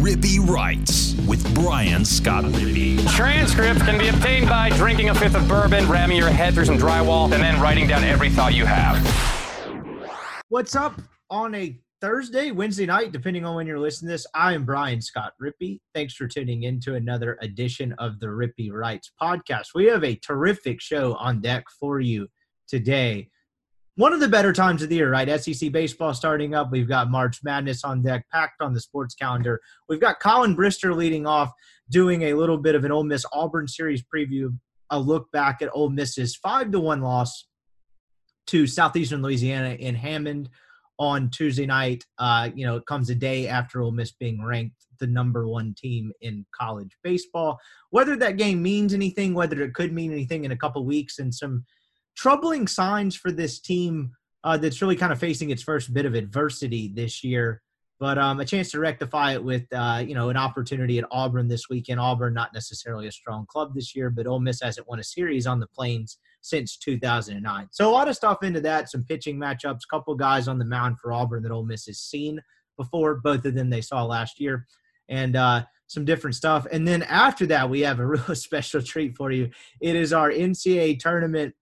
Rippy Writes with Brian Scott Rippy. Transcripts can be obtained by drinking a fifth of bourbon, ramming your head through some drywall, and then writing down every thought you have. What's up on a Thursday, Wednesday night, depending on when you're listening to this? I am Brian Scott Rippy. Thanks for tuning in to another edition of the Rippy Writes podcast. We have a terrific show on deck for you today one of the better times of the year, right? SEC baseball starting up. We've got March Madness on deck, packed on the sports calendar. We've got Colin Brister leading off, doing a little bit of an Ole Miss Auburn series preview, a look back at Ole Miss's five to one loss to Southeastern Louisiana in Hammond on Tuesday night. Uh, you know, it comes a day after Ole Miss being ranked the number one team in college baseball. Whether that game means anything, whether it could mean anything in a couple weeks, and some troubling signs for this team uh, that's really kind of facing its first bit of adversity this year. But um, a chance to rectify it with, uh, you know, an opportunity at Auburn this weekend. Auburn, not necessarily a strong club this year, but Ole Miss hasn't won a series on the Plains since 2009. So a lot of stuff into that. Some pitching matchups. Couple guys on the mound for Auburn that Ole Miss has seen before. Both of them they saw last year, and uh, some different stuff. And then after that, we have a real special treat for you. It is our NCAA tournament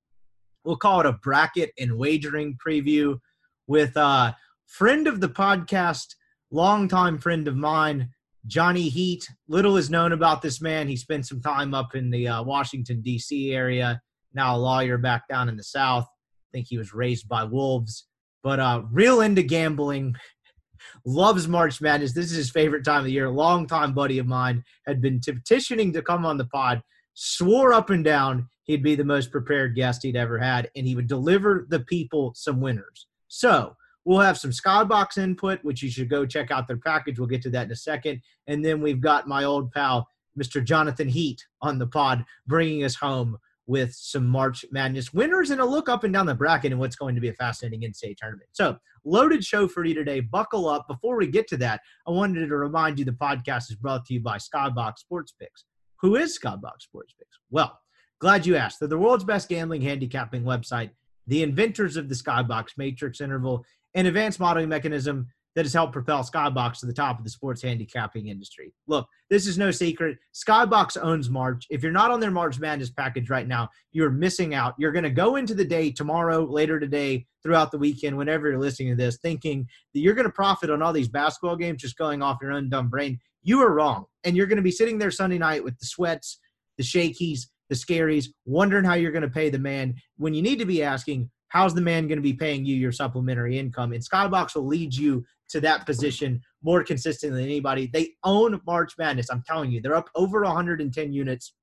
we'll call it a bracket and wagering preview with a uh, friend of the podcast, longtime friend of mine, Johnny Heat. Little is known about this man. He spent some time up in the uh, Washington, D.C. area, now a lawyer back down in the South. I think he was raised by wolves, but uh, real into gambling. Loves March Madness. This is his favorite time of the year. Longtime buddy of mine had been petitioning to come on the pod, swore up and down he'd be the most prepared guest he'd ever had, and he would deliver the people some winners. So we'll have some Skybox input, which you should go check out their package. We'll get to that in a second. And then we've got my old pal, Mr. Jonathan Heat, on the pod, bringing us home with some March Madness winners and a look up and down the bracket and what's going to be a fascinating NCAA tournament. So, loaded show for you today. Buckle up. Before we get to that, I wanted to remind you the podcast is brought to you by Skybox Sports Picks. Who is Skybox Sports Picks? Well, Glad you asked. They're the world's best gambling handicapping website, the inventors of the Skybox Matrix Interval, an advanced modeling mechanism that has helped propel Skybox to the top of the sports handicapping industry. Look, this is no secret. Skybox owns March. If you're not on their March Madness package right now, you're missing out. You're going to go into the day tomorrow, later today, throughout the weekend, whenever you're listening to this, thinking that you're going to profit on all these basketball games just going off your own dumb brain. You are wrong. And you're going to be sitting there Sunday night with the sweats, the shakies, the scaries, wondering how you're going to pay the man when you need to be asking, how's the man going to be paying you your supplementary income? And Skybox will lead you to that position more consistently than anybody. They own March Madness. I'm telling you, they're up over 110 units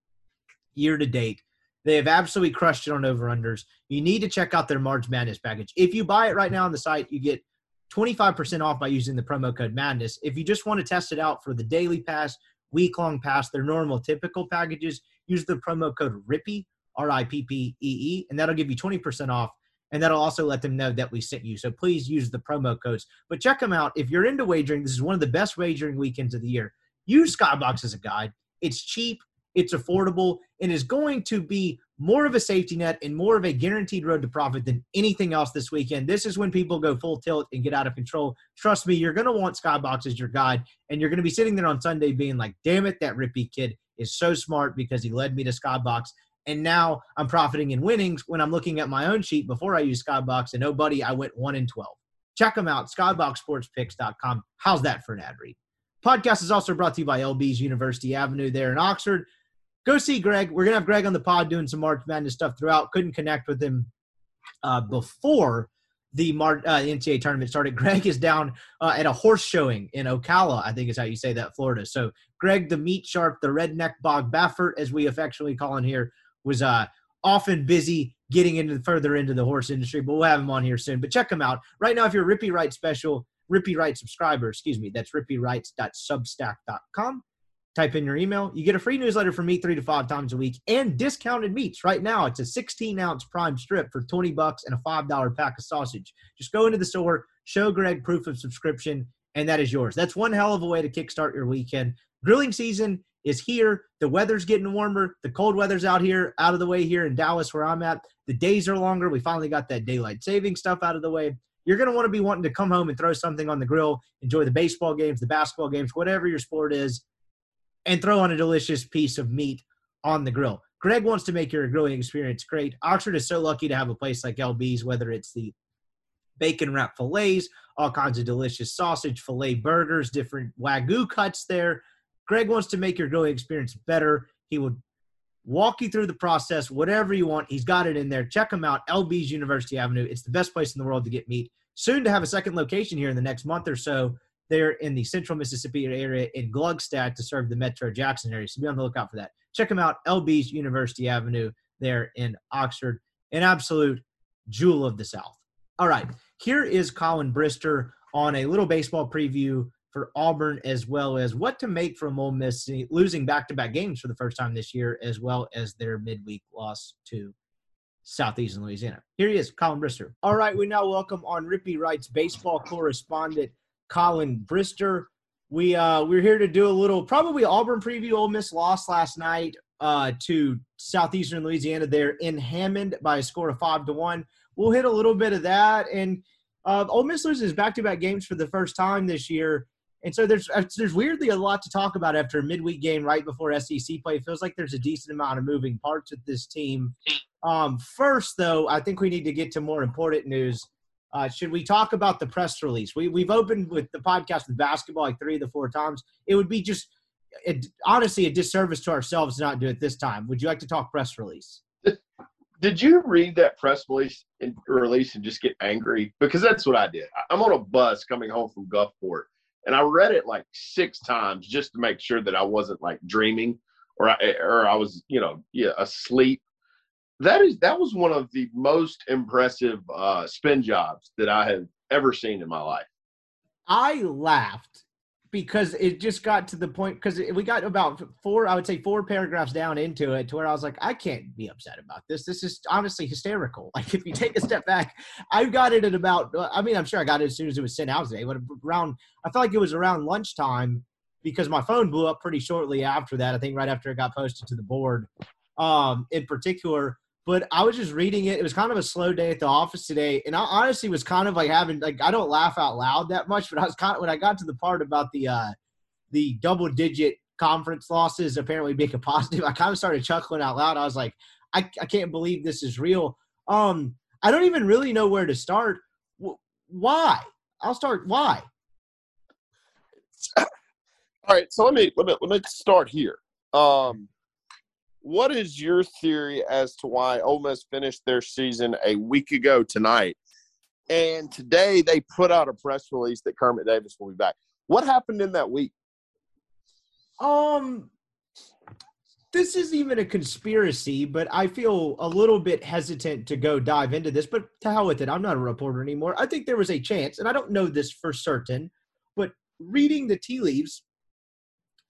year to date. They have absolutely crushed it on over unders. You need to check out their March Madness package. If you buy it right now on the site, you get 25% off by using the promo code Madness. If you just want to test it out for the daily pass, week long pass, their normal typical packages, use the promo code RIPPY, R I P P E E, and that'll give you 20% off. And that'll also let them know that we sent you. So please use the promo codes. But check them out. If you're into wagering, this is one of the best wagering weekends of the year. Use Skybox as a guide. It's cheap, it's affordable, and is going to be more of a safety net and more of a guaranteed road to profit than anything else this weekend. This is when people go full tilt and get out of control. Trust me, you're going to want Skybox as your guide, and you're going to be sitting there on Sunday being like, damn it, that Rippy kid is so smart because he led me to Skybox. And now I'm profiting in winnings when I'm looking at my own sheet before I use Skybox. And oh, buddy, I went 1 in 12. Check them out, skyboxsportspicks.com. How's that for an ad read? Podcast is also brought to you by LB's University Avenue there in Oxford go see Greg. We're gonna have Greg on the pod doing some March Madness stuff throughout. Couldn't connect with him uh, before the Mar- uh, NCAA tournament started. Greg is down uh, at a horse showing in Ocala, I think is how you say that, Florida. So Greg, the meat sharp, the redneck Bob Baffert, as we affectionately call him here, was uh, often busy getting into the further into the horse industry. But we'll have him on here soon. But check him out right now. If you're Rippy Writes special, Rippy Writes subscriber, excuse me, that's rippywrites.substack.com type in your email. You get a free newsletter from me three to five times a week and discounted meats. Right now, it's a 16 ounce prime strip for 20 bucks and a $5 pack of sausage. Just go into the store, show Greg proof of subscription, and that is yours. That's one hell of a way to kickstart your weekend. Grilling season is here. The weather's getting warmer. The cold weather's out here, out of the way here in Dallas, where I'm at. The days are longer. We finally got that daylight saving stuff out of the way. you're going to want to be wanting to come home and throw something on the grill, enjoy the baseball games, the basketball games, whatever your sport is, and throw on a delicious piece of meat on the grill. Greg wants to make your grilling experience great. Oxford is so lucky to have a place like LB's, whether it's the bacon wrap fillets, all kinds of delicious sausage, filet burgers, different wagyu cuts there. Greg wants to make your grilling experience better. He will walk you through the process, whatever you want. He's got it in there. Check him out, LB's University Avenue. It's the best place in the world to get meat. Soon to have a second location here in the next month or so. There in the central Mississippi area in Gluckstadt to serve the Metro Jackson area. So be on the lookout for that. Check them out, LB's University Avenue there in Oxford, an absolute jewel of the South. All right, here is Colin Brister on a little baseball preview for Auburn, as well as what to make from Ole Miss losing back-to-back games for the first time this year, as well as their midweek loss to Southeastern Louisiana. Here he is, Colin Brister. All right, we now welcome on Rippy Writes baseball correspondent Colin Brister. We uh we're here to do a little probably Auburn preview. Ole Miss lost last night uh to Southeastern Louisiana there in Hammond by a score of five to one. We'll hit a little bit of that and uh, Ole Miss loses back-to-back games for the first time this year, and so there's uh, there's weirdly a lot to talk about after a midweek game right before SEC play. It feels like there's a decent amount of moving parts with this team. Um, first, though, I think we need to get to more important news. Uh, should we talk about the press release? We we've opened with the podcast with basketball like three of the four times. It would be just it, honestly a disservice to ourselves to not do it this time. Would you like to talk press release? Did you read that press release and, release and just get angry? Because that's what I did. I'm on a bus coming home from Gulfport, and I read it like six times just to make sure that I wasn't like dreaming or I, or I was, you know, yeah, asleep. That is that was one of the most impressive uh, spin jobs that I have ever seen in my life. I laughed because it just got to the point because we got about four, I would say four paragraphs down into it to where I was like, I can't be upset about this. This is honestly hysterical. Like if you take a step back, I got it at about, I mean, I'm sure I got it as soon as it was sent out today, but around, I felt like it was around lunchtime because my phone blew up pretty shortly after that. I think right after it got posted to the board, um, in particular. But I was just reading it. It was kind of a slow day at the office today, and I honestly was kind of like having like I don't laugh out loud that much, but I was kind of when I got to the part about the uh, the double digit conference losses apparently being a positive, I kind of started chuckling out loud. I was like, I, I can't believe this is real. Um, I don't even really know where to start. Why? I'll start. Why? All right, so let me let me let me start here. Um, what is your theory as to why Ole Miss finished their season a week ago tonight, and today they put out a press release that Kermit Davis will be back? What happened in that week? Um, this is even a conspiracy, but I feel a little bit hesitant to go dive into this. But to hell with it, I'm not a reporter anymore. I think there was a chance, and I don't know this for certain, but reading the tea leaves,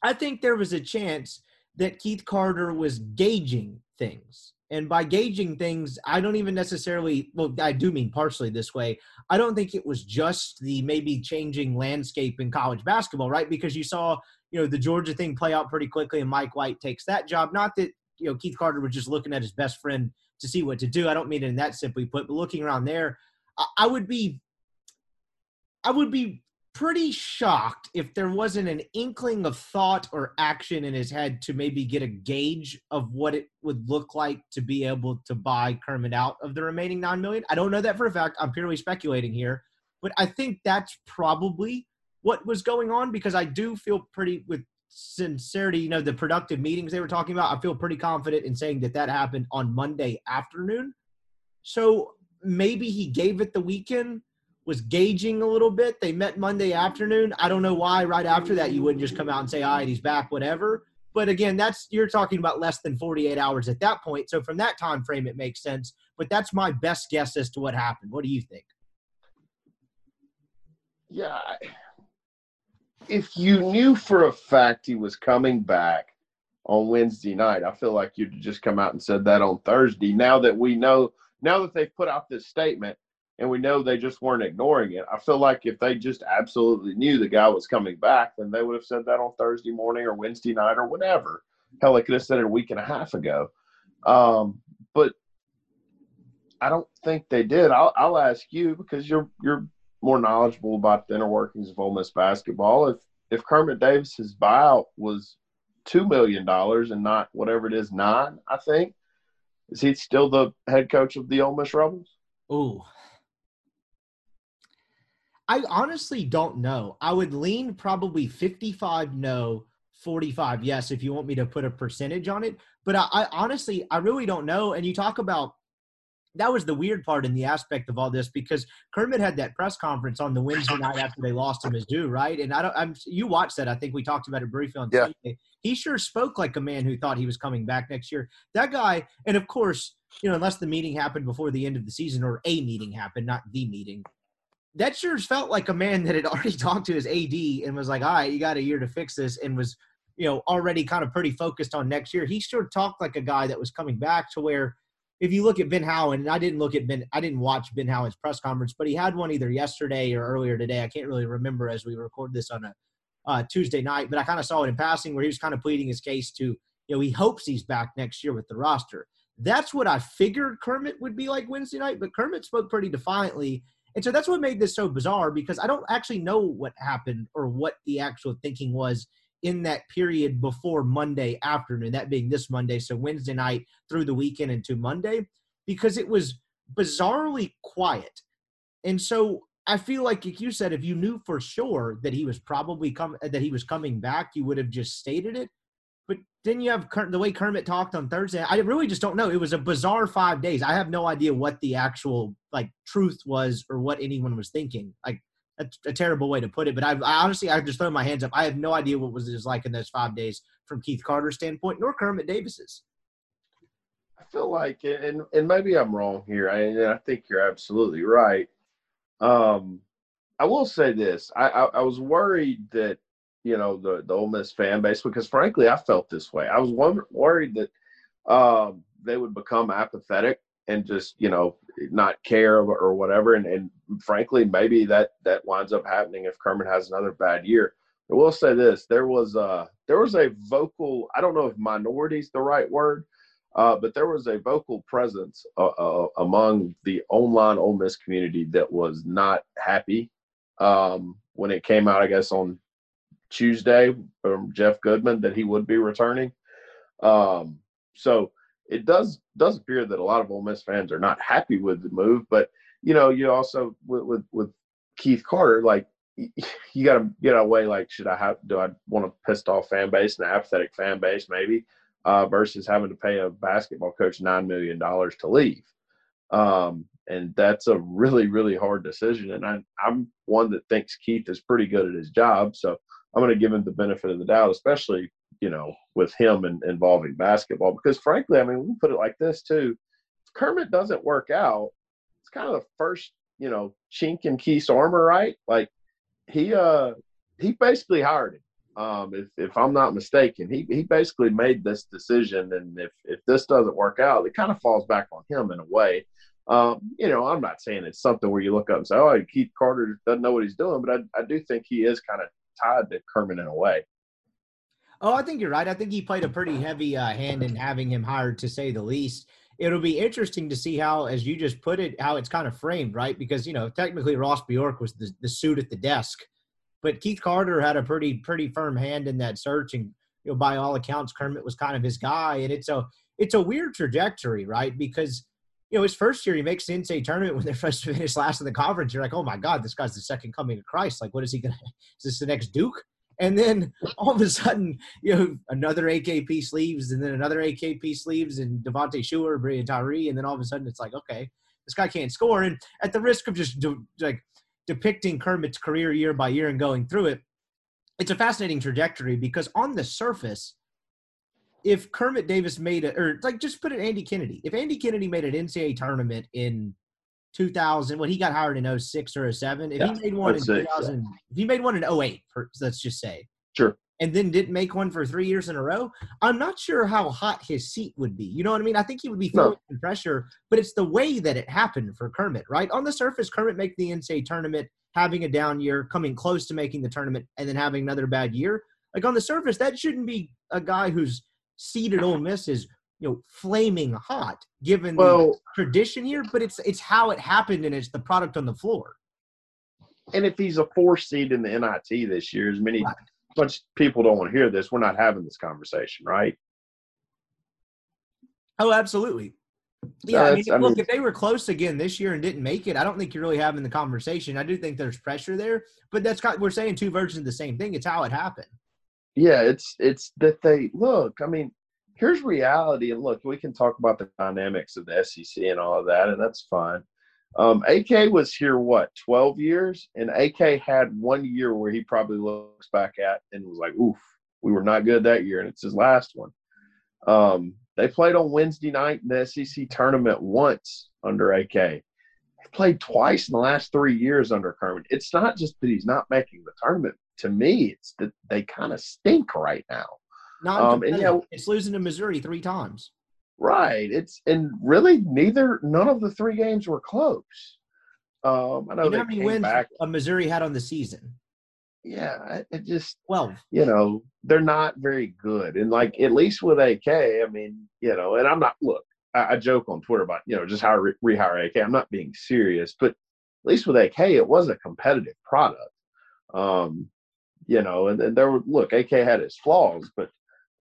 I think there was a chance that Keith Carter was gauging things. And by gauging things, I don't even necessarily, well, I do mean partially this way. I don't think it was just the maybe changing landscape in college basketball, right? Because you saw, you know, the Georgia thing play out pretty quickly and Mike White takes that job. Not that, you know, Keith Carter was just looking at his best friend to see what to do. I don't mean it in that simply put, but looking around there, I, I would be, I would be pretty shocked if there wasn't an inkling of thought or action in his head to maybe get a gauge of what it would look like to be able to buy Kermit out of the remaining nine million. I don't know that for a fact. I'm purely speculating here, but I think that's probably what was going on because I do feel pretty with sincerity, you know, the productive meetings they were talking about. I feel pretty confident in saying that that happened on Monday afternoon. So maybe he gave it the weekend was gauging a little bit. They met Monday afternoon. I don't know why right after that you wouldn't just come out and say, all right, he's back, whatever. But again, that's you're talking about less than 48 hours at that point. So from that time frame, it makes sense. But that's my best guess as to what happened. What do you think? Yeah. If you knew for a fact he was coming back on Wednesday night, I feel like you'd just come out and said that on Thursday. Now that we know, now that they've put out this statement, and we know they just weren't ignoring it. I feel like if they just absolutely knew the guy was coming back, then they would have said that on Thursday morning or Wednesday night or whatever. Hell, they could have said it a week and a half ago. Um, but I don't think they did. I'll, I'll ask you because you're you're more knowledgeable about the inner workings of Ole Miss basketball. If if Kermit Davis's buyout was two million dollars and not whatever it is nine, I think, is he still the head coach of the Ole Miss Rebels? Ooh. I honestly don't know. I would lean probably 55 no, 45 yes, if you want me to put a percentage on it. But I, I honestly, I really don't know. And you talk about that was the weird part in the aspect of all this because Kermit had that press conference on the Wednesday night after they lost to Mizzou, right? And I don't, I'm you watched that. I think we talked about it briefly on yeah. Tuesday. He sure spoke like a man who thought he was coming back next year. That guy, and of course, you know, unless the meeting happened before the end of the season or a meeting happened, not the meeting. That sure felt like a man that had already talked to his AD and was like, "All right, you got a year to fix this," and was, you know, already kind of pretty focused on next year. He sure talked like a guy that was coming back to where if you look at Ben Howland, and I didn't look at Ben, I didn't watch Ben Howland's press conference, but he had one either yesterday or earlier today. I can't really remember as we record this on a uh, Tuesday night, but I kind of saw it in passing where he was kind of pleading his case to, you know, he hopes he's back next year with the roster. That's what I figured Kermit would be like Wednesday night, but Kermit spoke pretty defiantly. And so that's what made this so bizarre because I don't actually know what happened or what the actual thinking was in that period before Monday afternoon, that being this Monday, so Wednesday night through the weekend into Monday, because it was bizarrely quiet. And so I feel like, like you said, if you knew for sure that he was probably come that he was coming back, you would have just stated it. But then you have the way Kermit talked on Thursday. I really just don't know. It was a bizarre five days. I have no idea what the actual like truth was or what anyone was thinking. Like that's a terrible way to put it, but I've, I honestly I've just thrown my hands up. I have no idea what was it like in those five days from Keith Carter's standpoint, nor Kermit Davis's. I feel like, and and maybe I'm wrong here. I, I think you're absolutely right. Um, I will say this: I, I, I was worried that you know the the Ole Miss fan base because frankly I felt this way. I was worried that um, they would become apathetic and just you know not care or whatever. And, and frankly, maybe that that winds up happening if Kermit has another bad year. I will say this: there was a there was a vocal. I don't know if minority is the right word, uh, but there was a vocal presence uh, uh, among the online Ole Miss community that was not happy um, when it came out. I guess on Tuesday from Jeff Goodman that he would be returning. Um, so it does does appear that a lot of Ole Miss fans are not happy with the move. But you know, you also with with, with Keith Carter, like you got to get away. Like, should I have? Do I want a pissed off fan base and an apathetic fan base, maybe, uh, versus having to pay a basketball coach nine million dollars to leave? Um, and that's a really really hard decision. And I, I'm one that thinks Keith is pretty good at his job, so I'm going to give him the benefit of the doubt, especially you know, with him and involving basketball. Because frankly, I mean, we put it like this too: if Kermit doesn't work out, it's kind of the first, you know, chink in Keith's armor, right? Like he uh he basically hired him. Um, if if I'm not mistaken, he he basically made this decision, and if if this doesn't work out, it kind of falls back on him in a way. Um, you know, I'm not saying it's something where you look up and say, "Oh, Keith Carter doesn't know what he's doing," but I I do think he is kind of tied to Kermit in a way. Oh, I think you're right. I think he played a pretty heavy uh, hand in having him hired, to say the least. It'll be interesting to see how, as you just put it, how it's kind of framed, right? Because you know, technically Ross Bjork was the, the suit at the desk, but Keith Carter had a pretty pretty firm hand in that search, and you know, by all accounts, Kermit was kind of his guy, and it's a it's a weird trajectory, right? Because you know, his first year he makes the NCAA tournament when they're supposed to finish last in the conference. You're like, oh my God, this guy's the second coming of Christ. Like, what is he gonna? Is this the next Duke? And then all of a sudden, you know, another AKP sleeves, and then another AKP sleeves, and Devontae Shuler, Breein Tyree, and then all of a sudden it's like, okay, this guy can't score. And at the risk of just de- like depicting Kermit's career year by year and going through it, it's a fascinating trajectory because on the surface, if Kermit Davis made it, or like just put it Andy Kennedy, if Andy Kennedy made an NCAA tournament in 2000 when he got hired in 06 or 07 if yeah, he made one in 2000 yeah. if he made one in 08 let's just say sure. and then didn't make one for three years in a row i'm not sure how hot his seat would be. You know what i mean? I think he would be feeling no. pressure but it's the way that it happened for kermit right? On the surface kermit make the ncaa tournament having a down year coming close to making the tournament and then having another bad year. Like on the surface that shouldn't be a guy who's seated Ole Miss is you know, flaming hot given Well, the tradition here, but it's it's how it happened and it's the product on the floor. and if he's a four seed in the NIT this year, as many Right. much people don't want to hear this, we're not having this conversation, right? Oh, absolutely. Yeah, I mean, I look, mean- if they were close again this year and didn't make it, I don't think you're really having the conversation. I do think there's pressure there, but that's kind we're saying two versions of the same thing. It's how it happened. Yeah, it's it's that they look. I mean, here's reality, and look, we can talk about the dynamics of the SEC and all of that, and that's fine. Um, AK was here what 12 years, and AK had one year where he probably looks back at and was like, "Oof, we were not good that year," and it's his last one. Um, they played on Wednesday night in the SEC tournament once under AK. They played twice in the last three years under Kermit. It's not just that he's not making the tournament. To me, it's that they kind of stink right now. Not Um, and yeah, it's losing to Missouri three times. Right. It's and really neither none of the three games were close. Um, I know You know how many wins back. Missouri had on the season? Yeah, it just Twelve. you know they're not very good, and like at least with AK, I mean you know, and I'm not look. I, I joke on Twitter about you know just how re- rehire AK. I'm not being serious, but at least with AK, it was a competitive product. Um, you know, and then there were look, AK had its flaws, but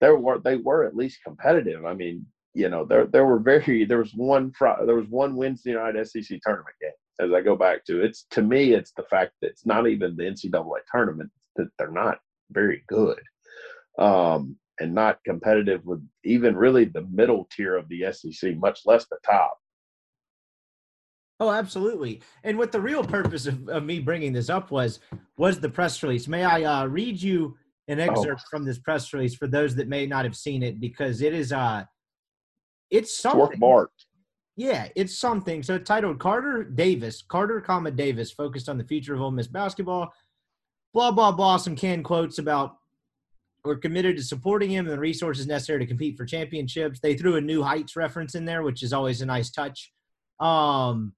there were they were at least competitive. I mean, you know, there there were very there was one there was one Wednesday night SEC tournament game. As I go back to it's to me, it's the fact that it's not even the NCAA tournament that they're not very good, um, and not competitive with even really the middle tier of the SEC, much less the top. Oh, absolutely. And what the real purpose of, of me bringing this up was was the press release. May I uh, read you an excerpt from this press release for those that may not have seen it because it is uh it's It's something. Bart. Yeah, it's something. So it's titled Carter Davis, Carter, comma Davis, focused on the future of Ole Miss basketball. Blah blah blah. Some canned quotes about we're committed to supporting him and the resources necessary to compete for championships. They threw a new heights reference in there, which is always a nice touch. Um,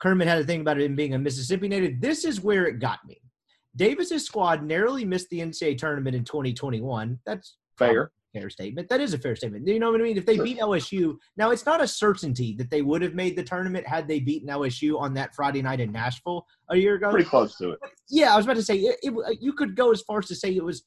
Kermit had a thing about him being a Mississippi native. This is where it got me. Davis's squad narrowly missed the NCAA tournament in 2021. That's Fair. fair statement. That is a fair statement. You know what I mean? If they Sure. beat LSU, now it's not a certainty that they would have made the tournament had they beaten LSU on that Friday night in Nashville a year ago. Pretty close to it. Yeah, I was about to say it, it, you could go as far as to say it was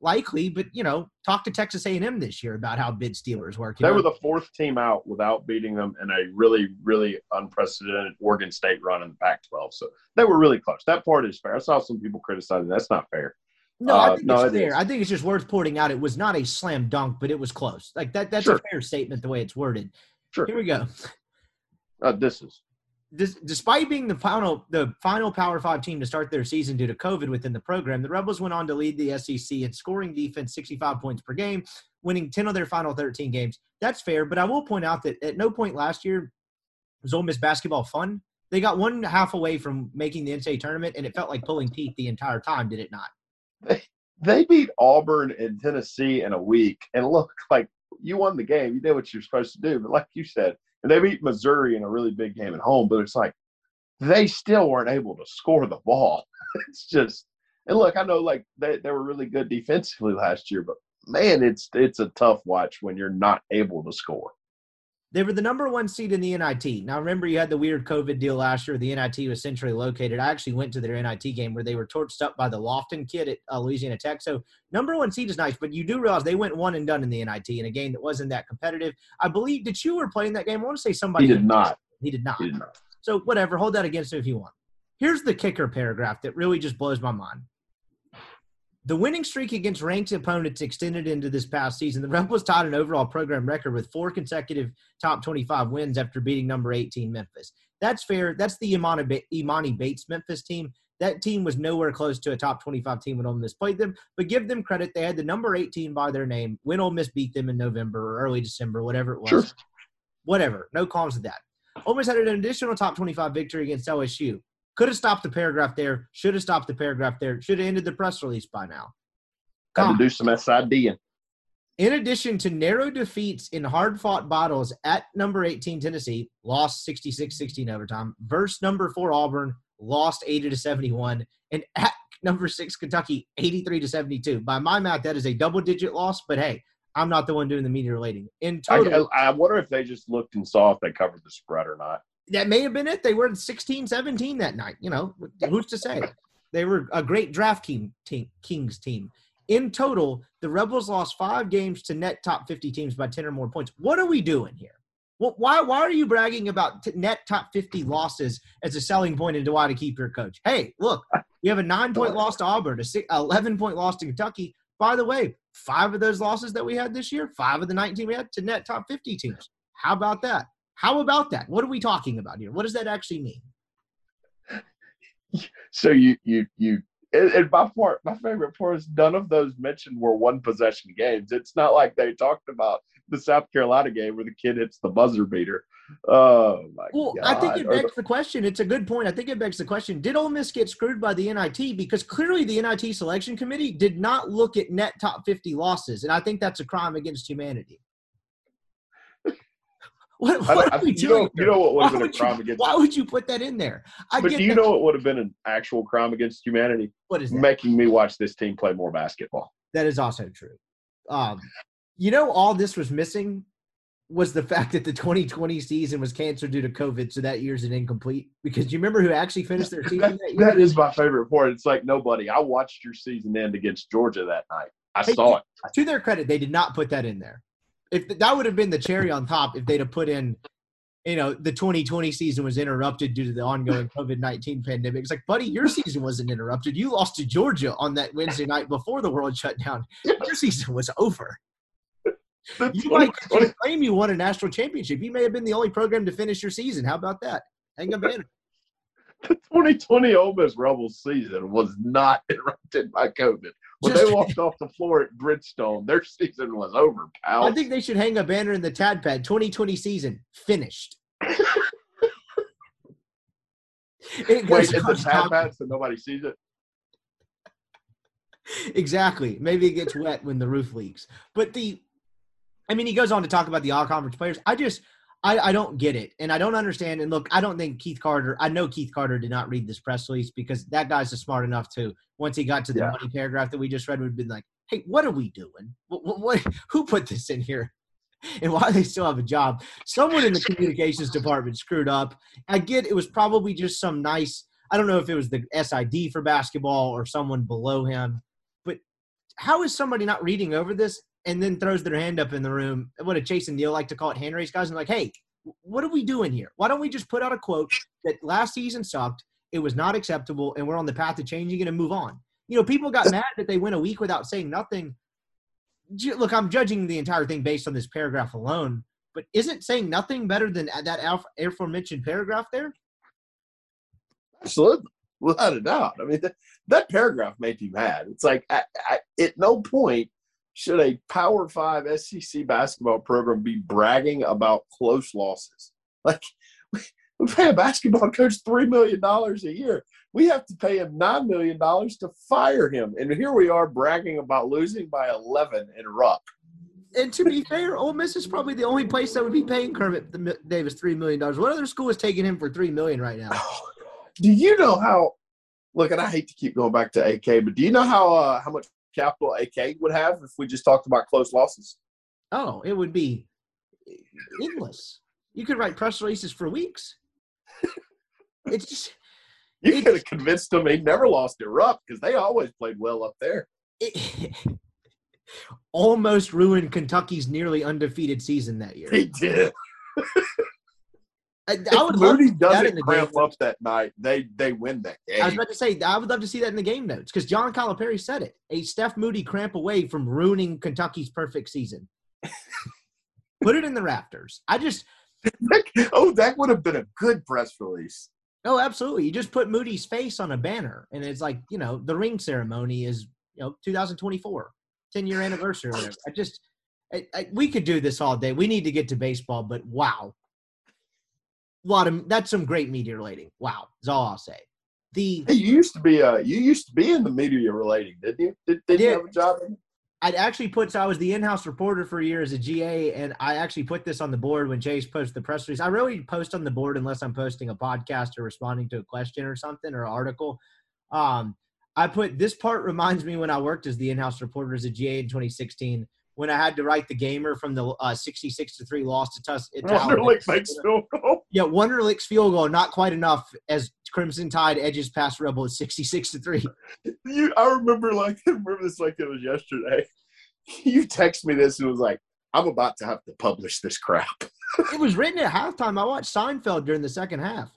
likely, but you know, talk to Texas A&M this year about how bid stealers work. They know? were the fourth team out without beating them in a really, really unprecedented Oregon State run in the Pac-12. So they were really close. That part is fair. I saw some people criticizing that's not fair. No, I Uh, think no, it's it fair. is. I think it's just worth pointing out. It was not a slam dunk, but it was close. Like that. That's Sure. a fair statement the way it's worded. Sure. Here we go. Uh, this is Dis- despite being the final the final Power Five team to start their season due to COVID within the program, the Rebels went on to lead the SEC in scoring defense, 65 points per game, winning 10 of their final 13 games. That's fair, but I will point out that at no point last year was Ole Miss basketball fun. They got one half away from making the NCAA tournament, and it felt like pulling teeth the entire time. Did it not? they beat Auburn and Tennessee in a week, and look like you won the game. You did what you're supposed to do, but like you said, they beat Missouri in a really big game at home. But it's like they still weren't able to score the ball. it's just and look, I know like they, they were really good defensively last year, but man, it's it's a tough watch when you're not able to score. They were the number one seed in the NIT. Now, remember, you had the weird COVID deal last year. The NIT was centrally located. I actually went to their NIT game where they were torched up by the Lofton kid at uh, Louisiana Tech. So, number one seed is nice, but you do realize they went one and done in the NIT in a game that wasn't that competitive. I believe, did you were playing that game? I want to say somebody He did not. He did not. He did not. So, whatever. Hold that against him if you want. Here's the kicker paragraph that really just blows my mind. The winning streak against ranked opponents extended into this past season. The Rebels tied an overall program record with four consecutive top 25 wins after beating number 18 Memphis. That's fair. That's the Emoni, Emoni Bates Memphis team. That team was nowhere close to a top 25 team when Ole Miss played them, but give them credit. They had the number 18 by their name when Ole Miss beat them in November or early December, whatever it was. Sure. Whatever. No qualms with that. Ole Miss had an additional top 25 victory against LSU. Could have stopped the paragraph there. Should have stopped the paragraph there. Should have ended the press release by now. Come. to do some SID. In addition to narrow defeats in hard fought battles at number 18 Tennessee, lost 66 16 overtime, versus number four Auburn, lost 80 to 71, and at number six Kentucky, 83 to 72. By my math, that is a double digit loss, but hey, I'm not the one doing the media relating. In total, I I wonder if they just looked and saw if they covered the spread or not. That may have been it. They were 16, 17 that night. You know, who's to say? They were a great draft team, team Kings team. In total, the Rebels lost five games to net top 50 teams by 10 or more points. What are we doing here? Well, why, why are you bragging about t- net top 50 losses as a selling point into why to keep your coach? Hey, look, you have a nine point loss to Auburn, a six, 11 point loss to Kentucky. By the way, five of those losses that we had this year, five of the 19 we had to net top 50 teams. How about that? How about that? What are we talking about here? What does that actually mean? So you you you and, my part my favorite part is none of those mentioned were one possession games. It's not like they talked about the South Carolina game where the kid hits the buzzer beater. Oh my Well, god! I think it begs the question. It's a good point. I think it begs the question: Did Ole Miss get screwed by the NIT? Because clearly, the NIT selection committee did not look at net top fifty losses, and I think that's a crime against humanity. What, what I- are we you doing? know, you know what would have been a would you- crime against. Why would you put that in there? I But do you that- know what would have been an actual crime against humanity? what is that? Making me watch this team play more basketball. That is also true. Um, you know, all this was missing was the fact that the 2020 season was canceled due to COVID, so that year's an incomplete. Because you remember who actually finished their season that year? That is my favorite part. It's like nobody. I watched your season end against Georgia that night. I saw it. to their credit, they did not put that in there. If that would have been the cherry on top, if they'd have put in, you know, the 2020 season was interrupted due to the ongoing COVID 19 pandemic. It's like, buddy, your season wasn't interrupted. You lost to Georgia on that Wednesday night before the world shut down. Your season was over. You might claim you won a national championship. You may have been the only program to finish your season. How about that? Hang a banner. the 2020 Ole Miss Rebels season was not interrupted by COVID. When Just- they walked off the floor at Bridgestone, their season was over, pal. I think they should hang a banner in the tad pad. 2020 season finished. It Wait, it's a top- pad so nobody sees it. exactly. Maybe it gets wet when the roof leaks. But the, I mean, he goes on to talk about the all conference players. I just, I, I don't get it, and I don't understand. And look, I don't think Keith Carter. I know Keith Carter did not read this press release because that guy's just smart enough to once he got to the Yeah. money paragraph that we just read, would have been like, "Hey, what are we doing? What, what, what who put this in here?" And why they still have a job? Someone in the communications department screwed up. I get it was probably just some nice. I don't know if it was the SID for basketball or someone below him, but how is somebody not reading over this and then throws their hand up in the room? What did Chase and Neil like to call it? Hand raise guys and like, hey, what are we doing here? Why don't we just put out a quote that last season sucked, it was not acceptable, and we're on the path to changing it and move on? You know, people got mad that they went a week without saying nothing. Look, I'm judging the entire thing based on this paragraph alone, but isn't saying nothing better than that aforementioned paragraph there? Absolutely, without a doubt. I mean, that, that paragraph made me mad. It's like, I, I, at no point should a Power Five SEC basketball program be bragging about close losses. Like, we, pay a basketball coach three million dollars a year. We have to pay him nine million dollars to fire him, and here we are bragging about losing by eleven in Rupp. And to be fair, Ole Miss is probably the only place that would be paying Kermit Davis three million dollars. What other school is taking him for three million right now? Do you know how? Look, and I hate to keep going back to AK, but do you know how uh, how much capital AK would have if we just talked about close losses? Oh, it would be endless. You could write press releases for weeks. It's just You It- could have convinced them they never lost Rupp because they always played well up there. it almost ruined Kentucky's nearly undefeated season that year. He did. I, I would Moody see that in doesn't the cramp game up that night, they they win that game. I was about to say I would love to see that in the game notes because John Calipari said it. A Steph Moody cramp away from ruining Kentucky's perfect season. Put it in the rafters. I just oh, that would have been a good press release. oh absolutely. You just put Moody's face on a banner and it's like you know the ring ceremony is you know 2024, 10 year anniversary or whatever. I just I, I, we could do this all day. We need to get to baseball, but wow, a lot of that's some great media relating. Wow, is all I'll say. The Hey, you used to be uh you used to be in the media relating, didn't you? Did, did you have a job? In? I'd actually put so I was the in-house reporter for a year as a GA, and I actually put this on the board when Chase posted the press release. I really post on the board unless I'm posting a podcast or responding to a question or something or article. Um, I put this part reminds me when I worked as the in-house reporter as a GA in 2016 when I had to write the gamer from the uh, 66 to three loss to Tus. to Wunderlich makes field goal. Yeah, Wunderlich's field goal not quite enough as Crimson Tide edges past Rebel at 66 to three. You, I remember like I remember this like it was yesterday. You text me this and was like, "I'm about to have to publish this crap." It was written at halftime. I watched Seinfeld during the second half.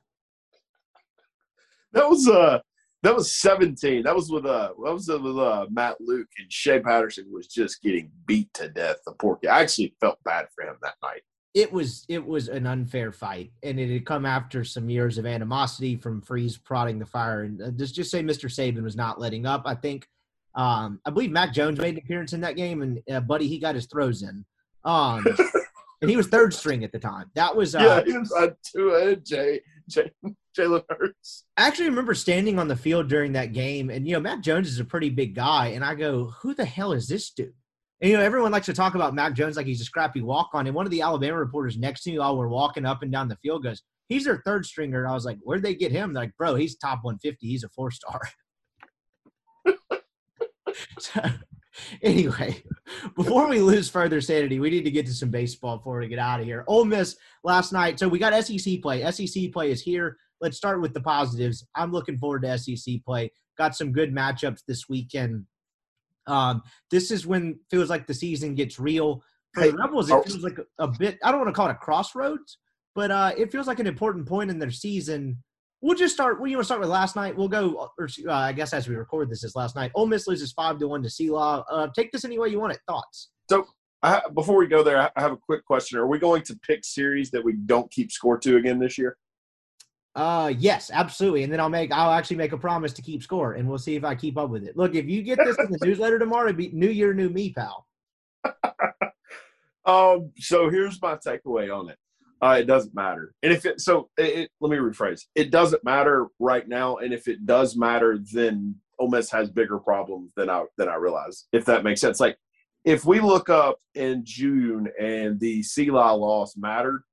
That was uh that was 17. That was with uh that was with uh Matt Luke and Shea Patterson was just getting beat to death. The poor kid. I actually felt bad for him that night. It was it was an unfair fight, and it had come after some years of animosity from Freeze prodding the fire. And uh, just just say Mr. Saban was not letting up. I think um, I believe Mac Jones made an appearance in that game, and uh, buddy, he got his throws in. Um, and he was third string at the time. That was uh, yeah, he was on two and Jay Jay Jalen Hurts. I actually remember standing on the field during that game, and you know, Mac Jones is a pretty big guy, and I go, "Who the hell is this dude?" And you know, everyone likes to talk about Mac Jones like he's a scrappy walk on. And one of the Alabama reporters next to me, while we're walking up and down the field, goes, "He's their third stringer." I was like, "Where'd they get him?" They're like, "Bro, he's top 150. He's a four star." so, anyway, before we lose further sanity, we need to get to some baseball before we get out of here. Ole Miss last night. So we got SEC play. SEC play is here. Let's start with the positives. I'm looking forward to SEC play. Got some good matchups this weekend. Um, this is when feels like the season gets real. For the Rebels, it feels like a, bit. I don't want to call it a crossroads, but uh, it feels like an important point in their season. We'll just start. Well, you want to start with last night? We'll go. Or uh, I guess as we record this is last night. Ole Miss loses five to one to SELA. Uh, take this any way you want it. Thoughts? So I, before we go there, I have a quick question. Are we going to pick series that we don't keep score to again this year? Uh, yes, absolutely. And then I'll make. I'll actually make a promise to keep score, and we'll see if I keep up with it. Look, if you get this in the newsletter tomorrow, it'd be New Year, New Me, pal. Um, so here's my takeaway on it. Uh, it doesn't matter. And if it so, it, it- let me rephrase. It doesn't matter right now. And if it does matter, then Ole Miss has bigger problems than I than I realize. If that makes sense. Like if we look up in June and the SELA loss mattered,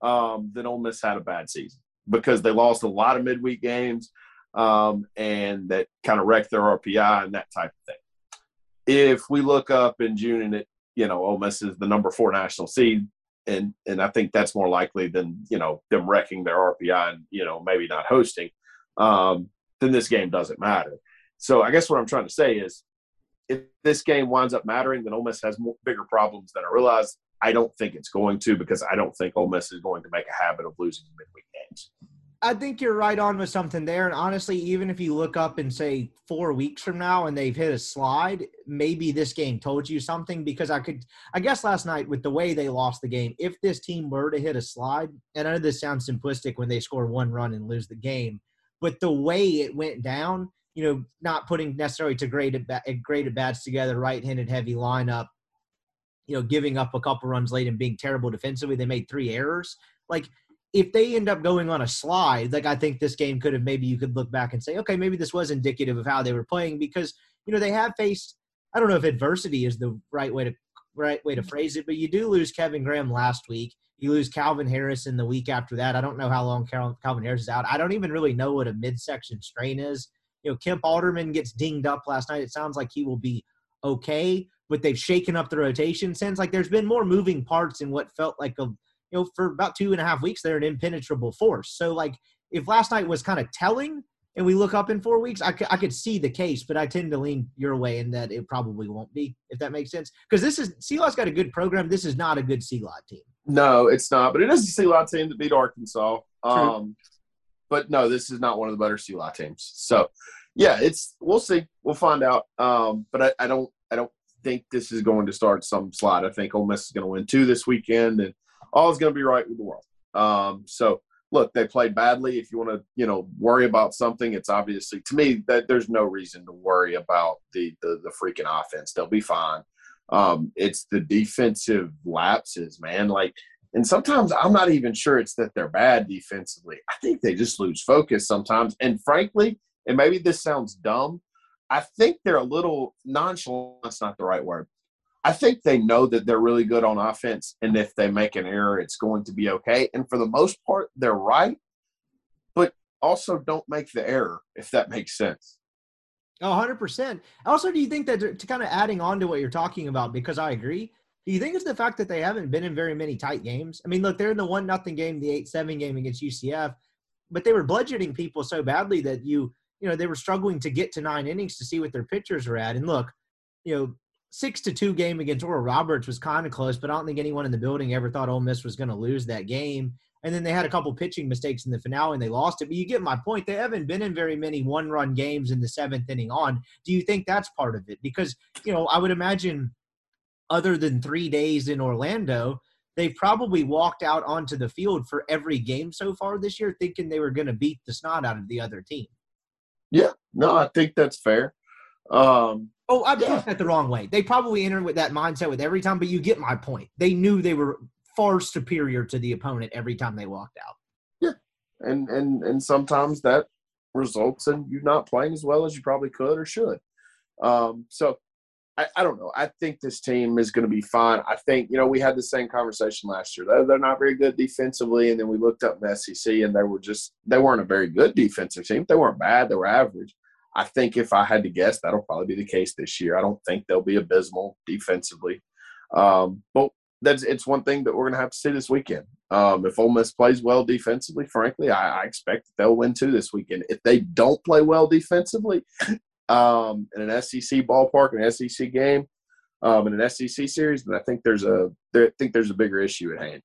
um, then Ole Miss had a bad season because they lost a lot of midweek games, um, and that kind of wrecked their RPI and that type of thing. If we look up in June and it you know, Ole Miss is the number four national seed, and and I think that's more likely than you know them wrecking their RPI and you know maybe not hosting. Um, then this game doesn't matter. So I guess what I'm trying to say is, if this game winds up mattering, then Ole Miss has more, bigger problems than I realize. I don't think it's going to because I don't think Ole Miss is going to make a habit of losing midweek. I think you're right on with something there. And honestly, even if you look up and say four weeks from now and they've hit a slide, maybe this game told you something because I could, I guess last night with the way they lost the game, if this team were to hit a slide, and I know this sounds simplistic when they score one run and lose the game, but the way it went down, you know, not putting necessarily to great at, great at bats together, right handed heavy lineup, you know, giving up a couple runs late and being terrible defensively. They made three errors. Like, if they end up going on a slide, like I think this game could have maybe you could look back and say, okay, maybe this was indicative of how they were playing because you know they have faced. I don't know if adversity is the right way to right way to mm-hmm. phrase it, but you do lose Kevin Graham last week. You lose Calvin Harris in the week after that. I don't know how long Cal- Calvin Harris is out. I don't even really know what a midsection strain is. You know, Kemp Alderman gets dinged up last night. It sounds like he will be okay, but they've shaken up the rotation since. Like there's been more moving parts in what felt like a you know, for about two and a half weeks, they're an impenetrable force. So, like, if last night was kind of telling and we look up in four weeks, I, c- I could see the case, but I tend to lean your way in that it probably won't be, if that makes sense. Because this is, SELA's got a good program. This is not a good CLO team. No, it's not. But it is a Sea team that beat Arkansas. Um, but no, this is not one of the better Sea teams. So, yeah, it's we'll see. We'll find out. Um, but I, I don't I don't think this is going to start some slide. I think Ole Miss is going to win two this weekend, and all is going to be right with the world. Um, so look, they played badly. If you want to, you know, worry about something, it's obviously to me that there's no reason to worry about the the, the freaking offense. They'll be fine. Um, it's the defensive lapses, man. Like, and sometimes I'm not even sure it's that they're bad defensively. I think they just lose focus sometimes. And frankly, and maybe this sounds dumb, I think they're a little nonchalant. That's not the right word. I think they know that they're really good on offense, and if they make an error, it's going to be okay. And for the most part, they're right, but also don't make the error, if that makes sense. Oh, 100%. Also, do you think that to kind of adding on to what you're talking about, because I agree, do you think it's the fact that they haven't been in very many tight games? I mean, look, they're in the one nothing game, the eight seven game against UCF, but they were bludgeoning people so badly that you, you know, they were struggling to get to nine innings to see what their pitchers are at. And look, you know, six to two game against Oral Roberts was kind of close, but I don't think anyone in the building ever thought Ole Miss was going to lose that game. And then they had a couple pitching mistakes in the finale and they lost it. But you get my point. They haven't been in very many one run games in the seventh inning on. Do you think that's part of it? Because, you know, I would imagine other than three days in Orlando, they've probably walked out onto the field for every game so far this year thinking they were going to beat the snot out of the other team. Yeah, no, I think that's fair. Um, oh, I yeah. that the wrong way. They probably entered with that mindset with every time, but you get my point. They knew they were far superior to the opponent every time they walked out. Yeah, and and and sometimes that results in you not playing as well as you probably could or should. Um, so I, I don't know. I think this team is going to be fine. I think you know we had the same conversation last year. They're, they're not very good defensively, and then we looked up in the SEC, and they were just they weren't a very good defensive team. They weren't bad. They were average. I think if I had to guess, that'll probably be the case this year. I don't think they'll be abysmal defensively. Um, but that's it's one thing that we're going to have to see this weekend. Um, if Ole Miss plays well defensively, frankly, I, I, expect they'll win too this weekend. If they don't play well defensively um, in an SEC ballpark, an SEC game, um, in an SEC series, then I think there's a there, I think there's a bigger issue at hand.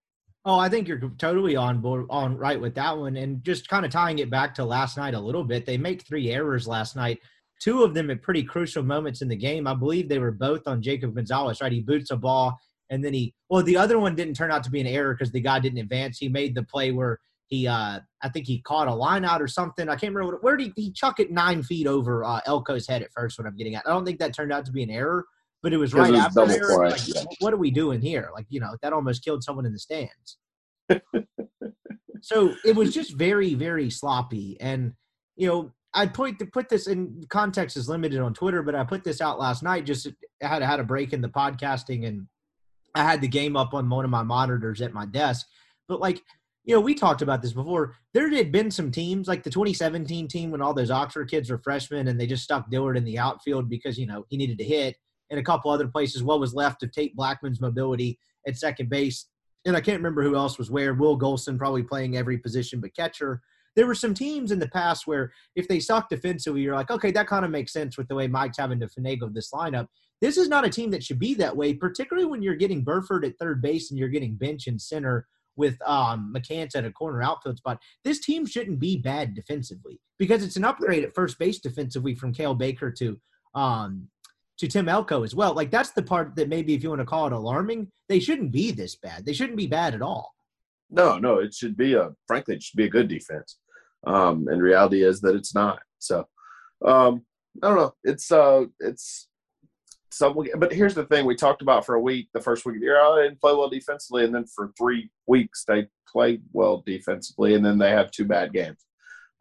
Oh, I think you're totally on board, on right with that one, and just kind of tying it back to last night a little bit. They make three errors last night, two of them at pretty crucial moments in the game. I believe they were both on Jacob Gonzalez. Right, he boots a ball, and then he well, the other one didn't turn out to be an error because the guy didn't advance. He made the play where he, uh, I think he caught a line out or something. I can't remember what, where did he, he chuck it nine feet over uh, Elko's head at first. What I'm getting at, I don't think that turned out to be an error but it was right it was after. Like, yeah. What are we doing here? Like, you know, that almost killed someone in the stands. so it was just very, very sloppy. And, you know, I put to put this in context is limited on Twitter, but I put this out last night. Just I had had a break in the podcasting, and I had the game up on one of my monitors at my desk. But like you know, we talked about this before. There had been some teams like the 2017 team when all those Oxford kids were freshmen, and they just stuck Dillard in the outfield because you know he needed to hit and a couple other places. What was left of Tate Blackman's mobility at second base, and I can't remember who else was where. Will Golson probably playing every position but catcher. There were some teams in the past where if they suck defensively, you're like, okay, that kind of makes sense with the way Mike's having to finagle this lineup. This is not a team that should be that way, particularly when you're getting Burford at third base and you're getting bench and center with um, McCants at a corner outfield spot. This team shouldn't be bad defensively because it's an upgrade at first base defensively from Cael Baker to um, to Tim Elko as well. Like that's the part that maybe if you want to call it alarming, they shouldn't be this bad. They shouldn't be bad at all. No, no, it should be a frankly it should be a good defense. Um, and reality is that it's not. So um, I don't know. It's uh it's some but here's the thing we talked about for a week, the first week of the year, oh, they didn't play well defensively, and then for three weeks they played well defensively, and then they have two bad games.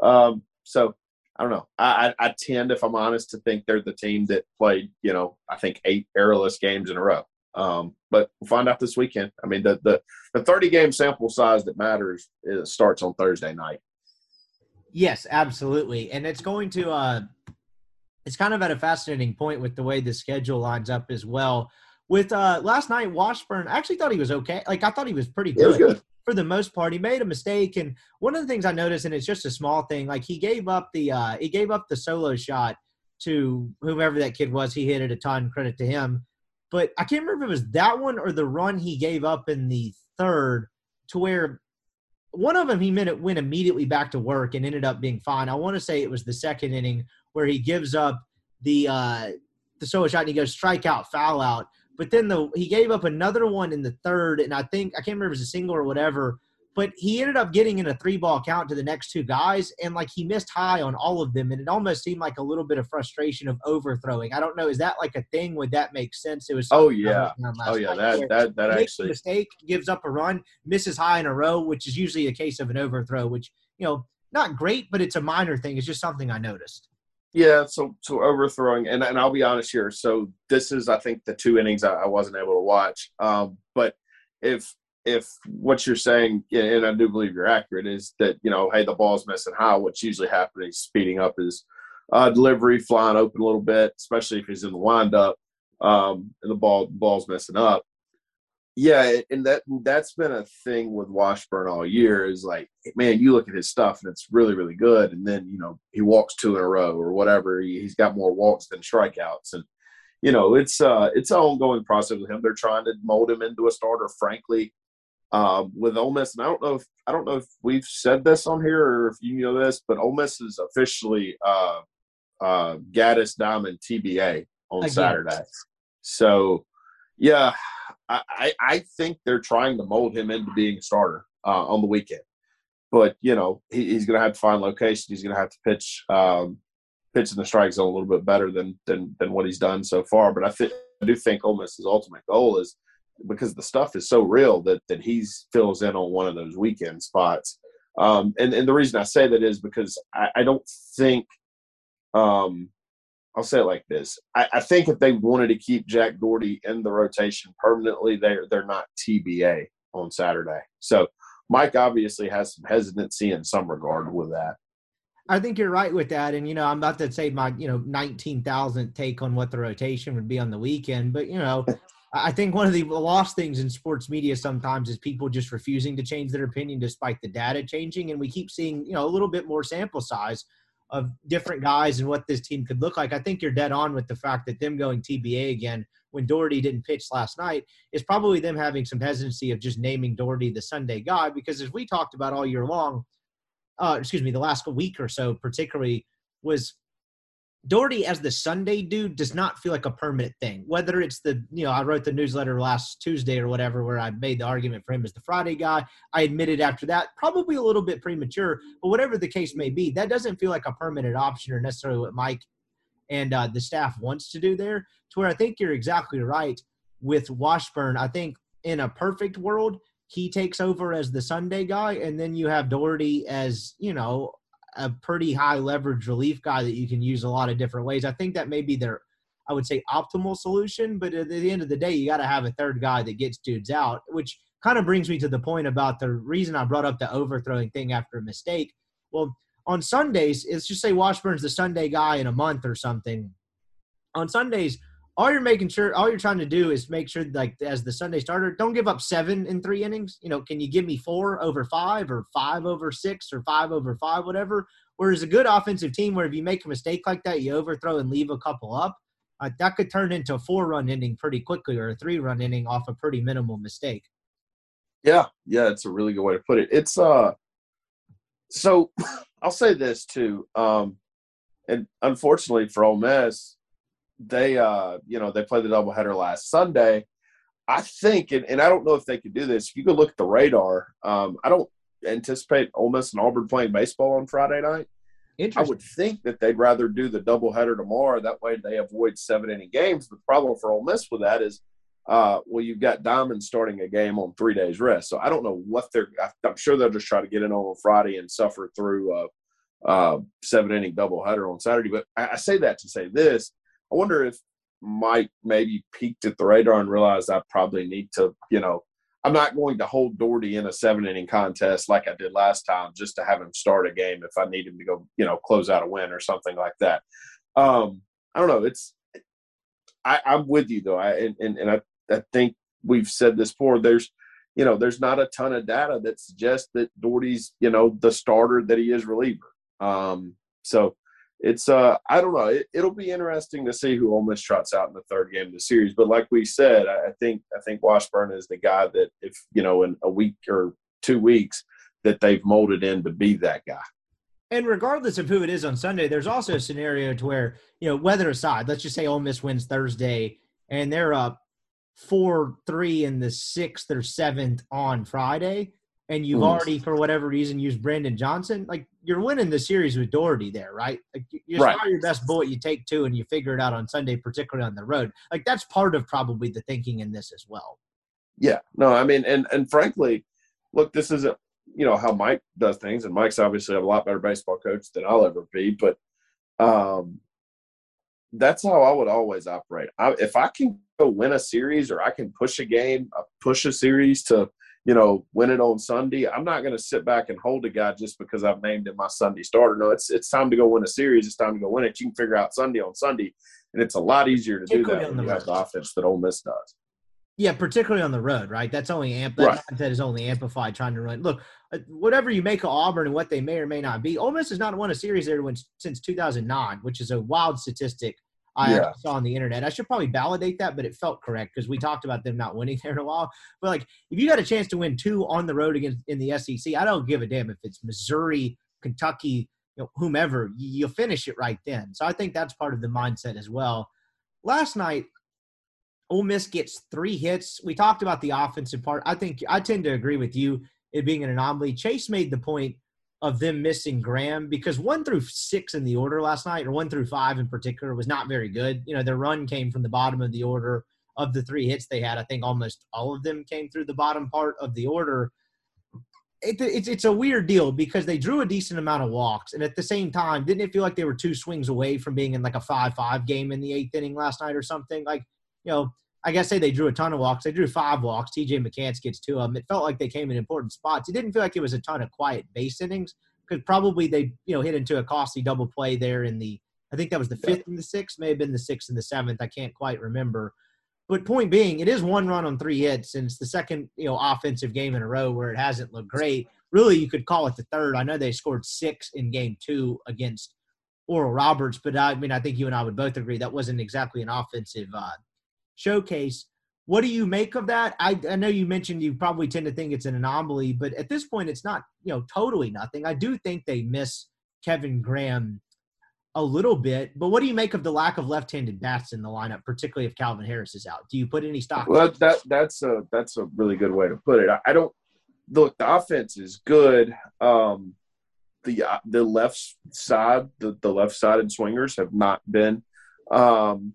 Um, so I don't know. I, I, tend, if I'm honest, to think they're the team that played, you know, I think eight errorless games in a row. Um, but we'll find out this weekend. I mean, the, the, the 30 game sample size that matters starts on Thursday night. Yes, absolutely. And it's going to, uh, it's kind of at a fascinating point with the way the schedule lines up as well. With uh, last night, Washburn, I actually thought he was okay. Like, I thought he was pretty good. Was good for the most part. He made a mistake, and one of the things I noticed, and it's just a small thing, like he gave up the uh, he gave up the solo shot to whomever that kid was. He hit it a ton. Credit to him. But I can't remember if it was that one or the run he gave up in the third, to where one of them he meant it went immediately back to work and ended up being fine. I want to say it was the second inning where he gives up the uh, the solo shot and he goes strikeout, foul out. But then the he gave up another one in the third, and I think I can't remember if it was a single or whatever. But he ended up getting in a three ball count to the next two guys, and like he missed high on all of them, and it almost seemed like a little bit of frustration of overthrowing. I don't know, is that like a thing? Would that make sense? It was oh yeah, oh yeah, that that that actually mistake gives up a run, misses high in a row, which is usually a case of an overthrow, which you know not great, but it's a minor thing. It's just something I noticed. Yeah, so so overthrowing, and and I'll be honest here. So this is, I think, the two innings I, I wasn't able to watch. Um, but if if what you're saying, and I do believe you're accurate, is that you know, hey, the ball's missing high. What's usually happening, speeding up his uh, delivery flying open a little bit, especially if he's in the windup um, and the ball ball's messing up. Yeah, and that that's been a thing with Washburn all year. Is like, man, you look at his stuff and it's really really good, and then you know he walks two in a row or whatever. He, he's got more walks than strikeouts, and you know it's uh it's an ongoing process with him. They're trying to mold him into a starter. Frankly, uh, with Ole Miss, and I don't know if I don't know if we've said this on here or if you know this, but Ole Miss is officially uh, uh, Gaddis Diamond TBA on Again. Saturday. So, yeah, I, I think they're trying to mold him into being a starter uh, on the weekend. But you know he, he's going to have to find location. He's going to have to pitch um, pitch in the strike zone a little bit better than than than what he's done so far. But I think I do think Ole Miss's ultimate goal is because the stuff is so real that that he's fills in on one of those weekend spots. Um, and and the reason I say that is because I, I don't think um, I'll say it like this: I, I, think if they wanted to keep Jack Dougherty in the rotation permanently, they're they're not TBA on Saturday. So Mike obviously has some hesitancy in some regard with that. I think you're right with that, and you know I'm about to say my you know nineteen thousand take on what the rotation would be on the weekend, but you know. I think one of the lost things in sports media sometimes is people just refusing to change their opinion despite the data changing, and we keep seeing you know a little bit more sample size of different guys and what this team could look like. I think you're dead on with the fact that them going TBA again when Dougherty didn't pitch last night is probably them having some hesitancy of just naming Dougherty the Sunday guy because as we talked about all year long, uh, excuse me, the last week or so particularly was Dougherty as the Sunday dude does not feel like a permanent thing. Whether it's the, you know, I wrote the newsletter last Tuesday or whatever where I made the argument for him as the Friday guy. I admitted after that, probably a little bit premature, but whatever the case may be, that doesn't feel like a permanent option or necessarily what Mike and uh, the staff wants to do there. To where I think you're exactly right with Washburn. I think in a perfect world, he takes over as the Sunday guy, and then you have Dougherty as, you know, a pretty high leverage relief guy that you can use a lot of different ways. I think that may be their, I would say, optimal solution. But at the end of the day, you got to have a third guy that gets dudes out, which kind of brings me to the point about the reason I brought up the overthrowing thing after a mistake. Well, on Sundays, let's just say Washburn's the Sunday guy in a month or something. On Sundays, all you're making sure all you're trying to do is make sure like as the sunday starter don't give up seven in three innings. You know can you give me four over five or five over six or five over five whatever? Whereas a good offensive team where if you make a mistake like that you overthrow and leave a couple up uh, that could turn into a four run inning pretty quickly or a three run inning off a pretty minimal mistake. Yeah yeah it's a really good way to put it. It's uh so i'll say this too um and unfortunately for Ole Miss, they uh you know they played the doubleheader last Sunday. I think, and, and I don't know if they could do this. If you could look at the radar, um, I don't anticipate Ole Miss and Auburn playing baseball on Friday night. I would think that they'd rather do the doubleheader tomorrow. That way they avoid seven inning games. The problem for Ole Miss with that is, uh, well, you've got Diamond starting a game on three days rest. So I don't know what they're. I'm sure they'll just try to get in on Friday and suffer through a, a seven inning doubleheader on Saturday. But I, I say that to say this: I wonder if Mike maybe peeked at the radar and realized I probably need to, you know, I'm not going to hold Dougherty in a seven inning contest like I did last time just to have him start a game if I need him to go, you know, close out a win or something like that. Um, I don't know. It's I, am with you though. I and, and, and I, I think we've said this before. There's you know, there's not a ton of data that suggests that Dougherty's, you know, the starter that he is reliever. Um, so it's uh I don't know. It, will be interesting to see who Ole Miss trots out in the third game of the series. But like we said, I, I think I think Washburn is the guy that if you know in a week or two weeks that they've molded in to be that guy. And regardless of who it is on Sunday, there's also a scenario to where you know weather aside, let's just say Ole Miss wins Thursday and they're up four three in the sixth or seventh on Friday and you've mm. already for whatever reason used Brandon Johnson, like you're winning the series with Dougherty there, right? Like you right. your best bullet, you take two, and you figure it out on Sunday, particularly on the road. Like that's part of probably the thinking in this as well. Yeah, no, I mean, and and frankly, look, this isn't you know how Mike does things, and Mike's obviously a lot better baseball coach than I'll ever be, but um, that's how I would always operate. I, if I can go win a series or I can push a game, uh, push a series to you know, win it on Sunday. I'm not going to sit back and hold a guy just because I've named him my Sunday starter. No, it's it's time to go win a series. It's time to go win it. You can figure out Sunday on Sunday, and it's a lot easier to do that when you have the offense that Ole Miss does. Yeah, particularly on the road, right? That's only amp. That right. is only amplified trying to run. Look, uh, whatever you make of Auburn and what they may or may not be, Ole Miss has not won a series there since 2009, which is a wild statistic I yeah. saw on the internet. I should probably validate that, but it felt correct because we talked about them not winning there in a while. But like, if you got a chance to win two on the road against in the SEC, I don't give a damn if it's Missouri, Kentucky, you know, whomever. You'll finish it right then. So I think that's part of the mindset as well. Last night, Ole Miss gets three hits. We talked about the offensive part. I think I tend to agree with you it being an anomaly. Chase made the point of them missing Graham because one through six in the order last night, or one through five in particular, was not very good. You know, their run came from the bottom of the order. Of the three hits they had, I think almost all of them came through the bottom part of the order. It, it's it's a weird deal because they drew a decent amount of walks, and at the same time, didn't it feel like they were two swings away from being in like a five-five game in the eighth inning last night or something? Like, you know, I guess say they drew a ton of walks. They drew five walks. TJ McCants gets two of them. It felt like they came in important spots. It didn't feel like it was a ton of quiet base innings because probably they you know hit into a costly double play there in the I think that was the fifth and the sixth, may have been the sixth and the seventh. I can't quite remember. But point being, it is one run on three hits, and it's the second you know offensive game in a row where it hasn't looked great. Really, you could call it the third. I know they scored six in game two against Oral Roberts, but I mean I think you and I would both agree that wasn't exactly an offensive uh, showcase. What do you make of that? I, I know you mentioned you probably tend to think it's an anomaly, but at this point, it's not you know totally nothing. I do think they miss Kevin Graham a little bit, but what do you make of the lack of left-handed bats in the lineup, particularly if Calvin Harris is out? Do you put any stock? Well, that that's a that's a really good way to put it. I, I don't look. The offense is good. Um, the uh, the left side, the, the left sided swingers have not been um,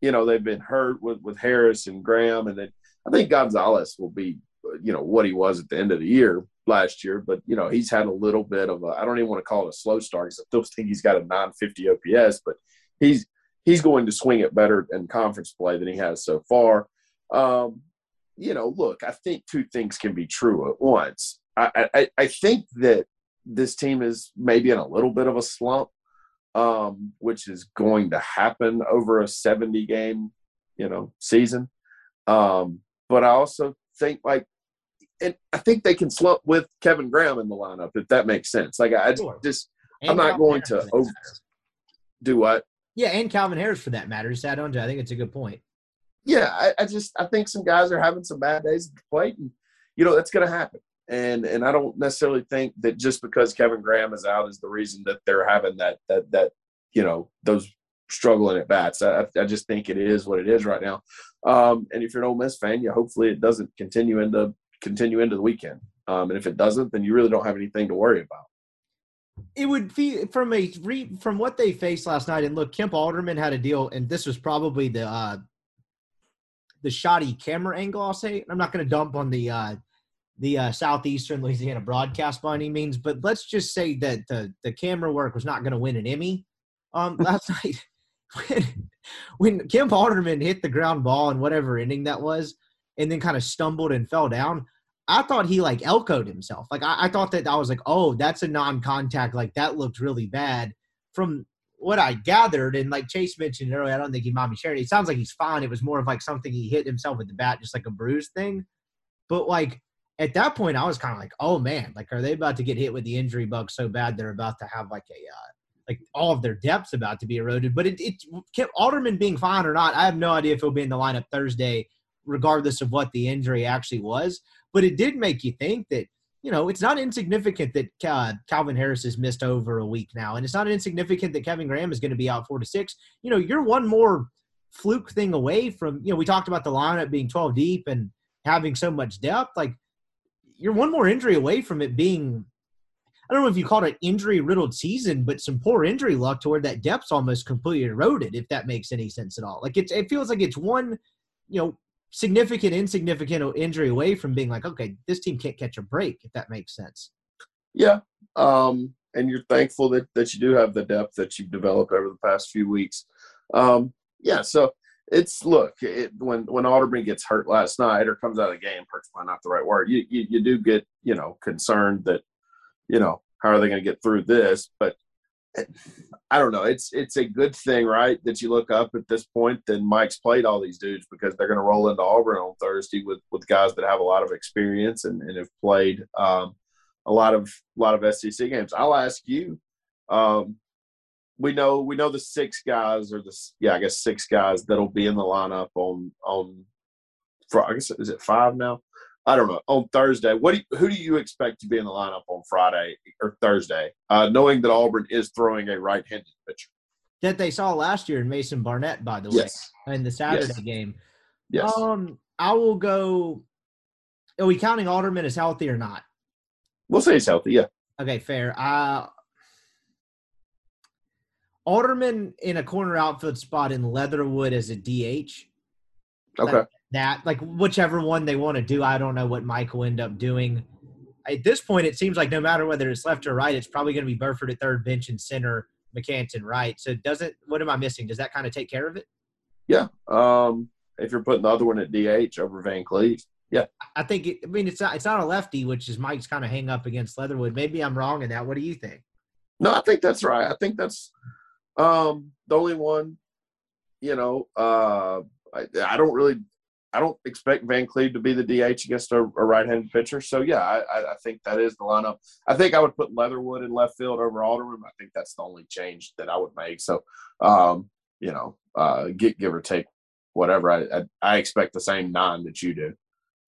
you know, they've been hurt with, with Harris and Graham, and then I think Gonzalez will be, you know, what he was at the end of the year last year. But you know, he's had a little bit of a I don't even want to call it a slow start because I still think he's got a 950 OPS, but he's he's going to swing it better in conference play than he has so far. Um, you know, look, I think two things can be true at once. I, I, I think that this team is maybe in a little bit of a slump um, which is going to happen over a 70 game, you know, season. Um, but I also think like, and I think they can slump with Kevin Graham in the lineup if that makes sense. Like I sure. just, and I'm not Calvin going Harris to over, do what. Yeah, and Calvin Harris for that matter. Just add on to, I think it's a good point. Yeah, I, I just I think some guys are having some bad days at the plate, and you know that's going to happen and and I don't necessarily think that just because Kevin Graham is out is the reason that they're having that that that you know those struggling at bats. I, I just think it is what it is right now. Um, and if you're an Ole Miss fan, you hopefully it doesn't continue into continue into the weekend. Um, and if it doesn't, then you really don't have anything to worry about. It would be from a from what they faced last night. And look, Kemp Alderman had a deal, and this was probably the uh, the shoddy camera angle. I'll say. I'm not going to dump on the uh, the uh, southeastern Louisiana broadcast by any means, but let's just say that the the camera work was not going to win an Emmy um, last night when when Kemp Alderman hit the ground ball in whatever inning that was, and then kind of stumbled and fell down. I thought he like elcoed himself. Like I, I thought that I was like, oh, that's a non-contact. Like that looked really bad. From what I gathered, and like Chase mentioned earlier, I don't think he might be sharing. It sounds like he's fine. It was more of like something he hit himself with the bat, just like a bruise thing. But like at that point, I was kind of like, oh man, like are they about to get hit with the injury bug so bad they're about to have like a uh, like all of their depth's about to be eroded. But it, it Alderman being fine or not, I have no idea if he'll be in the lineup Thursday, regardless of what the injury actually was. But it did make you think that you know it's not insignificant that uh, Calvin Harris has missed over a week now, and it's not insignificant that Kevin Graham is going to be out four to six. You know, you're one more fluke thing away from you know we talked about the lineup being 12 deep and having so much depth like you're one more injury away from it being I don't know if you call it injury riddled season, but some poor injury luck to where that depth's almost completely eroded, if that makes any sense at all. Like it's, it feels like it's one, you know, significant, insignificant injury away from being like, okay, this team can't catch a break, if that makes sense. Yeah. Um, and you're thankful that, that you do have the depth that you've developed over the past few weeks. Um, yeah. So it's look it, when when Alderman gets hurt last night or comes out of the game, probably not the right word. You you, you do get you know concerned that you know how are they going to get through this, but I don't know. It's it's a good thing, right, that you look up at this point. Then Mike's played all these dudes because they're going to roll into Auburn on Thursday with with guys that have a lot of experience and, and have played um, a lot of a lot of SEC games. I'll ask you. Um, we know we know the six guys or the yeah I guess six guys that'll be in the lineup on on. I guess is it five now? I don't know on Thursday. What do you, who do you expect to be in the lineup on Friday or Thursday, uh, knowing that Auburn is throwing a right-handed pitcher that they saw last year in Mason Barnett, by the yes. way, in the Saturday yes. game. Yes. Um, I will go. Are we counting Alderman as healthy or not? We'll say he's healthy. Yeah. Okay, fair. Uh, Alderman in a corner outfield spot in Leatherwood as a DH. Okay. That, that like whichever one they want to do. I don't know what Mike will end up doing. At this point, it seems like no matter whether it's left or right, it's probably going to be Burford at third, bench and center, McCanton right. So does it? What am I missing? Does that kind of take care of it? Yeah. Um, if you're putting the other one at DH over Van Cleve, yeah. I think. It, I mean, it's not. It's not a lefty, which is Mike's kind of hang up against Leatherwood. Maybe I'm wrong in that. What do you think? No, I think that's right. I think that's um, the only one. You know, uh, I, I don't really I don't expect Van Cleve to be the DH against a, a right-handed pitcher. So yeah, I, I, think that is the lineup. I think I would put Leatherwood in left field over Alderman. I think that's the only change that I would make. So, um, you know, uh, get give or take whatever. I, I, I expect the same nine that you do.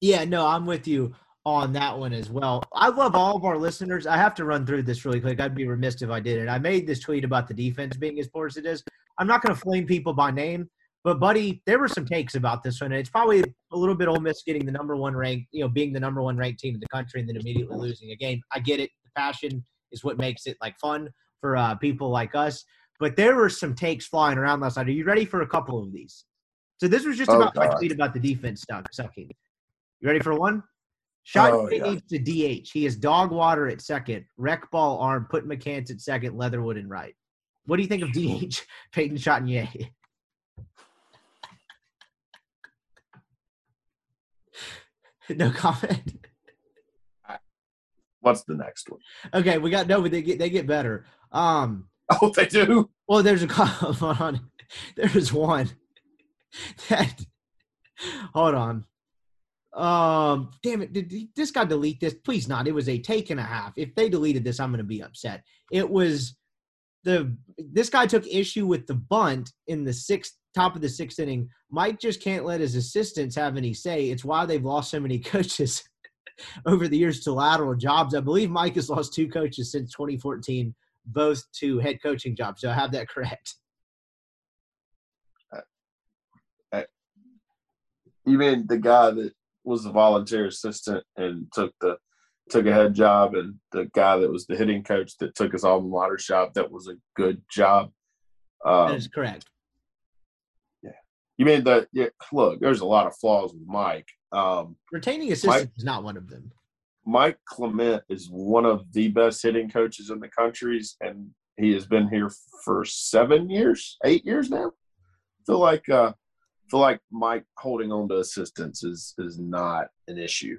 Yeah, no, I'm with you on that one as well. I love all of our listeners. I have to run through this really quick. I'd be remiss if I didn't. I made this tweet about the defense being as poor as it is. I'm not going to flame people by name but buddy, there were some takes about this one. And It's probably a little bit Ole Miss getting the number one ranked, you know, being the number one ranked team in the country and then immediately losing a game. I get it. The passion is what makes it like fun for uh, people like us. But there were some takes flying around last night. Are you ready for a couple of these? So this was just Oh, about my tweet about the defense stuff sucking. You ready for one? Shot Oh, yeah. needs to DH. He is dog water at second. Wreck ball arm. Put McCants at second. Leatherwood and right. What do you think of DH? Peyton Chatagnier. no comment. What's the next one? Okay, we got no, but they get they get better. Um, Oh, they do. well, there's a hold on. There's one that. Hold on. Um, damn it! Did this guy delete this? Please not. It was a take and a half. If they deleted this, I'm going to be upset. It was the this guy took issue with the bunt in the sixth top of the sixth inning. Mike just can't let his assistants have any say. It's why they've lost so many coaches over the years to lateral jobs. I believe Mike has lost two coaches since 2014, both to head coaching jobs. So I have that correct. You mean the guy that was the volunteer assistant and took the took a head job, and the guy that was the hitting coach that took his alma mater job that was a good job. That Um, is correct. Yeah, you mean the yeah? Look, there's a lot of flaws with Mike. Um, Retaining assistants is not one of them. Mike Clement is one of the best hitting coaches in the countries, and he has been here for seven years, eight years now. feel like uh, feel like Mike holding on to assistance is is not an issue.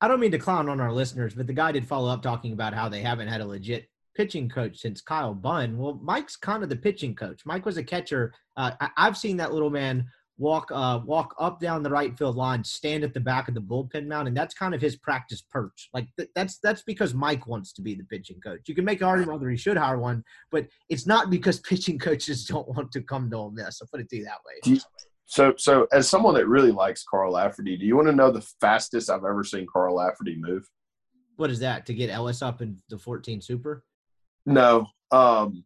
I don't mean to clown on our listeners, but the guy did follow up talking about how they haven't had a legit pitching coach since Kyle Bunn. Well, Mike's kind of the pitching coach. Mike was a catcher. Uh, I, I've seen that little man walk uh, walk up down the right field line, stand at the back of the bullpen mound, and that's kind of his practice perch. Like th- that's that's because Mike wants to be the pitching coach. You can make an argument whether he should hire one, but it's not because pitching coaches don't want to come to Ole Miss. I'll put it to you that way. Do you- So, so as someone that really likes Carl Lafferty, do you want to know the fastest I've ever seen Carl Lafferty move? What is that to get Ellis up in the 14 Super? No. Um.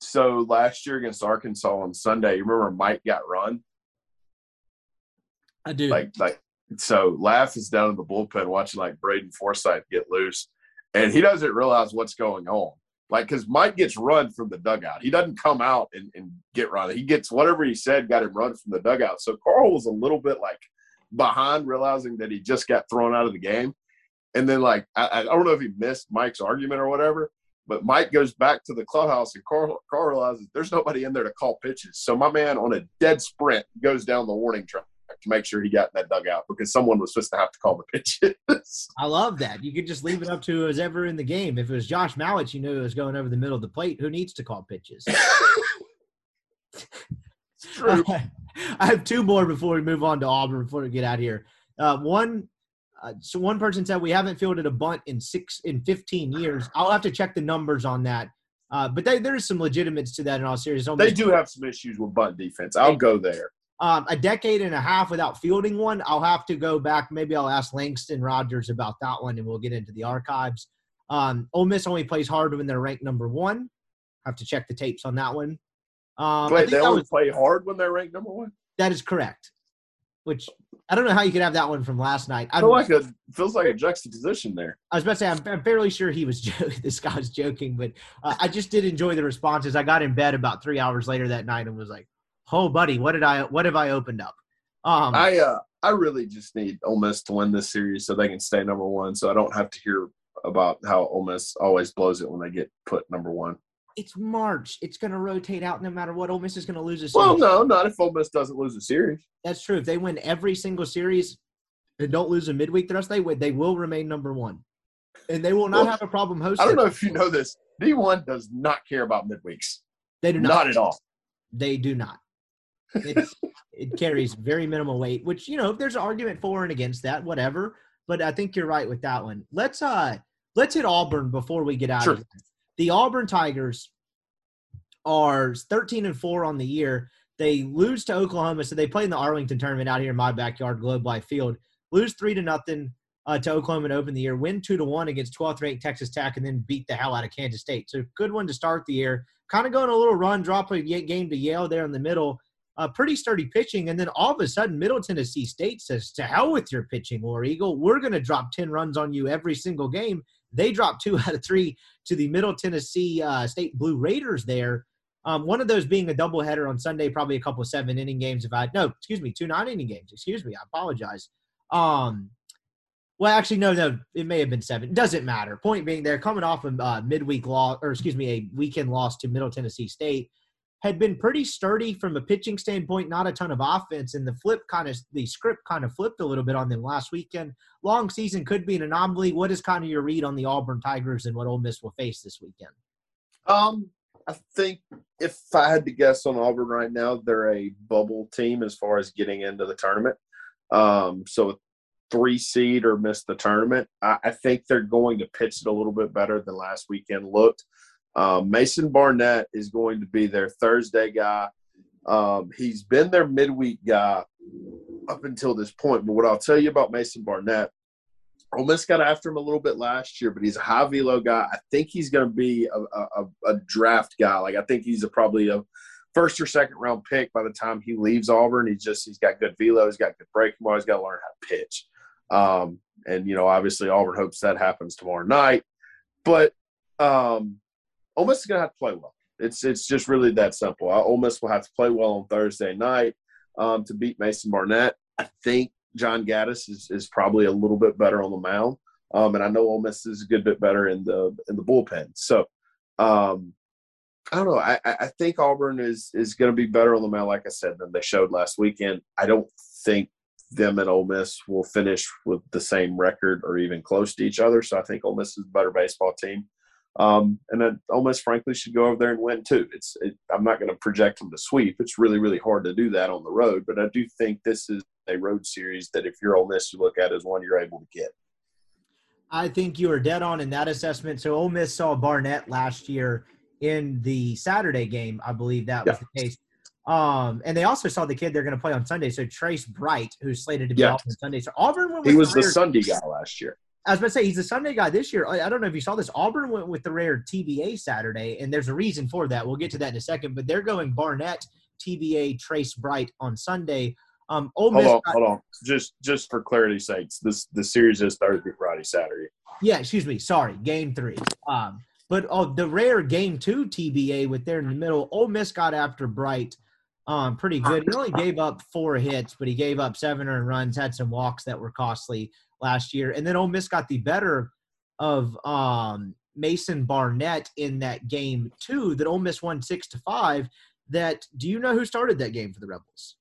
So last year against Arkansas on Sunday, you remember Mike got run I do. like like so. Laugh is down in the bullpen watching like Braden Forsyth get loose, and he doesn't realize what's going on. Like because Mike gets run from the dugout, he doesn't come out and, and get run. He gets whatever he said got him run from the dugout. So Carl was a little bit like behind, realizing that he just got thrown out of the game. And then like I, I don't know if he missed Mike's argument or whatever, But Mike goes back to the clubhouse and Carl, Carl realizes there's nobody in there to call pitches. So my man, on a dead sprint, goes down the warning track to make sure he got in that dugout because someone was supposed to have to call the pitches. I love that. You could just leave it up to who's ever in the game. If it was Josh Mallett, you knew it was going over the middle of the plate. Who needs to call pitches? true. I have two more before we move on to Auburn. Before we get out of here, uh, one. Uh, so one person said we haven't fielded a bunt in six in 15 years. I'll have to check the numbers on that. Uh, but they, there is some legitimates to that in all seriousness. They do have some issues with bunt defense. I'll go there. Um, a decade and a half without fielding one. I'll have to go back. Maybe I'll ask Langston Rogers about that one, and we'll get into the archives. Um, Ole Miss only plays hard when they're ranked number one. have to check the tapes on that one. Um, Wait, they only was, play hard when they're ranked number one. That is correct. Which I don't know how you could have that one from last night. I feel like a feels like a juxtaposition there. I was about to say I'm, I'm fairly sure he was joking. this guy was joking, but uh, I just did enjoy the responses. I got in bed about three hours later that night and was like, "Oh, buddy, what did I? What have I opened up?" Um, I uh, I really just need Ole Miss to win this series so they can stay number one, so I don't have to hear about how Ole Miss always blows it when they get put number one it's March. It's going to rotate out no matter what. Ole Miss is going to lose a series. Well, no, not if Ole Miss doesn't lose a series. That's true. If they win every single series and don't lose a midweek, the rest they would they will remain number one, and they will not well, have a problem hosting. I don't know if you know this. D one does not care about midweeks. They do not. Not at all. They do not. It carries very minimal weight, which you know, if there's an argument for and against that, whatever. But I think you're right with that one. Let's uh let's hit Auburn before we get out sure. of here. The Auburn Tigers are 13 and 4 on the year. They lose to Oklahoma, so they play in the Arlington tournament out here in my backyard, Globe Life Field. Lose three to nothing uh, to Oklahoma to open the year. Win two to one against 12th ranked Texas Tech, and then beat the hell out of Kansas State. So good one to start the year. Kind of going a little run, drop a game to Yale there in the middle. Uh, pretty sturdy pitching, and then all of a sudden, Middle Tennessee State says, "To hell with your pitching, War Eagle. We're going to drop 10 runs on you every single game." They dropped two out of three to the Middle Tennessee uh, State Blue Raiders there. Um, one of those being a doubleheader on Sunday, probably a couple of seven inning games. If I no, excuse me, two nine inning games. Excuse me, I apologize. Um, well, actually, no, no, it may have been seven. Doesn't matter. Point being, they're coming off a uh, midweek loss, or excuse me, a weekend loss to Middle Tennessee State. Had been pretty sturdy from a pitching standpoint, not a ton of offense, and the flip kind of the script kind of flipped a little bit on them last weekend. Long season could be an anomaly. What is kind of your read on the Auburn Tigers and what Ole Miss will face this weekend? Um, I think if I had to guess on Auburn right now, they're a bubble team as far as getting into the tournament. Um, so three seed or miss the tournament. I, I, think they're going to pitch it a little bit better than last weekend looked. Um, Mason Barnett is going to be their Thursday guy. Um, he's been their midweek guy up until this point. But what I'll tell you about Mason Barnett, Ole Miss got after him a little bit last year, but he's a high velo guy. I think he's going to be a, a, a, draft guy. Like I think he's a, probably a first or second round pick by the time he leaves Auburn. He's just he's got good velo, he's got good breaking ball, he's got to learn how to pitch. Um, and you know, obviously Auburn hopes that happens tomorrow night. But um, Ole Miss is going to have to play well. It's it's just really that simple. Ole Miss will have to play well on Thursday night um, to beat Mason Barnett. I think John Gaddis is, is probably a little bit better on the mound, um, and I know Ole Miss is a good bit better in the in the bullpen. So um, I don't know. I, I think Auburn is is going to be better on the mound, like I said, than they showed last weekend. I don't think them and Ole Miss will finish with the same record or even close to each other. So I think Ole Miss is a better baseball team. Um, and then Ole Miss, frankly, should go over there and win too. It's it, I'm not going to project them to sweep. It's really really hard to do that on the road. But I do think this is a road series that if you're Ole Miss, you look at as one you're able to get. I think you are dead on in that assessment. So Ole Miss saw Barnett last year in the Saturday game. I believe that was the case. Um, and they also saw the kid they're going to play on Sunday. So Trace Bright, who's slated to be yeah. off on Sunday. So Auburn went. he was the Sunday guy last year. I was about to say he's a Sunday guy this year. I, I don't know if you saw this. Auburn went with the rare TBA Saturday, and there's a reason for that. We'll get to that in a second. But they're going Barnett, TBA, Trace Bright on Sunday. Um, Ole hold on, got, hold on. Just just for clarity's sakes, this the series is Thursday, Friday, Saturday. Yeah, excuse me. Sorry, game three. Um, but oh, the rare game two TBA with there in the middle. Ole Miss got after Bright. Um, pretty good. He only gave up four hits, but he gave up seven earned runs, had some walks that were costly last year. And then Ole Miss got the better of um, Mason Barnett in that game too. That Ole Miss won six to five. That do you know who started that game for the Rebels?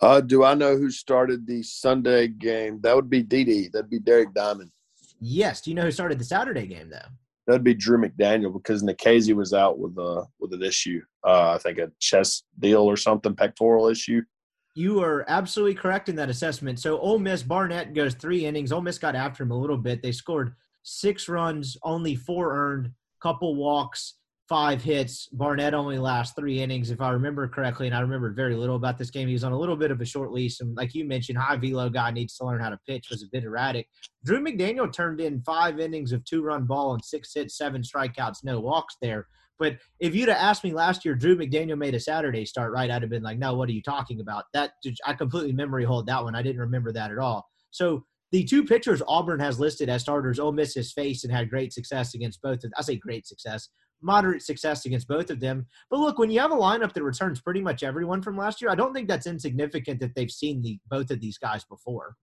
Uh, do I know who started the Sunday game? That would be DD. That'd be Derek Diamond. Yes. Do you know who started the Saturday game though? That'd be Drew McDaniel because Nikhazy was out with a with an issue. Uh, I think a chest deal or something, pectoral issue. You are absolutely correct in that assessment. So Ole Miss Barnett goes three innings. Ole Miss got after him a little bit. They scored six runs, only four earned, couple walks, five hits. Barnett only last three innings, if I remember correctly, and I remember very little about this game. He was on a little bit of a short leash, and like you mentioned, high velo guy needs to learn how to pitch. Was a bit erratic. Drew McDaniel turned in five innings of two run ball and six hits, seven strikeouts, no walks there. But if you'd have asked me last year, Drew McDaniel made a Saturday start, right? I'd have been like, no, what are you talking about? That I completely memory hold that one. I didn't remember that at all. So the two pitchers Auburn has listed as starters, Ole Miss has faced and had great success against both. Of, I say great success, moderate success against both of them. But look, when you have a lineup that returns pretty much everyone from last year, I don't think that's insignificant that they've seen the both of these guys before.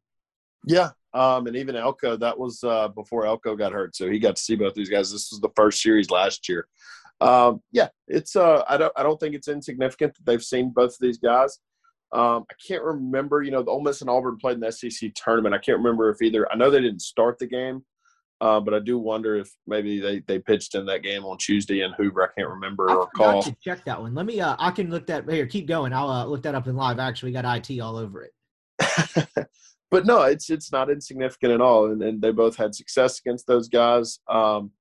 Yeah, um, and even Elko, that was uh, before Elko got hurt, so he got to see both these guys. This was the first series last year. Um, yeah, it's uh, I don't I don't think it's insignificant that they've seen both of these guys. Um, I can't remember, you know, the Ole Miss and Auburn played in the SEC tournament. I can't remember if either. I know they didn't start the game, uh, but I do wonder if maybe they, they pitched in that game on Tuesday in Hoover. I can't remember I or call. To check that one. Let me. Uh, I can look that here. Keep going. I'll uh, look that up in live. Actually, we got IT all over it. but no, it's it's not insignificant at all, and, and they both had success against those guys. Um,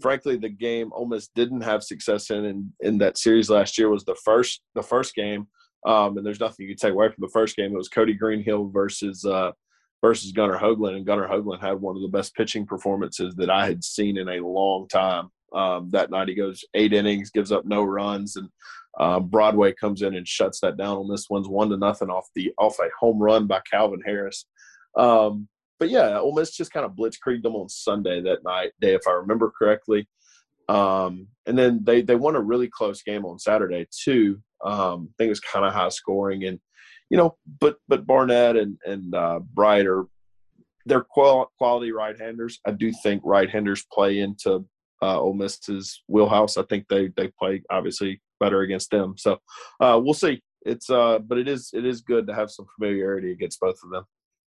frankly, the game Ole Miss didn't have success in, in in that series last year was the first the first game, um, and there's nothing you can take away from the first game. It was Cody Greenhill versus uh, versus Gunnar Hoglund, and Gunnar Hoglund had one of the best pitching performances that I had seen in a long time. Um, that night, he goes eight innings, gives up no runs, and um, Broadway comes in and shuts that down. On this one's one to nothing off the off a home run by Calvin Harris. Um, but yeah, Ole Miss just kind of blitzkrieged them on Sunday that night, day if I remember correctly. Um, and then they they won a really close game on Saturday too. Um, I think it was kind of high scoring, and you know, but but Barnett and and uh, Bright are they're qual- quality right-handers. I do think right-handers play into uh, Ole Miss's wheelhouse. I think they they play obviously better against them. So uh, we'll see. It's uh, but it is it is good to have some familiarity against both of them.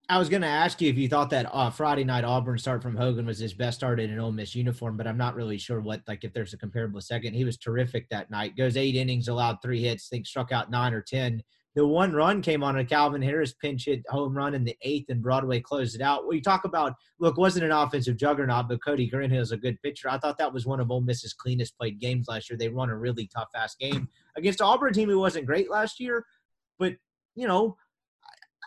I was going to ask you if you thought that uh, Friday night Auburn start from Hoglund was his best start in an Ole Miss uniform, but I'm not really sure what like if there's a comparable second. He was terrific that night. Goes eight innings, allowed three hits, think struck out nine or ten. The one run came on a Calvin Harris pinch hit home run in the eighth, and Broadway closed it out. You talk about look, wasn't an offensive juggernaut, but Cody Greenhill is a good pitcher. I thought that was one of Ole Miss's cleanest played games last year. They won a really tough ass game against Auburn team who wasn't great last year, but you know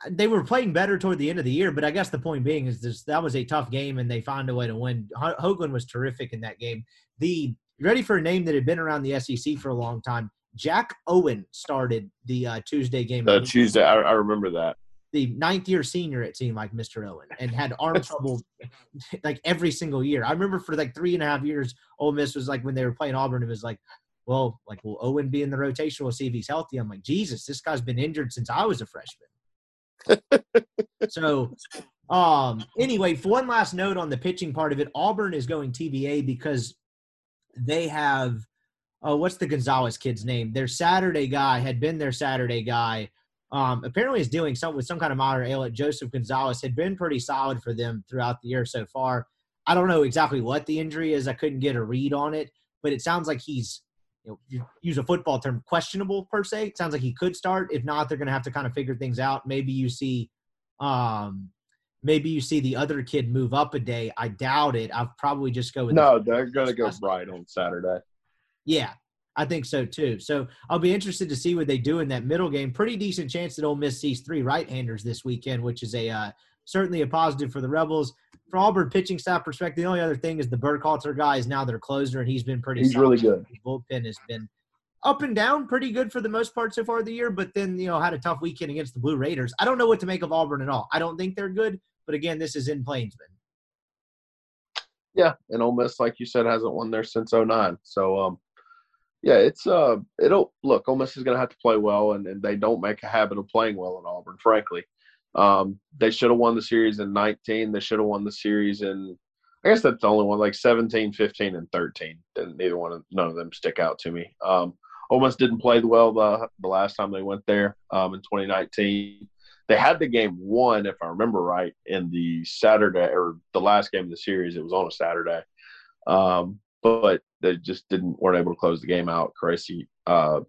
they were playing better toward the end of the year. But I guess the point being is this, that was a tough game, and they found a way to win. Hoglund was terrific in that game. The ready for a name that had been around the SEC for a long time. Jack Owen started the uh, Tuesday game. The Tuesday, I, I, remember that. The ninth year senior, it seemed like Mr. Owen, and had arm trouble like every single year. I remember for like three and a half years, Ole Miss was like when they were playing Auburn, it was like, well, like will Owen be in the rotation? We'll see if he's healthy. I'm like, Jesus, this guy's been injured since I was a freshman. so um anyway for one last note on the pitching part of it auburn is going tba because they have oh, what's the Gonzalez kid's name? Their Saturday guy had been their Saturday guy. Um, apparently is dealing some with some kind of moderate ailment. Joseph Gonzalez had been pretty solid for them throughout the year so far. I don't know exactly what the injury is. I couldn't get a read on it, but it sounds like he's you know, use a football term, questionable per se. It sounds like he could start. If not, they're going to have to kind of figure things out. Maybe you see, um, maybe you see the other kid move up a day. I doubt it. I'll probably just go with. No, they're going to go right on Saturday. Yeah, I think so too. So I'll be interested to see what they do in that middle game. Pretty decent chance that Ole Miss sees three right-handers this weekend, which is a uh, certainly a positive for the Rebels. From Auburn pitching staff perspective, the only other thing is the Burkhalter guy is now their closer, and he's been pretty. He's solid. really good. His bullpen has been up and down, pretty good for the most part so far of the year. But then you know had a tough weekend against the Blue Raiders. I don't know what to make of Auburn at all. I don't think they're good, but again, this is in Plainsman. Yeah, and Ole Miss, like you said, hasn't won there since 09. So um, yeah, it's uh, it'll look. Ole Miss is going to have to play well, and, and they don't make a habit of playing well in Auburn. Frankly, um, they should have won the series in 19. They should have won the series in I guess that's the only one, like 17, 15, and 13. And neither one of none of them stick out to me. Um, Miss didn't play well the, the last time they went there um, in 2019. They had the game won, if I remember right, in the Saturday or the last game of the series. It was on a Saturday, um, but they just didn't weren't able to close the game out. Crazy uh,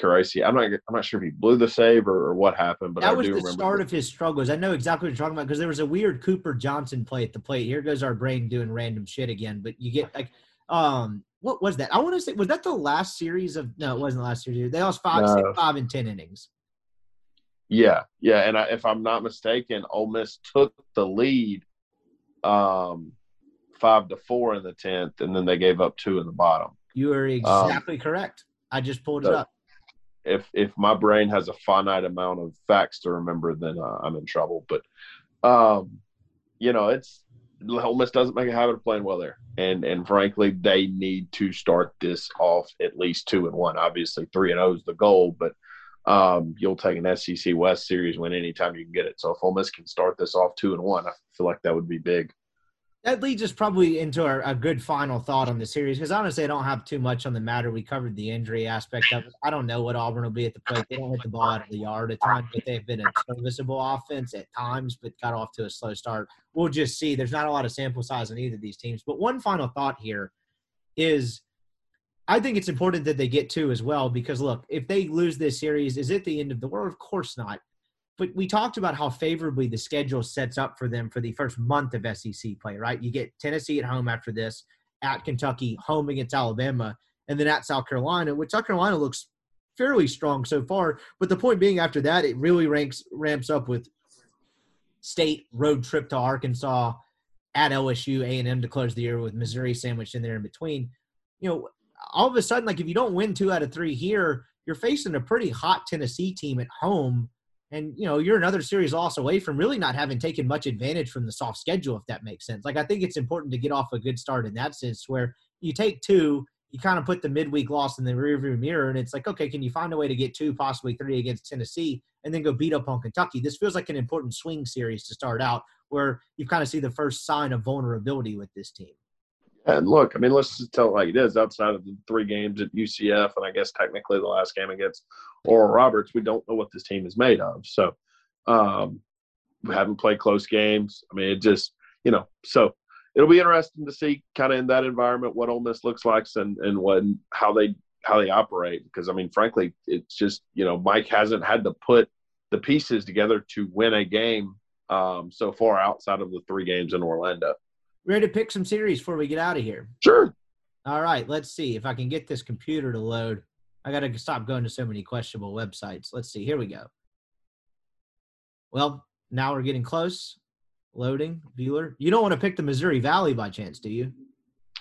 Caracci. I'm not. I'm not sure if he blew the save or, or what happened, but that I was do the remember. start of his struggles. I know exactly what you're talking about because there was a weird Cooper Johnson play at the plate. Here goes our brain doing random shit again. But you get like, um, what was that? I want to say was that the last series of? No, it wasn't the last series. They lost five, No. six, five, and ten innings. Yeah, yeah, and I, if I'm not mistaken, Ole Miss took the lead, um, five to four in the tenth, and then they gave up two in the bottom. You are exactly correct. I just pulled it Um, so- up. If if my brain has a finite amount of facts to remember, then uh, I'm in trouble. But, um, you know, it's Ole Miss doesn't make a habit of playing well there, and and frankly, they need to start this off at least two and one. Obviously, three and zero is the goal, but um, you'll take an SEC West series win anytime you can get it. So if Ole Miss can start this off two and one, I feel like that would be big. That leads us probably into our, a good final thought on the series because honestly, I don't have too much on the matter. We covered the injury aspect of it. I don't know what Auburn will be at the plate. They don't hit the ball out of the yard at times, but they've been a serviceable offense at times, but got off to a slow start. We'll just see. There's not a lot of sample size on either of these teams. But one final thought here is I think it's important that they get two as well because look, if they lose this series, is it the end of the world? Of course not. But we talked about how favorably the schedule sets up for them for the first month of SEC play, right? You get Tennessee at home after this, at Kentucky, home against Alabama, and then at South Carolina, which South Carolina looks fairly strong so far. But the point being, after that, it really ranks ramps up with state road trip to Arkansas, at LSU, A and M to close the year with Missouri sandwiched in there in between. You know, all of a sudden, like if you don't win two out of three here, you're facing a pretty hot Tennessee team at home. And you know, you're another series loss away from really not having taken much advantage from the soft schedule, if that makes sense. Like I think it's important to get off a good start in that sense where you take two, you kind of put the midweek loss in the rearview mirror, and it's like, okay, can you find a way to get two, possibly three against Tennessee, and then go beat up on Kentucky? This feels like an important swing series to start out, where you kind of see the first sign of vulnerability with this team. And look, I mean, let's just tell it like it is. Outside of the three games at UCF, and I guess technically the last game against Oral Roberts, we don't know what this team is made of. So um, we haven't played close games. I mean, it just you know. So it'll be interesting to see kind of in that environment what Ole Miss looks like and and what how they how they operate. Because I mean, frankly, it's just you know Mike hasn't had to put the pieces together to win a game um, so far outside of the three games in Orlando. Ready to pick some series before we get out of here? Sure. All right, let's see if I can get this computer to load. I got to stop going to so many questionable websites. Let's see. Here we go. Well, now we're getting close. Loading, Bueller. You don't want to pick the Missouri Valley by chance, do you?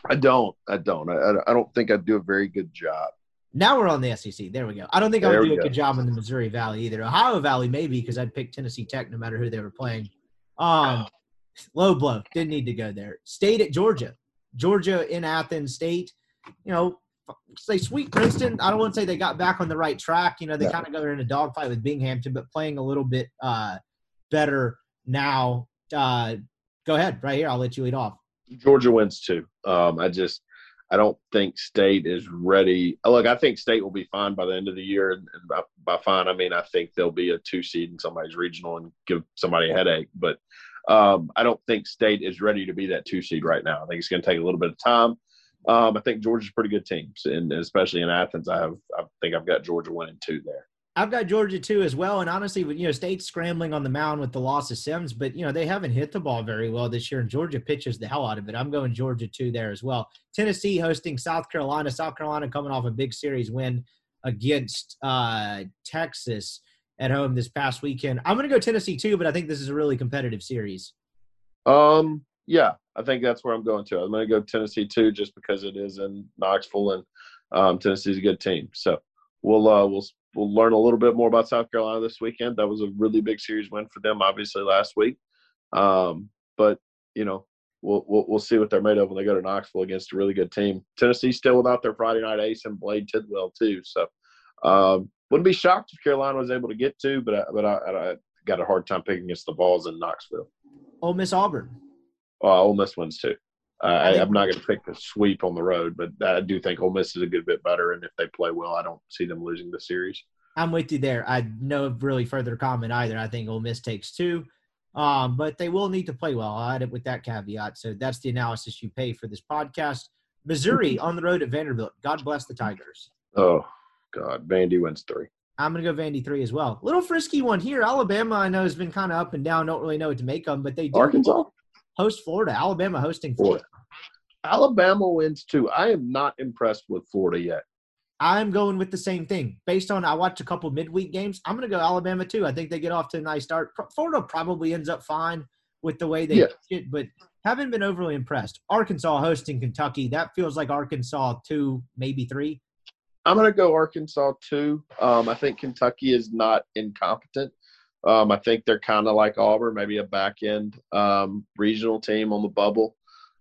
I don't. I don't. I, I don't think I'd do a very good job. Now we're on the SEC. There we go. I don't think I There would we do a go. good job in the Missouri Valley either. Ohio Valley maybe because I'd pick Tennessee Tech no matter who they were playing. Um, low blow. Didn't need to go there. State at Georgia. Georgia in Athens State. You know, say sweet Princeton. I don't want to say they got back on the right track. You know, they No. kind of got in a dogfight with Binghamton, but playing a little bit uh, better now. Uh, go ahead, right here. I'll let you lead off. Georgia wins too. Um, I just I don't think State is ready. Look, I think State will be fine by the end of the year, and, and by, by fine I mean I think they'll be a two seed in somebody's regional and give somebody a headache. But um, I don't think State is ready to be that two seed right now. I think it's going to take a little bit of time. Um, I think Georgia's pretty good team, and especially in Athens, I have I think I've got Georgia winning two there. I've got Georgia too as well, and honestly, you know, State's scrambling on the mound with the loss of Sims, but you know they haven't hit the ball very well this year, and Georgia pitches the hell out of it. I'm going Georgia two there as well. Tennessee hosting South Carolina. South Carolina coming off a big series win against uh, Texas at home this past weekend. I'm going to go Tennessee too, but I think this is a really competitive series. Um, yeah, I think that's where I'm going to. I'm going to go Tennessee too, just because it is in Knoxville and um, Tennessee's a good team. So we'll uh, we'll we'll learn a little bit more about South Carolina this weekend. That was a really big series win for them, obviously last week. Um, but you know, we'll, we'll we'll see what they're made of when they go to Knoxville against a really good team. Tennessee still without their Friday night ace and Blade Tidwell too. So um, wouldn't be shocked if Carolina was able to get to, but I, but I, I got a hard time picking against the Vols in Knoxville. Ole Miss Auburn. Uh, Ole Miss wins too. Uh, I, I'm not going to pick a sweep on the road, but I do think Ole Miss is a good bit better, and if they play well, I don't see them losing the series. I'm with you there. I no really further comment either. I think Ole Miss takes two, um, but they will need to play well. I add it with that caveat. So that's the analysis you pay for this podcast. Missouri on the road at Vanderbilt. God bless the Tigers. Oh God, Vandy wins three. I'm going to go Vandy three as well. Little frisky one here. Alabama, I know, has been kind of up and down. Don't really know what to make of them, but they do Arkansas host Florida. Alabama hosting Florida. Alabama wins too. I am not impressed with Florida yet. I'm going with the same thing. Based on I watched a couple midweek games, I'm going to go Alabama too. I think they get off to a nice start. Florida probably ends up fine with the way they Yeah. it, but haven't been overly impressed. Arkansas hosting Kentucky. That feels like Arkansas two, maybe three. I'm going to go Arkansas too. Um, I think Kentucky is not incompetent. Um, I think they're kind of like Auburn, maybe a back end um, regional team on the bubble.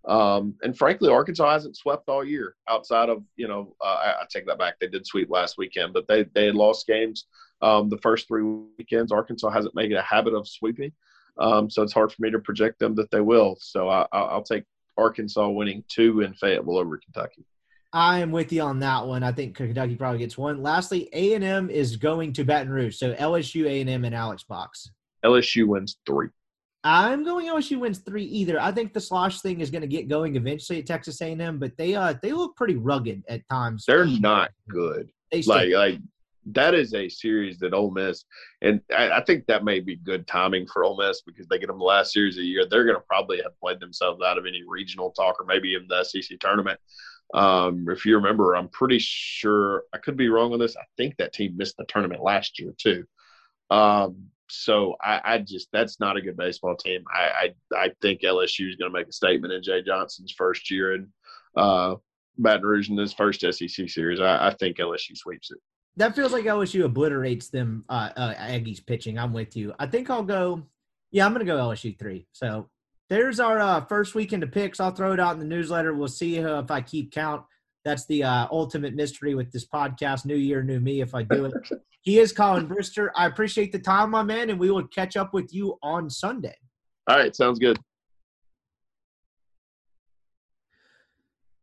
Um, and frankly, Arkansas hasn't swept all year outside of, you know, uh, I, I take that back. They did sweep last weekend, but they, they lost games um, the first three weekends. Arkansas hasn't made it a habit of sweeping. Um, so it's hard for me to project them that they will. So I- I'll take Arkansas winning two in Fayetteville over Kentucky. I am with you on that one. I think Kentucky probably gets one. Lastly, A and M is going to Baton Rouge, so LSU, A and M, and Alex Box. LSU wins three. I'm going LSU wins three either. I think the slosh thing is going to get going eventually at Texas A&M, but they uh they look pretty rugged at times. They're not good. They still- like like that is a series that Ole Miss, and I, I think that may be good timing for Ole Miss because they get them the last series of the year. They're going to probably have played themselves out of any regional talk or maybe even the SEC tournament. Um, if you remember, I'm pretty sure I could be wrong on this. I think that team missed the tournament last year too. Um, so I, I just that's not a good baseball team. I I, I think LSU is going to make a statement in Jay Johnson's first year in uh, Baton Rouge in his first SEC series. I, I think LSU sweeps it. that feels like LSU obliterates them uh, uh Aggies pitching. I'm with you. I think I'll go yeah, I'm going to go LSU 3. So there's our uh, first weekend of picks. I'll throw it out in the newsletter. We'll see if I keep count. That's the uh, ultimate mystery with this podcast. New year, new me. If I do it, he is Colin Brister. I appreciate the time, my man, and we will catch up with you on Sunday. All right, sounds good.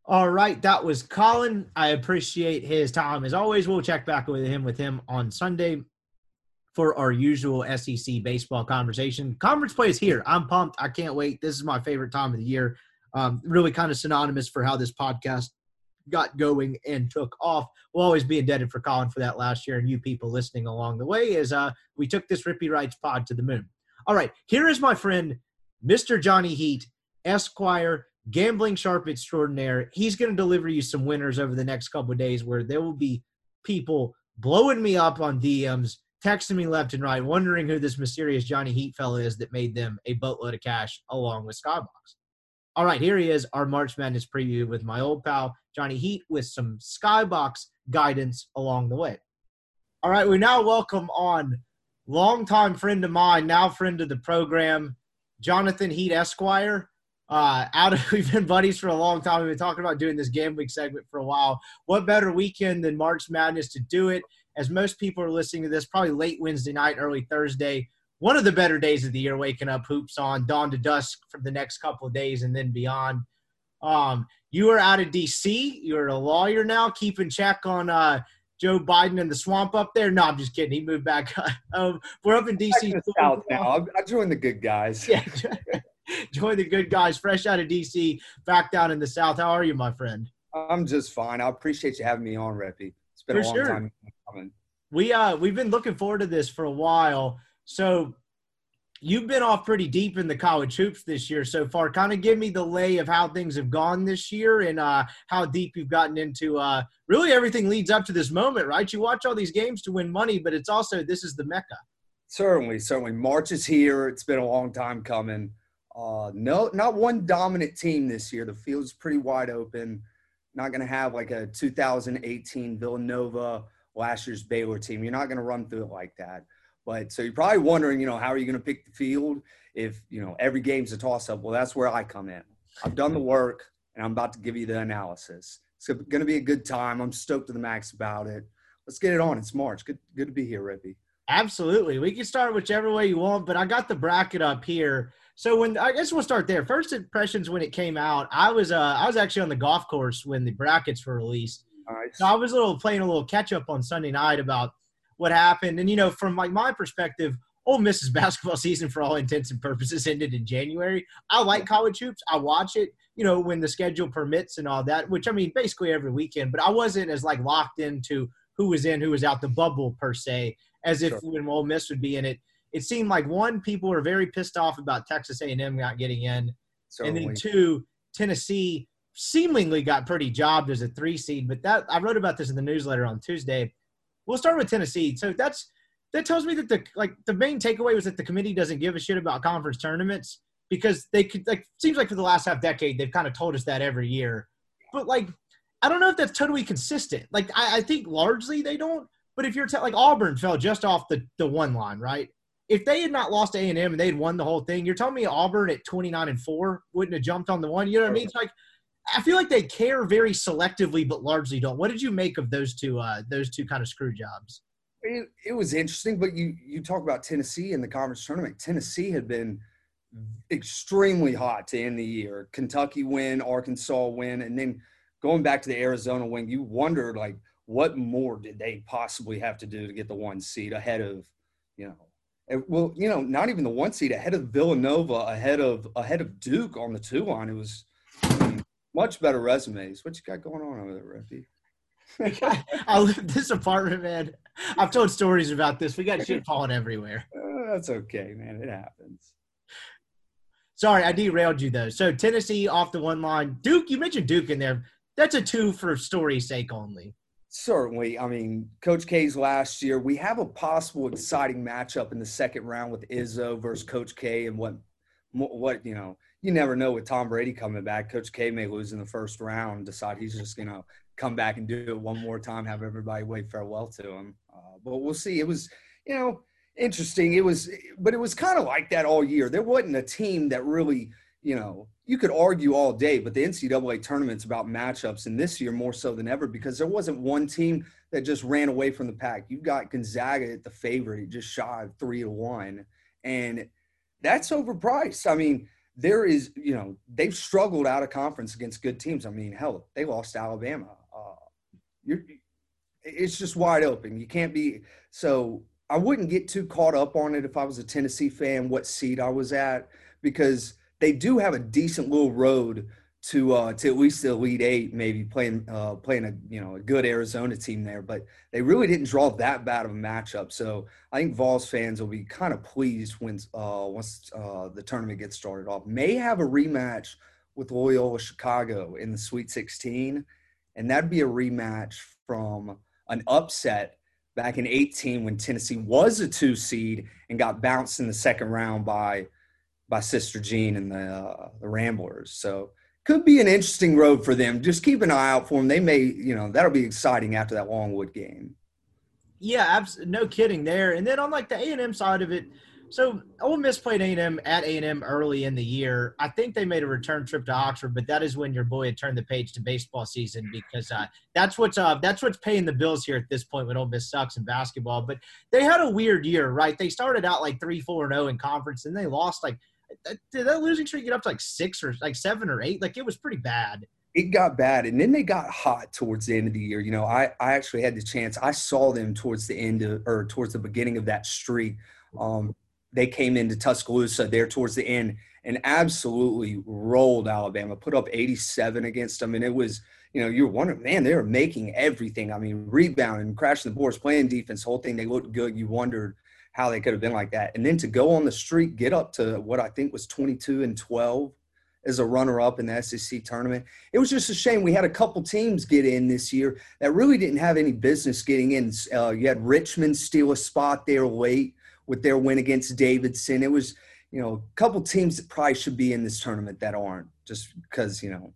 All right, that was Colin. I appreciate his time as always. We'll check back with him with him on Sunday for our usual SEC baseball conversation. Conference play is here. I'm pumped. I can't wait. This is my favorite time of the year. Um, really kind of synonymous for how this podcast got going and took off. We'll always be indebted for Colin for that last year and you people listening along the way as uh, we took this Rippy Writes pod to the moon. All right, here is my friend, Mr. Johnny Heat, Esquire, gambling sharp extraordinaire. He's going to deliver you some winners over the next couple of days where there will be people blowing me up on DMs, texting me left and right, wondering who this mysterious Johnny Heat fella is that made them a boatload of cash along with Skybox. All right, here he is, our March Madness preview with my old pal Johnny Heat with some Skybox guidance along the way. All right, we now welcome on longtime friend of mine, now friend of the program, Jonathan Heat Esquire. Uh, out of we've been buddies for a long time. We've been talking about doing this gambling segment for a while. What better weekend than March Madness to do it? As most people are listening to this, probably late Wednesday night, early Thursday. One of the better days of the year, waking up hoops on dawn to dusk for the next couple of days and then beyond. Um, you are out of DC. You're a lawyer now, keeping check on uh, Joe Biden and the swamp up there. No, I'm just kidding. He moved back. um, we're up in DC. South now. I I joined the good guys. Yeah. Join the good guys, fresh out of DC, back down in the South. How are you, my friend? I'm just fine. I appreciate you having me on, Rippy. It's been For a long sure. time coming. We uh we've been looking forward to this for a while. So you've been off pretty deep in the college hoops this year so far. Kind of give me the lay of how things have gone this year and uh how deep you've gotten into uh really everything leads up to this moment, right? You watch all these games to win money, but it's also this is the mecca. Certainly, certainly. March is here. It's been a long time coming. Uh, no, not one dominant team this year. The field's pretty wide open. Not going to have like a 2018 Villanova last year's Baylor team. You're not going to run through it like that. But so you're probably wondering, you know, how are you going to pick the field if you know every game's a toss up? Well, that's where I come in. I've done the work, and I'm about to give you the analysis. It's going to be a good time. I'm stoked to the max about it. Let's get it on. It's March. Good, good to be here, Rippy. Absolutely. We can start whichever way you want, but I got the bracket up here. So when I guess we'll start there. First impressions when it came out, I was uh I was actually on the golf course when the brackets were released. Nice. So I was a little playing a little catch up on Sunday night about what happened, and you know, from like my perspective, Ole Miss's basketball season, for all intents and purposes, ended in January. I like college hoops. I watch it, you know, when the schedule permits and all that. Which I mean, basically every weekend. But I wasn't as like locked into who was in, who was out the bubble per se, as if Sure. when Ole Miss would be in it. It seemed like one, people were very pissed off about Texas A&M not getting in, and then two, Tennessee seemingly got pretty jobbed as a three seed. But that I wrote about this in the newsletter on Tuesday. We'll start with Tennessee. So that's that tells me that the like the main takeaway was that the committee doesn't give a shit about conference tournaments because they could like seems like for the last half decade they've kind of told us that every year. But like I don't know if that's totally consistent. Like I, I think largely they don't. But if you're te- like Auburn fell just off the the one line, right? If they had not lost A and M and they'd won the whole thing, you're telling me Auburn at 29 and four wouldn't have jumped on the one. You know what I mean? It's like I feel like they care very selectively, but largely don't. What did you make of those two? Uh, those two kind of screw jobs. it, it was interesting, but you you talk about Tennessee in the conference tournament. Tennessee had been extremely hot to end the year. Kentucky win, Arkansas win, and then going back to the Arizona win, you wondered like what more did they possibly have to do to get the one seed ahead of, you know, well, you know, not even the one seed ahead of Villanova, ahead of ahead of Duke on the two line. It was much better resumes. What you got going on over there, Rippy? I live this apartment, man. I've told stories about this. We got shit falling everywhere. Uh, that's okay, man. It happens. Sorry, I derailed you though. So Tennessee off the one line. Duke, you mentioned Duke in there. That's a two for story's sake only. Certainly. I mean, Coach K's last year, we have a possible exciting matchup in the second round with Izzo versus Coach K and what, what, you know, you never know with Tom Brady coming back. Coach K may lose in the first round decide he's just going to come back and do it one more time, have everybody wave farewell to him. Uh, but we'll see. It was, you know, interesting. It was, but it was kind of like that all year. There wasn't a team that really, you know, you could argue all day, but the NCAA tournament's about matchups, and this year more so than ever because there wasn't one team that just ran away from the pack. You got Gonzaga at the favorite, just shy of three to one, and that's overpriced. I mean, there is, you know, they've struggled out of conference against good teams. I mean, hell, they lost Alabama. Uh, it's just wide open. You can't be so. I wouldn't get too caught up on it if I was a Tennessee fan, what seat I was at, because they do have a decent little road to uh, to at least the Elite Eight, maybe playing uh, playing a you know a good Arizona team there. But they really didn't draw that bad of a matchup. So I think Vols fans will be kind of pleased when uh, once uh, the tournament gets started off. May have a rematch with Loyola Chicago in the Sweet 16, and that'd be a rematch from an upset back in 18 when Tennessee was a two seed and got bounced in the second round by by Sister Jean and the uh, the Ramblers. So could be an interesting road for them. Just keep an eye out for them. They may, you know, that'll be exciting after that Longwood game. Yeah, abs- no kidding there. And then on like the A and M side of it, so Ole Miss played A and M at A and M early in the year. I think they made a return trip to Oxford, but that is when your boy had turned the page to baseball season because uh, that's what's uh, that's what's paying the bills here at this point when Ole Miss sucks in basketball. But they had a weird year, right? They started out like three, four, and zero in conference, and they lost like did that losing streak get up to like six or like seven or eight? Like it was pretty bad. It got bad, and then they got hot towards the end of the year. You know, I I actually had the chance. I saw them towards the end of or towards the beginning of that streak. Um, they came into Tuscaloosa there towards the end and absolutely rolled Alabama, put up 87 against them. And it was, you know, you're wondering, man, they were making everything. I mean, rebounding, crashing the boards, playing defense, whole thing. They looked good. You wondered how they could have been like that. And then to go on the street, get up to what I think was 22 and 12 as a runner up in the SEC tournament. It was just a shame. We had a couple teams get in this year that really didn't have any business getting in. Uh, you had Richmond steal a spot there late with their win against Davidson. It was, you know, a couple teams that probably should be in this tournament that aren't just because, you know,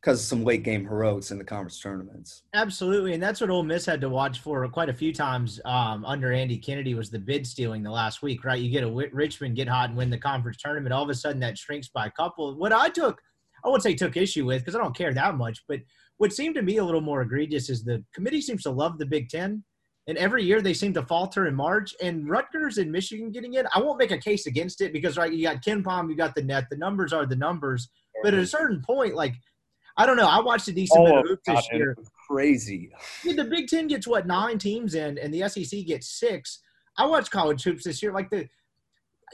because of some late game heroics in the conference tournaments. Absolutely, and that's what Ole Miss had to watch for quite a few times um, under Andy Kennedy was the bid stealing the last week, right? You get a Richmond get hot and win the conference tournament, all of a sudden that shrinks by a couple. What I took, I wouldn't say took issue with because I don't care that much, but what seemed to me a little more egregious is the committee seems to love the Big Ten, and every year they seem to falter in March. And Rutgers and Michigan getting in, I won't make a case against it because right, you got KenPom, you got the net. The numbers are the numbers, but at a certain point, like I don't know. I watched a decent bit of hoops this year. crazy. Yeah, the Big Ten gets what nine teams in, and the SEC gets six. I watched college hoops this year. Like the,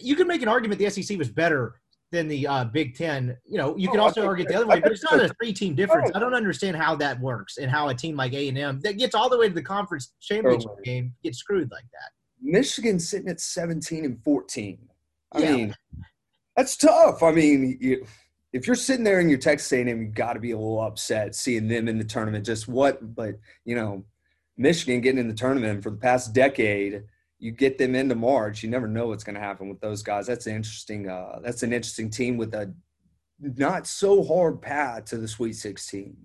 you can make an argument the SEC was better than the uh, Big Ten. You know, you Oh, I also think- argue the other way, but it's not a three-team difference. Oh. I don't understand how that works and how a team like A and M that gets all the way to the conference championship Totally. game gets screwed like that. Michigan's sitting at 17 and 14. I Yeah. mean, that's tough. I mean, you, if you're sitting there in your Texas A&M, you got to be a little upset seeing them in the tournament. Just what, but you know, Michigan getting in the tournament for the past decade, you get them into March. You never know what's going to happen with those guys. That's an interesting. Uh, that's an interesting team with a not so hard path to the Sweet 16.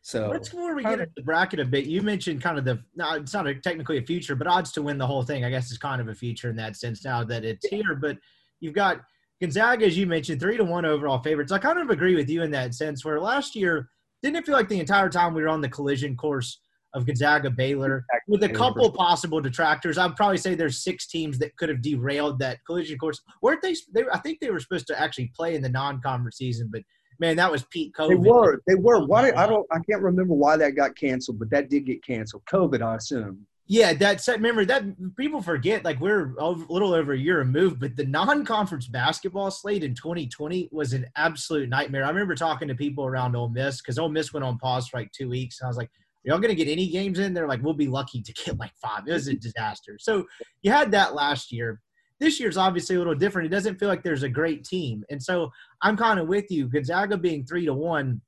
So Let's before we get into the bracket a bit. You mentioned kind of the no, it's not a, technically a future, but odds to win the whole thing. I guess is kind of a future in that sense now that it's here. But you've got Gonzaga, as you mentioned, three to one overall favorites. I kind of agree with you in that sense. Where last year didn't it feel like the entire time we were on the collision course of Gonzaga Baylor with a couple possible detractors. I'd probably say there's six teams that could have derailed that collision course. Weren't they? they I think they were supposed to actually play in the non-conference season, but man, that was Pete COVID. They were. They were. Why? I don't. I can't remember why that got canceled, but that did get canceled. COVID, I assume. Yeah, that's remember that people forget like we're a little over a year removed, but the non-conference basketball slate in 2020 was an absolute nightmare. I remember talking to people around Ole Miss because Ole Miss went on pause for like two weeks, and I was like, "Are y'all gonna get any games in?" They're like, "We'll be lucky to get like five. It was a disaster. So you had that last year. This year's obviously a little different. It doesn't feel like there's a great team, and so I'm kind of with you. Gonzaga being three to one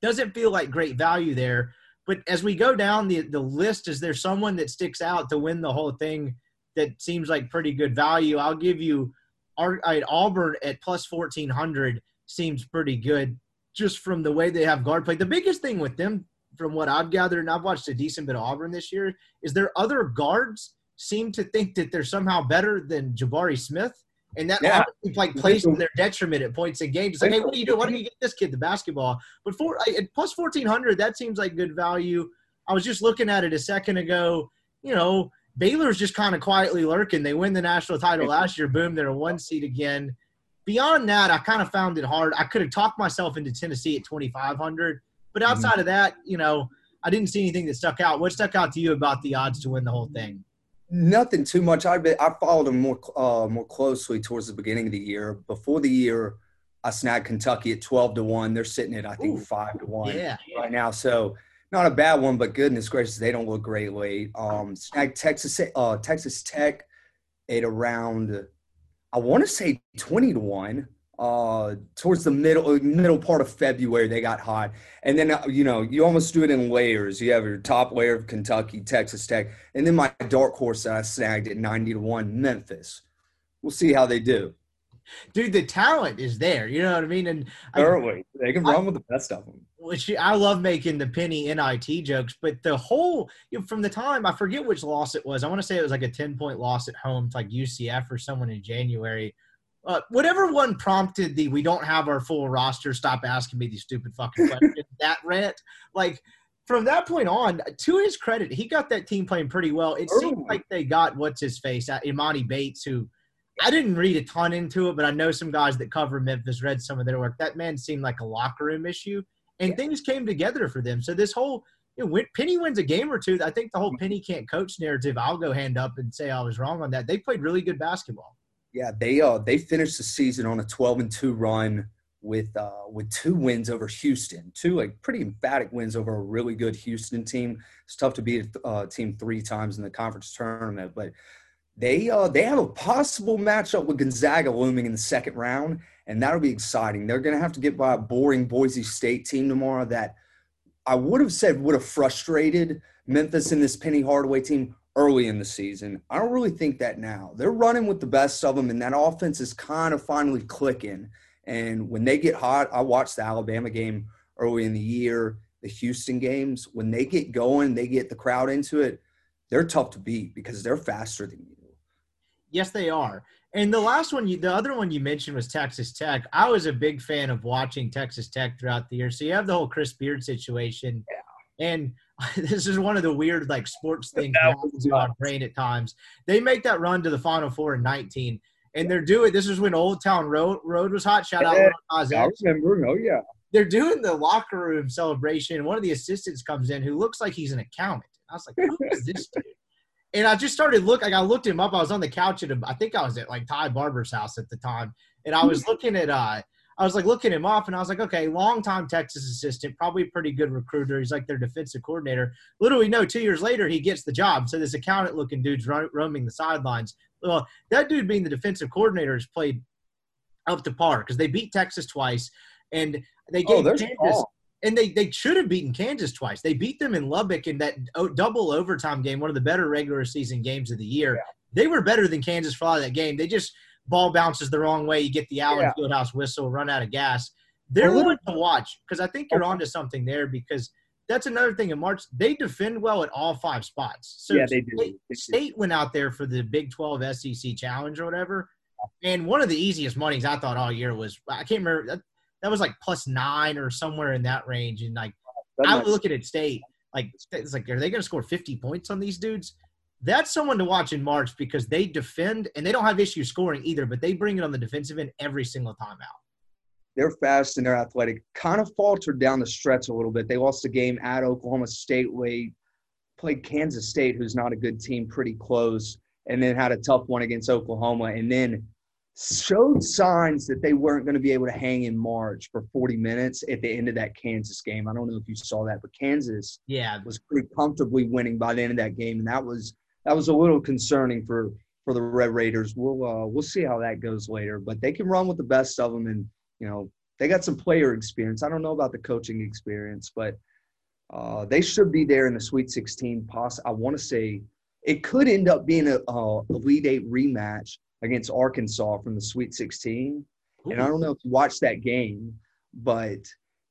doesn't feel like great value there. But as we go down the, the list, is there someone that sticks out to win the whole thing that seems like pretty good value? I'll give you uh, Auburn at plus 1400 seems pretty good just from the way they have guard play. The biggest thing with them, from what I've gathered, and I've watched a decent bit of Auburn this year, is their other guards seem to think that they're somehow better than Jabari Smith. And that Yeah. like plays to their detriment at points in games. It's like, hey, what do you do? Why don't you get this kid the basketball? But for at plus fourteen hundred, that seems like good value. I was just looking at it a second ago. You know, Baylor's just kind of quietly lurking. They win the national title last year. Boom, they're a one seed again. Beyond that, I kind of found it hard. I could have talked myself into Tennessee at twenty five hundred, but mm-hmm. outside of that, you know, I didn't see anything that stuck out. What stuck out to you about the odds to win the whole thing? Nothing too much. I I followed them more uh, more closely towards the beginning of the year. Before the year, I snagged Kentucky at twelve to one. They're sitting at I think Ooh. five to one Yeah, right now. So not a bad one, but goodness gracious, they don't look great late. Um, snagged Texas uh, Texas Tech at around I want to say twenty to one. Uh, towards the middle middle part of February, they got hot, and then uh, you know you almost do it in layers. You have your top layer of Kentucky, Texas Tech, and then my dark horse that I snagged at ninety to one, Memphis. We'll see how they do. dude, the talent is there. You know what I mean? And I, Early, they can run with the best of them. which I love making the penny NIT jokes, but the whole you know, from the time I forget which loss it was. I want to say it was like a ten point loss at home to like UCF or someone in January. Uh, whatever one prompted the "we don't have our full roster," stop asking me these stupid fucking questions. that rant, like from that point on, to his credit, he got that team playing pretty well. It seemed like they got what's his face, uh, Emoni Bates, who I didn't read a ton into it, but I know some guys that cover Memphis read some of their work. That man seemed like a locker room issue, and things came together for them. So this whole you know, when Penny wins a game or two, I think the whole Penny can't coach narrative. I'll go hand up and say I was wrong on that. They played really good basketball. Yeah, they uh they finished the season on a 12 and 2 run with uh with two wins over Houston. Two like pretty emphatic wins over a really good Houston team. It's tough to beat a uh, team three times in the conference tournament, but they uh they have a possible matchup with Gonzaga looming in the second round, and that'll be exciting. They're gonna have to get by a boring Boise State team tomorrow that I would have said would have frustrated Memphis and this Penny Hardaway team early in the season. I don't really think that now. They're running with the best of them, and that offense is kind of finally clicking. And when they get hot, I watched the Alabama game early in the year, the Houston games. When they get going, they get the crowd into it. They're tough to beat because they're faster than you. Yes, they are. And the last one, you, the other one you mentioned was Texas Tech. I was a big fan of watching Texas Tech throughout the year. So you have the whole Chris Beard situation. And this is one of the weird like sports things that happens in my brain at times. They make that run to the Final Four in 19, and they're doing. This is when Old Town Road Road was hot. Shout out, Yeah. Nas remember. Oh yeah. They're doing the locker room celebration. One of the assistants comes in who looks like he's an accountant. I was like, who is this dude? And I just started look. Like I looked him up. I was on the couch at a, I think I was at like Ty Barber's house at the time, and I was looking at uh I was like looking him up, and I was like, okay, longtime Texas assistant, probably a pretty good recruiter. He's like their defensive coordinator. Little we know, two years later, he gets the job. So this accountant looking dude's ro- roaming the sidelines. Well, that dude being the defensive coordinator has played up to par because they beat Texas twice, and they Oh, gave they're Kansas strong. and they they should have beaten Kansas twice. They beat them in Lubbock in that o- double overtime game, one of the better regular season games of the year. They were better than Kansas for a lot of that game. They just ball bounces the wrong way. You get the Allen Yeah. Fieldhouse whistle, run out of gas. They're one to watch because I think you're onto something there because that's another thing in March. They defend well at all five spots. So Yeah, they do. State, They do. State went out there for the Big 12 SEC challenge or whatever. And one of the easiest monies I thought all year was I can't remember that, that was like plus nine or somewhere in that range. And like That's I was looking at state, like it's like, are they going to score 50 points on these dudes? That's someone to watch in March because they defend and they don't have issues scoring either, but they bring it on the defensive end every single time out. they're fast and they're athletic. Kind of faltered down the stretch a little bit. They lost a game at Oklahoma State. We played Kansas State, who's not a good team, pretty close, and then had a tough one against Oklahoma, and then showed signs that they weren't going to be able to hang in March for 40 minutes at the end of that Kansas game. I don't know if you saw that, but Kansas Yeah, was pretty comfortably winning by the end of that game, and that was that was a little concerning for for the Red Raiders. We'll uh, we'll see how that goes later, but they can run with the best of them, and you know they got some player experience. I don't know about the coaching experience, but uh, they should be there in the Sweet 16. Poss- I want to say it could end up being a, a Elite Eight rematch against Arkansas from the Sweet 16. And I don't know if you watched that game, but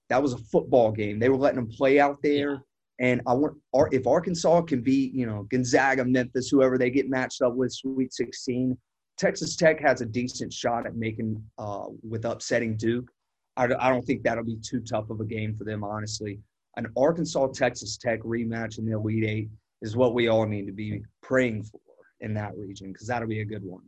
that was a football game. They were letting them play out there. And I want if Arkansas can beat, you know, Gonzaga, Memphis, whoever they get matched up with, Sweet 16, Texas Tech has a decent shot at making uh, with upsetting Duke. I, I don't think that'll be too tough of a game for them, honestly. An Arkansas Texas Tech rematch in the Elite Eight is what we all need to be praying for in that region because that'll be a good one.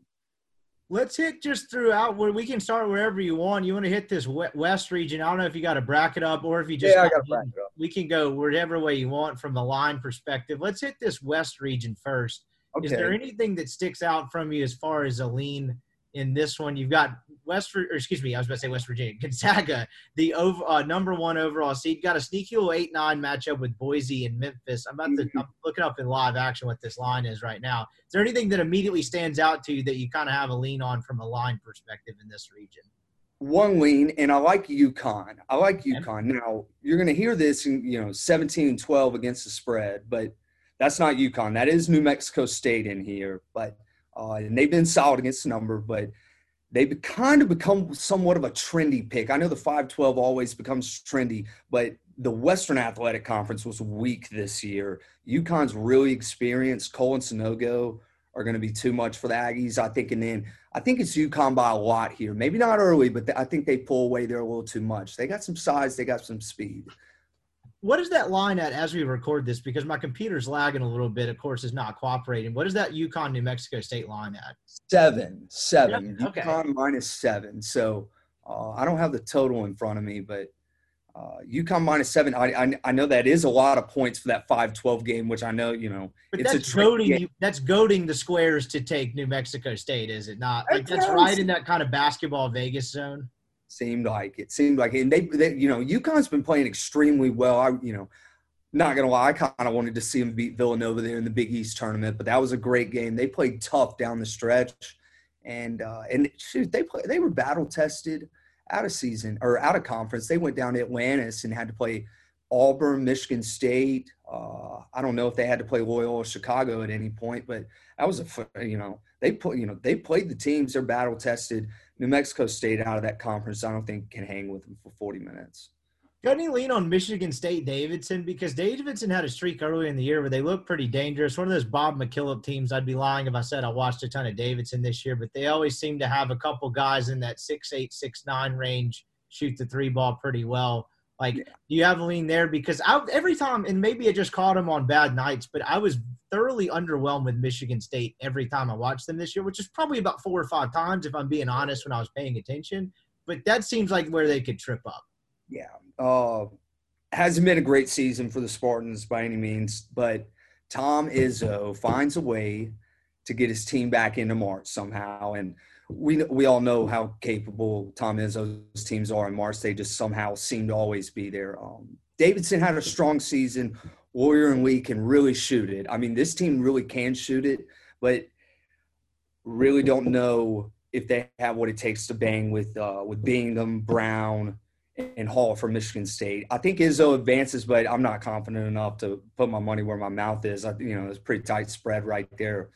Let's hit just throughout where we can start wherever you want. You want to hit this West region? I don't know if you got a bracket up or if you just. Yeah, I got- got a bracket up. We can go whatever way you want from the line perspective. Let's hit this West region first. Okay. Is there anything that sticks out from you as far as a lean in this one? You've got West, or excuse me, I was about to say West Virginia, Gonzaga, the over, uh, number one overall seed. Got a sneaky little eight nine matchup with Boise and Memphis. I'm about to I'm looking up in live action what this line is right now. Is there anything that immediately stands out to you that you kind of have a lean on from a line perspective in this region? one lean, and I like UConn. I like. UConn. Now you're going to hear this, in, you know, 17 and 12 against the spread, but that's not UConn. That is New Mexico State in here, but uh, and they've been solid against the number, but they've kind of become somewhat of a trendy pick. I know the 5-12 always becomes trendy, but the Western Athletic Conference was weak this year. UConn's really experienced. Cole and Sanogo are going to be too much for the Aggies, I think, and then I think it's UConn by a lot here. Maybe not early, but I think they pull away there a little too much. They got some size, they got some speed. What is that line at as we record this? Because my computer's lagging a little bit. Of course, is not cooperating. What is that UConn New Mexico State line at? Seven, seven. Yeah, okay. UConn minus seven. So uh, I don't have the total in front of me, but uh, UConn minus seven. I, I I know that is a lot of points for that 5-12 game, which I know you know But it's that's a goading game. That's goading the squares to take New Mexico State, is it not? Like That's that's right in that kind of basketball Vegas zone. Seemed like it. Seemed like. And they, they you know, UConn's been playing extremely well. I, you know, not gonna lie, I kind of wanted to see them beat Villanova there in the Big East tournament, but that was a great game. They played tough down the stretch, and uh, and shoot, they play. They were battle tested out of season or out of conference. They went down to Atlantis and had to play Auburn, Michigan State. Uh, I don't know if they had to play Loyola or Chicago at any point, but that was a you know they put you know they played the teams. They're battle tested. New Mexico State out of that conference, I don't think can hang with them for 40 minutes. Got any lean on Michigan State Davidson? Because Davidson had a streak early in the year where they looked pretty dangerous. One of those Bob McKillop teams. I'd be lying if I said I watched a ton of Davidson this year, but they always seem to have a couple guys in that six eight, six nine range shoot the three ball pretty well. Like, do you have a lean there? Because I, every time, and maybe I just caught him on bad nights, but I was thoroughly underwhelmed with Michigan State every time I watched them this year, which is probably about four or five times, if I'm being honest, when I was paying attention. But that seems like where they could trip up. Yeah. Uh, hasn't been a great season for the Spartans by any means, but Tom Izzo finds a way to get his team back into March somehow. And we we all know how capable Tom Izzo's teams are in March. They just somehow seem to always be there. Um, Davidson had a strong season. Loyer and Lee can really shoot it. I mean, this team really can shoot it, but really don't know if they have what it takes to bang with uh, with Bingham, Brown, and Hall from Michigan State. I think Izzo advances, but I'm not confident enough to put my money where my mouth is. I, you know, it's pretty tight spread right there.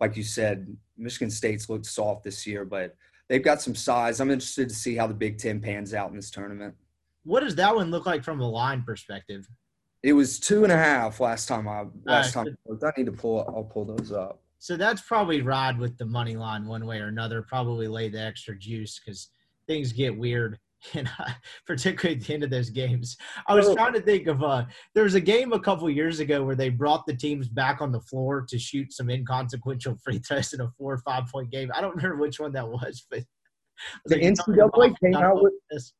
Like you said, Michigan State's looked soft this year, but they've got some size. I'm interested to see how the Big Ten pans out in this tournament. What does that one look like from a line perspective? It was two and a half last time. I last time I need to pull. I'll pull those up. So that's probably ride with the money line one way or another. Probably lay the extra juice because things get weird and uh, particularly at the end of those games. I was trying to think of uh, there was a game a couple years ago where they brought the teams back on the floor to shoot some inconsequential free throws in a four or five point game. I don't remember which one that was, but the like, NCAA came out with this.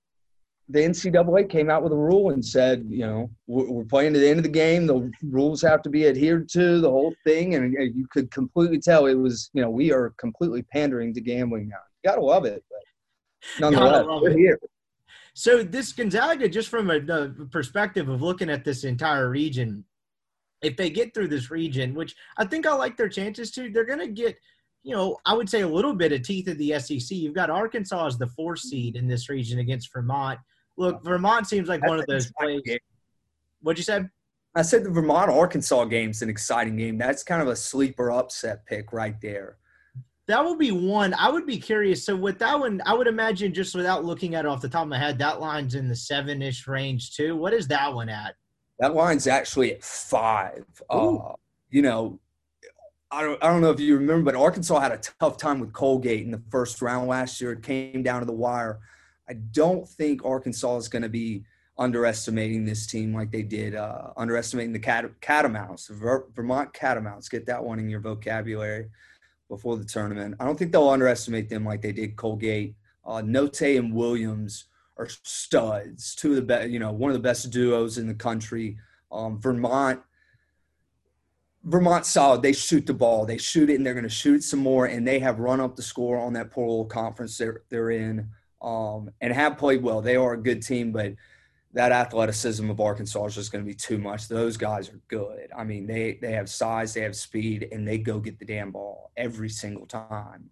The NCAA came out with a rule and said, you know, we're playing to the end of the game. The rules have to be adhered to, the whole thing, and you could completely tell it was, you know, we are completely pandering to gambling now. You gotta love it, nonetheless, we're here. So this Gonzaga, just from a, perspective of looking at this entire region, if they get through this region, which I think I like their chances to, they're going to get, you know, I would say a little bit of teeth of the SEC. You've got Arkansas as the fourth seed in this region against Vermont. Look, Vermont seems like one of those plays. What'd you say? I said the Vermont Arkansas game's an exciting game. That's kind of a sleeper upset pick right there that will be one. I would be curious. So with that one, I would imagine just without looking at it off the top of my head, that line's in the seven ish range too. What is that one at? That line's actually at five. Uh, you know, I don't, I don't know if you remember, but Arkansas had a tough time with Colgate in the first round last year. It came down to the wire. I don't think Arkansas is going to be underestimating this team like they did, uh, underestimating the Cat- Catamounts, Ver- Vermont Catamounts. Get that one in your vocabulary before the tournament. I don't think they'll underestimate them like they did Colgate. Uh, Notae and Williams are studs, two of the best, you know, one of the best duos in the country. Um, Vermont, Vermont solid. They shoot the ball, they shoot it, and they're going to shoot it some more. And they have run up the score on that poor little conference they're they're in, um, and have played well. They are a good team, but that athleticism of Arkansas is just going to be too much. Those guys are good. I mean, they they have size, they have speed, and they go get the damn ball every single time.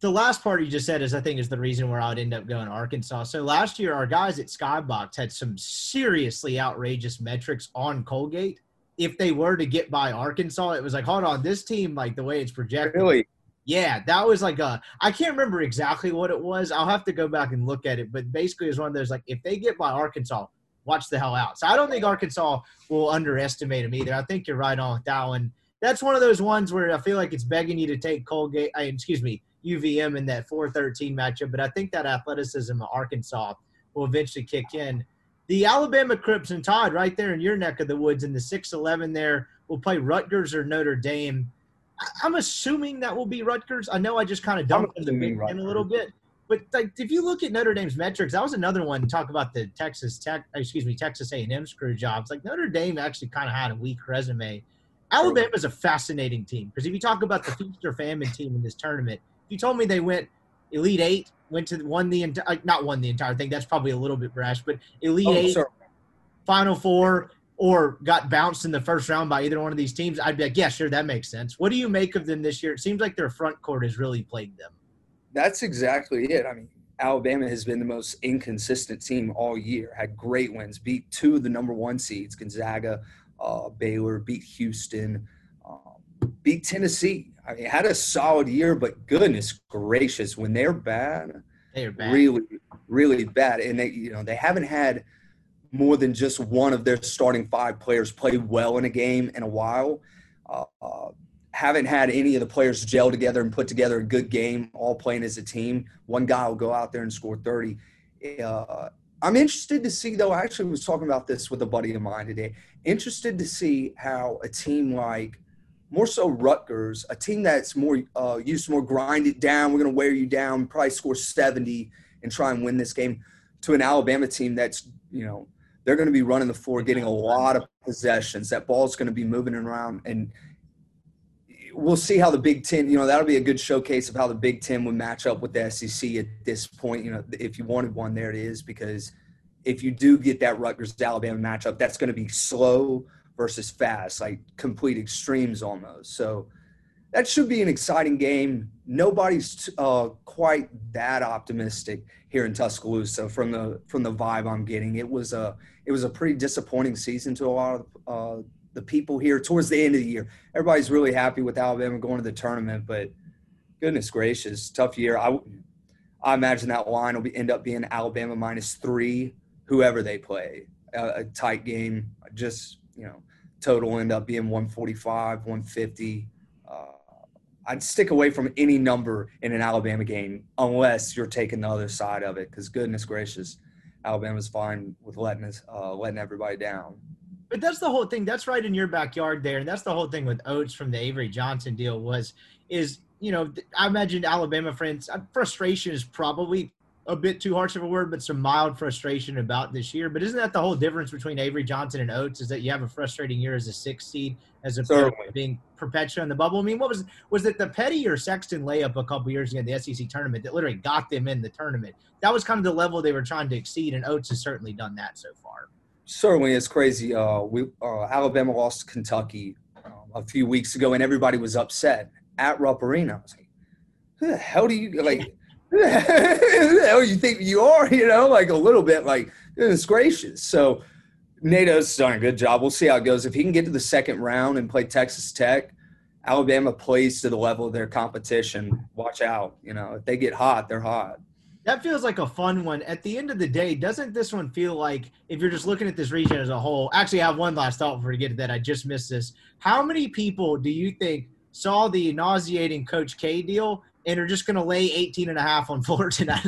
The last part you just said is, I think, is the reason where I would end up going to Arkansas. So last year, our guys at Skybox had some seriously outrageous metrics on Colgate. If they were to get by Arkansas, it was like, hold on, this team, like the way it's projected, really? Yeah, that was like a. I can't remember exactly what it was. I'll have to go back and look at it. But basically, it's one of those like if they get by Arkansas, watch the hell out. So I don't think Arkansas will underestimate them either. I think you're right on with that one. That's one of those ones where I feel like it's begging you to take Colgate. I, excuse me, UVM in that 4-13 matchup. But I think that athleticism of Arkansas will eventually kick in. The Alabama Crimson Tide right there in your neck of the woods in the 6-11 there will play Rutgers or Notre Dame. I'm assuming that will be Rutgers. I know I just kind of dumped the Big Ten a little bit, but like if you look at Notre Dame's metrics, that was another one. Talk about the Texas Tech, excuse me, Texas A&M screw jobs. Like Notre Dame actually kind of had a weak resume. Alabama is a fascinating team because if you talk about the or famine team in this tournament, if you told me they went Elite Eight, went to won the entire, not won the entire thing, that's probably a little bit brash, but Elite oh, Eight, sorry. Final Four, or got bounced in the first round by either one of these teams, I'd be like, yeah, sure, that makes sense. What do you make of them this year? It seems like their front court has really plagued them. That's exactly it. I mean, Alabama has been the most inconsistent team all year. Had great wins, beat two of the number one seeds, Gonzaga, uh, Baylor, beat Houston, um, beat Tennessee. I mean, had a solid year, but goodness gracious, when they're bad, they're bad. really, really bad. And they, you know, they haven't had – more than just one of their starting five players play well in a game in a while. Uh, uh, haven't had any of the players gel together and put together a good game, all playing as a team. One guy will go out there and score 30. Uh, I'm interested to see, though. I actually was talking about this with a buddy of mine today. Interested to see how a team like, more so Rutgers, a team that's more uh, used to more grind it down. We're going to wear you down, probably score 70 and try and win this game, to an Alabama team that's you know they're going to be running the floor, getting a lot of possessions. That ball's going to be moving around, and we'll see how the Big Ten. You know, that'll be a good showcase of how the Big Ten would match up with the SEC at this point. You know, if you wanted one, there it is. Because if you do get that Rutgers Alabama matchup, that's going to be slow versus fast, like complete extremes almost. So that should be an exciting game. Nobody's uh, quite that optimistic here in Tuscaloosa from the from the vibe I'm getting. It was a it was a pretty disappointing season to a lot of uh, the people here towards the end of the year. Everybody's really happy with Alabama going to the tournament, but goodness gracious, tough year. I I imagine that line will be, end up being Alabama minus three, whoever they play. A, a tight game, just you know, total end up being 145, 150. I'd stick away from any number in an Alabama game unless you're taking the other side of it. Because goodness gracious, Alabama's fine with letting us uh, letting everybody down. But that's the whole thing. That's right in your backyard there, and that's the whole thing with Oats from the Avery Johnson deal was is you know I imagine Alabama friends uh, frustration is probably a bit too harsh of a word, but some mild frustration about this year. But isn't that the whole difference between Avery Johnson and Oats? Is that you have a frustrating year as a six seed as opposed to being perpetual in the bubble? I mean, what was was it the Petty or Sexton layup a couple years ago in the SEC tournament that literally got them in the tournament? That was kind of the level they were trying to exceed, and Oats has certainly done that so far. Certainly, it's crazy. Uh, we uh, Alabama lost to Kentucky uh, a few weeks ago, and everybody was upset at Rupp Arena. I was like, "Who the hell do you like?" Who oh, the you think you are? You know, like a little bit like goodness gracious. So Nate's done a good job. We'll see how it goes. If he can get to the second round and play Texas Tech, Alabama plays to the level of their competition. Watch out. You know, if they get hot, they're hot. That feels like a fun one. At the end of the day, doesn't this one feel like if you're just looking at this region as a whole? Actually, I have one last thought before we get to that. I just missed this. How many people do you think saw the nauseating Coach K deal and are just going to lay 18 and a half on Fullerton at.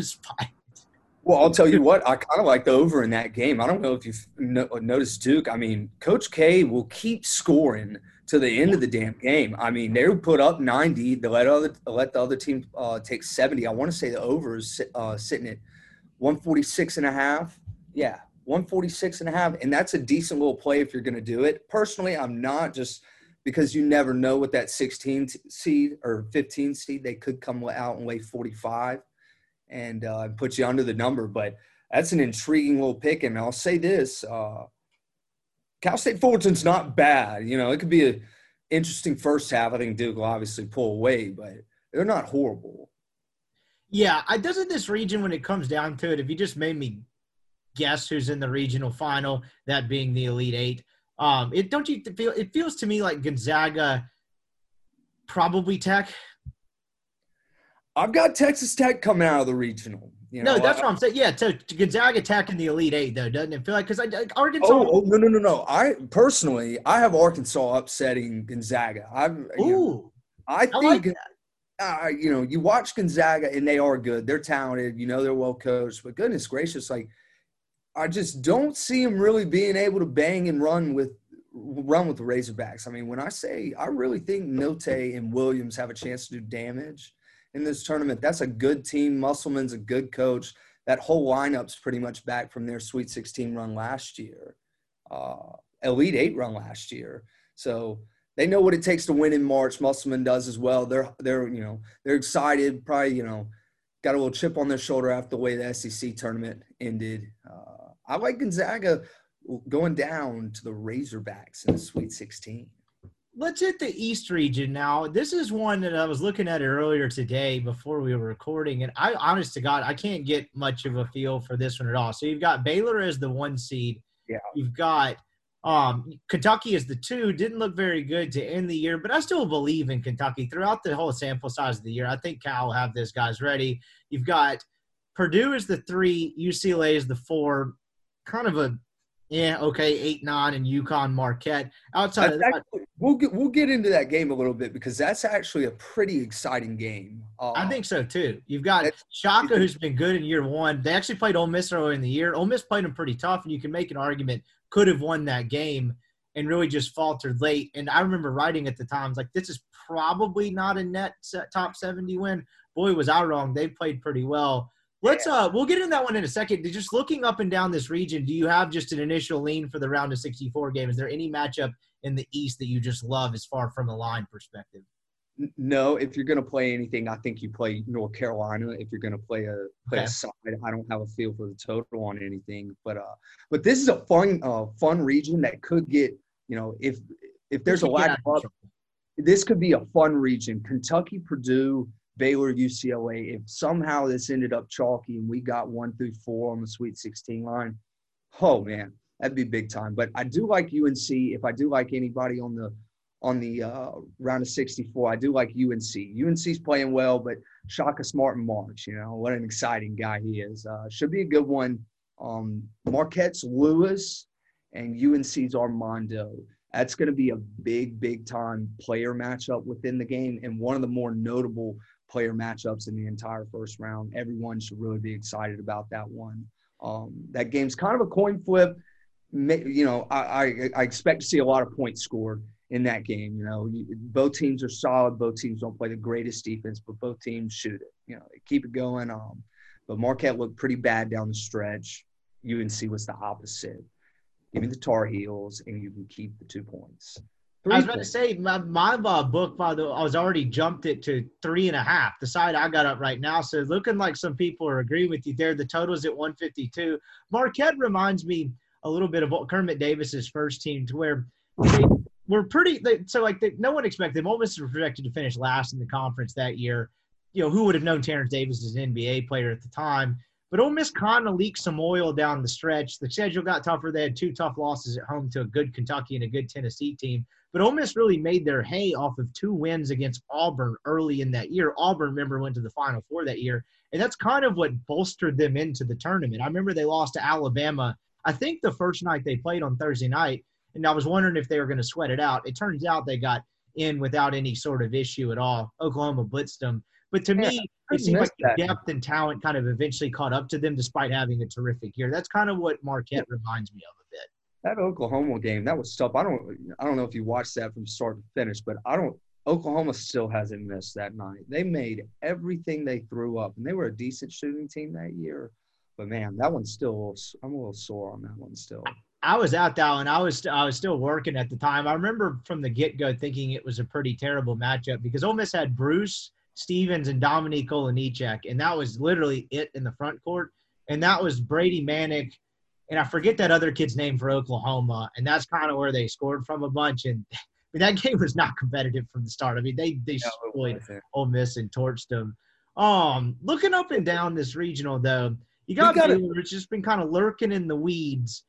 Well, I'll tell you what, I kind of like the over in that game. I don't know if you've noticed Duke. I mean, Coach K will keep scoring to the end of the damn game. I mean, they put up 90. They let other let the other team uh, take 70. I want to say the over is uh, sitting at 146 and a half. Yeah, 146 and a half, and that's a decent little play if you're going to do it. Personally, I'm not just – because you never know what that 16 seed or 15 seed they could come out and weigh 45 and uh, put you under the number. But that's an intriguing little pick. And I'll say this: uh, Cal State Fullerton's not bad. You know, it could be an interesting first half. I think Duke will obviously pull away, but they're not horrible. Yeah, I doesn't this region when it comes down to it. If you just made me guess who's in the regional final, that being the Elite Eight. Um, it don't you feel? It feels to me like Gonzaga, probably Tech. I've got Texas Tech coming out of the regional. You know, no, that's I, what I'm saying. Yeah, to, to Gonzaga Tech in the Elite Eight, though, doesn't it feel like? Because I, Arkansas. Oh, oh, no, no, no, no. I personally, I have Arkansas upsetting Gonzaga. I've, Ooh, know, I think. I like uh, you know, you watch Gonzaga and they are good. They're talented. You know, they're well coached. But goodness gracious, like I just don't see him really being able to bang and run with run with the Razorbacks. I mean, when I say I really think Notae and Williams have a chance to do damage in this tournament, that's a good team. Musselman's a good coach. That whole lineup's pretty much back from their Sweet 16 run last year, uh, Elite Eight run last year. So they know what it takes to win in March. Musselman does as well. They're they're you know they're excited. Probably you know got a little chip on their shoulder after the way the SEC tournament ended. Uh, I like Gonzaga going down to the Razorbacks in the Sweet 16. Let's hit the East region now. This is one that I was looking at earlier today before we were recording, and I, honest to God, I can't get much of a feel for this one at all. So you've got Baylor as the one seed. Yeah. You've got um, Kentucky as the two. Didn't look very good to end the year, but I still believe in Kentucky throughout the whole sample size of the year. I think Cal will have those guys ready. You've got Purdue is the three, UCLA is the four kind of a Yeah, okay, eight nine and UConn Marquette. Outside of that, actually, we'll get we'll get into that game a little bit because that's actually a pretty exciting game. Uh, I think so too. You've got Shaka, who's been good in year one. They actually played Ole Miss earlier in the year. Ole Miss played them pretty tough, and you can make an argument could have won that game and really just faltered late. And I remember writing at the time, like, this is probably not a net top 70 win. Boy, was I wrong. They played pretty well. Let's yeah. uh we'll get into that one in a second. Just looking up and down this region, do you have just an initial lean for the round of 64 game? Is there any matchup in the East that you just love as far from a line perspective? No, if you're going to play anything, I think you play North Carolina. If you're going to play a play okay. a side, I don't have a feel for the total on anything. But uh, but this is a fun uh fun region that could get you know if if there's a lack of this could be a fun region. Kentucky, Purdue, Baylor, UCLA. If somehow this ended up chalky and we got one through four on the Sweet 16 line, oh man, that'd be big time. But I do like UNC. If I do like anybody on the on the uh, round of 64, I do like UNC. UNC's playing well, but Shaka Smart and March, you know, what an exciting guy he is. Uh, should be a good one. Um, Marquette's Lewis and UNC's Armando that's going to be a big, big time player matchup within the game and one of the more notable player matchups in the entire first round. Everyone should really be excited about that one. Um, that game's kind of a coin flip. You know, I, I, I, expect to see a lot of points scored in that game. You know, both teams are solid. Both teams don't play the greatest defense, but both teams shoot it. You know, they keep it going. Um, but Marquette looked pretty bad down the stretch. UNC was the opposite give me the Tar Heels, and you can keep the two points. I was about to say my my uh, book by the I was already jumped it to three and a half. The side I got up right now, so looking like some people are agreeing with you there. The total is at 152. Marquette reminds me a little bit of Kermit Davis's first team, to where they were pretty. They, so like they, no one expected. Ole Miss was projected to finish last in the conference that year. You know who would have known Terence Davis as an NBA player at the time? But Ole Miss kind of leaked some oil down the stretch. The schedule got tougher. They had two tough losses at home to a good Kentucky and a good Tennessee team. But Ole Miss really made their hay off of two wins against Auburn early in that year. Auburn, remember, went to the Final Four that year. And that's kind of what bolstered them into the tournament. I remember they lost to Alabama, I think the first night they played on Thursday night. And I was wondering if they were going to sweat it out. It turns out they got in without any sort of issue at all. Oklahoma blitzed them. But to yeah, me, it seems like the depth and talent kind of eventually caught up to them despite having a terrific year. That's kind of what Marquette reminds me of. That Oklahoma game, that was tough. I don't I don't know if you watched that from start to finish, but I don't Oklahoma still hasn't missed that night. They made everything they threw up, and they were a decent shooting team that year. But man, that one's still I'm a little sore on that one still. I was out that one. I was I was still working at the time. I remember from the get go thinking it was a pretty terrible matchup because Ole Miss had Bruce Stevens and Dominik Olejniczak, and that was literally it in the front court. And that was Brady Manek, and I forget that other kid's name for Oklahoma, and that's kind of where they scored from a bunch. And I mean, that game was not competitive from the start. I mean, they they destroyed Ole Miss and torched them. Um, looking up and down this regional though, you got Baylor. It's just been kind of lurking in the weeds.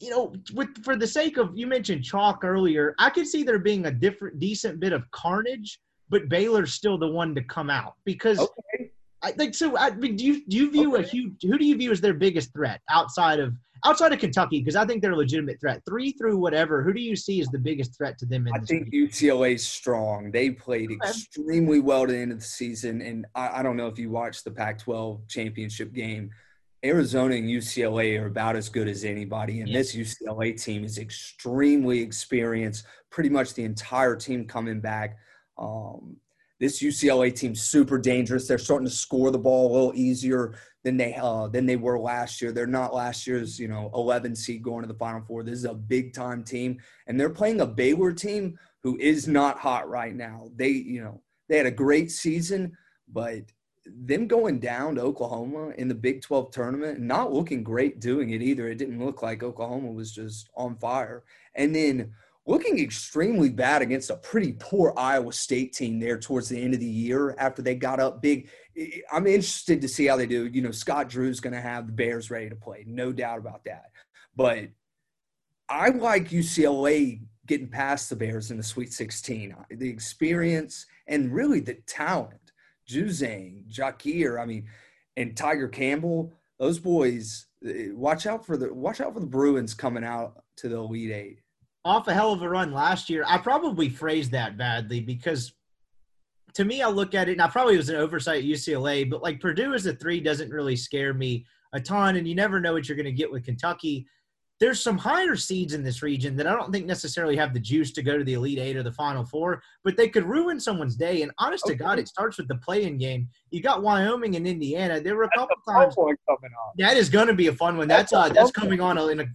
You know, with for the sake of you mentioned chalk earlier, I could see there being a different, decent bit of carnage but Baylor's still the one to come out because okay. I think so. I mean, do you do you view okay. a huge? Who do you view as their biggest threat outside of outside of Kentucky? Because I think they're a legitimate threat. Three through whatever. Who do you see as the biggest threat to them? I think league? UCLA's strong. They played okay. extremely well to the end of the season, and I, I don't know if you watched the Pac-12 championship game. Arizona and UCLA are about as good as anybody, and this UCLA team is extremely experienced. Pretty much the entire team coming back. Um, this UCLA team's super dangerous. They're starting to score the ball a little easier than they uh, than they were last year. They're not last year's you know 11 seed going to the Final Four. This is a big time team, and they're playing a Baylor team who is not hot right now. They you know they had a great season, but them going down to Oklahoma in the Big 12 tournament, not looking great doing it either. It didn't look like Oklahoma was just on fire. And then looking extremely bad against a pretty poor Iowa State team there towards the end of the year after they got up big. I'm interested to see how they do. You know, Scott Drew's going to have the Bears ready to play, no doubt about that. But I like UCLA getting past the Bears in the Sweet 16. The experience and really the talent. Juzang, Jaquez, I mean, and Tyger Campbell, those boys uh, watch out for the watch out for the Bruins coming out to the Elite Eight. Off a hell of a run last year. I probably phrased that badly because to me, I look at it, and I probably was an oversight UCLA, but like Purdue as a three doesn't really scare me a ton, and you never know what you're going to get with Kentucky. There's some higher seeds in this region that I don't think necessarily have the juice to go to the Elite Eight or the Final Four, but they could ruin someone's day. And honest okay. to God, it starts with the play-in game. You got Wyoming and Indiana. There were a couple times. That is going to be a fun one. That's that's, uh, that's coming on in a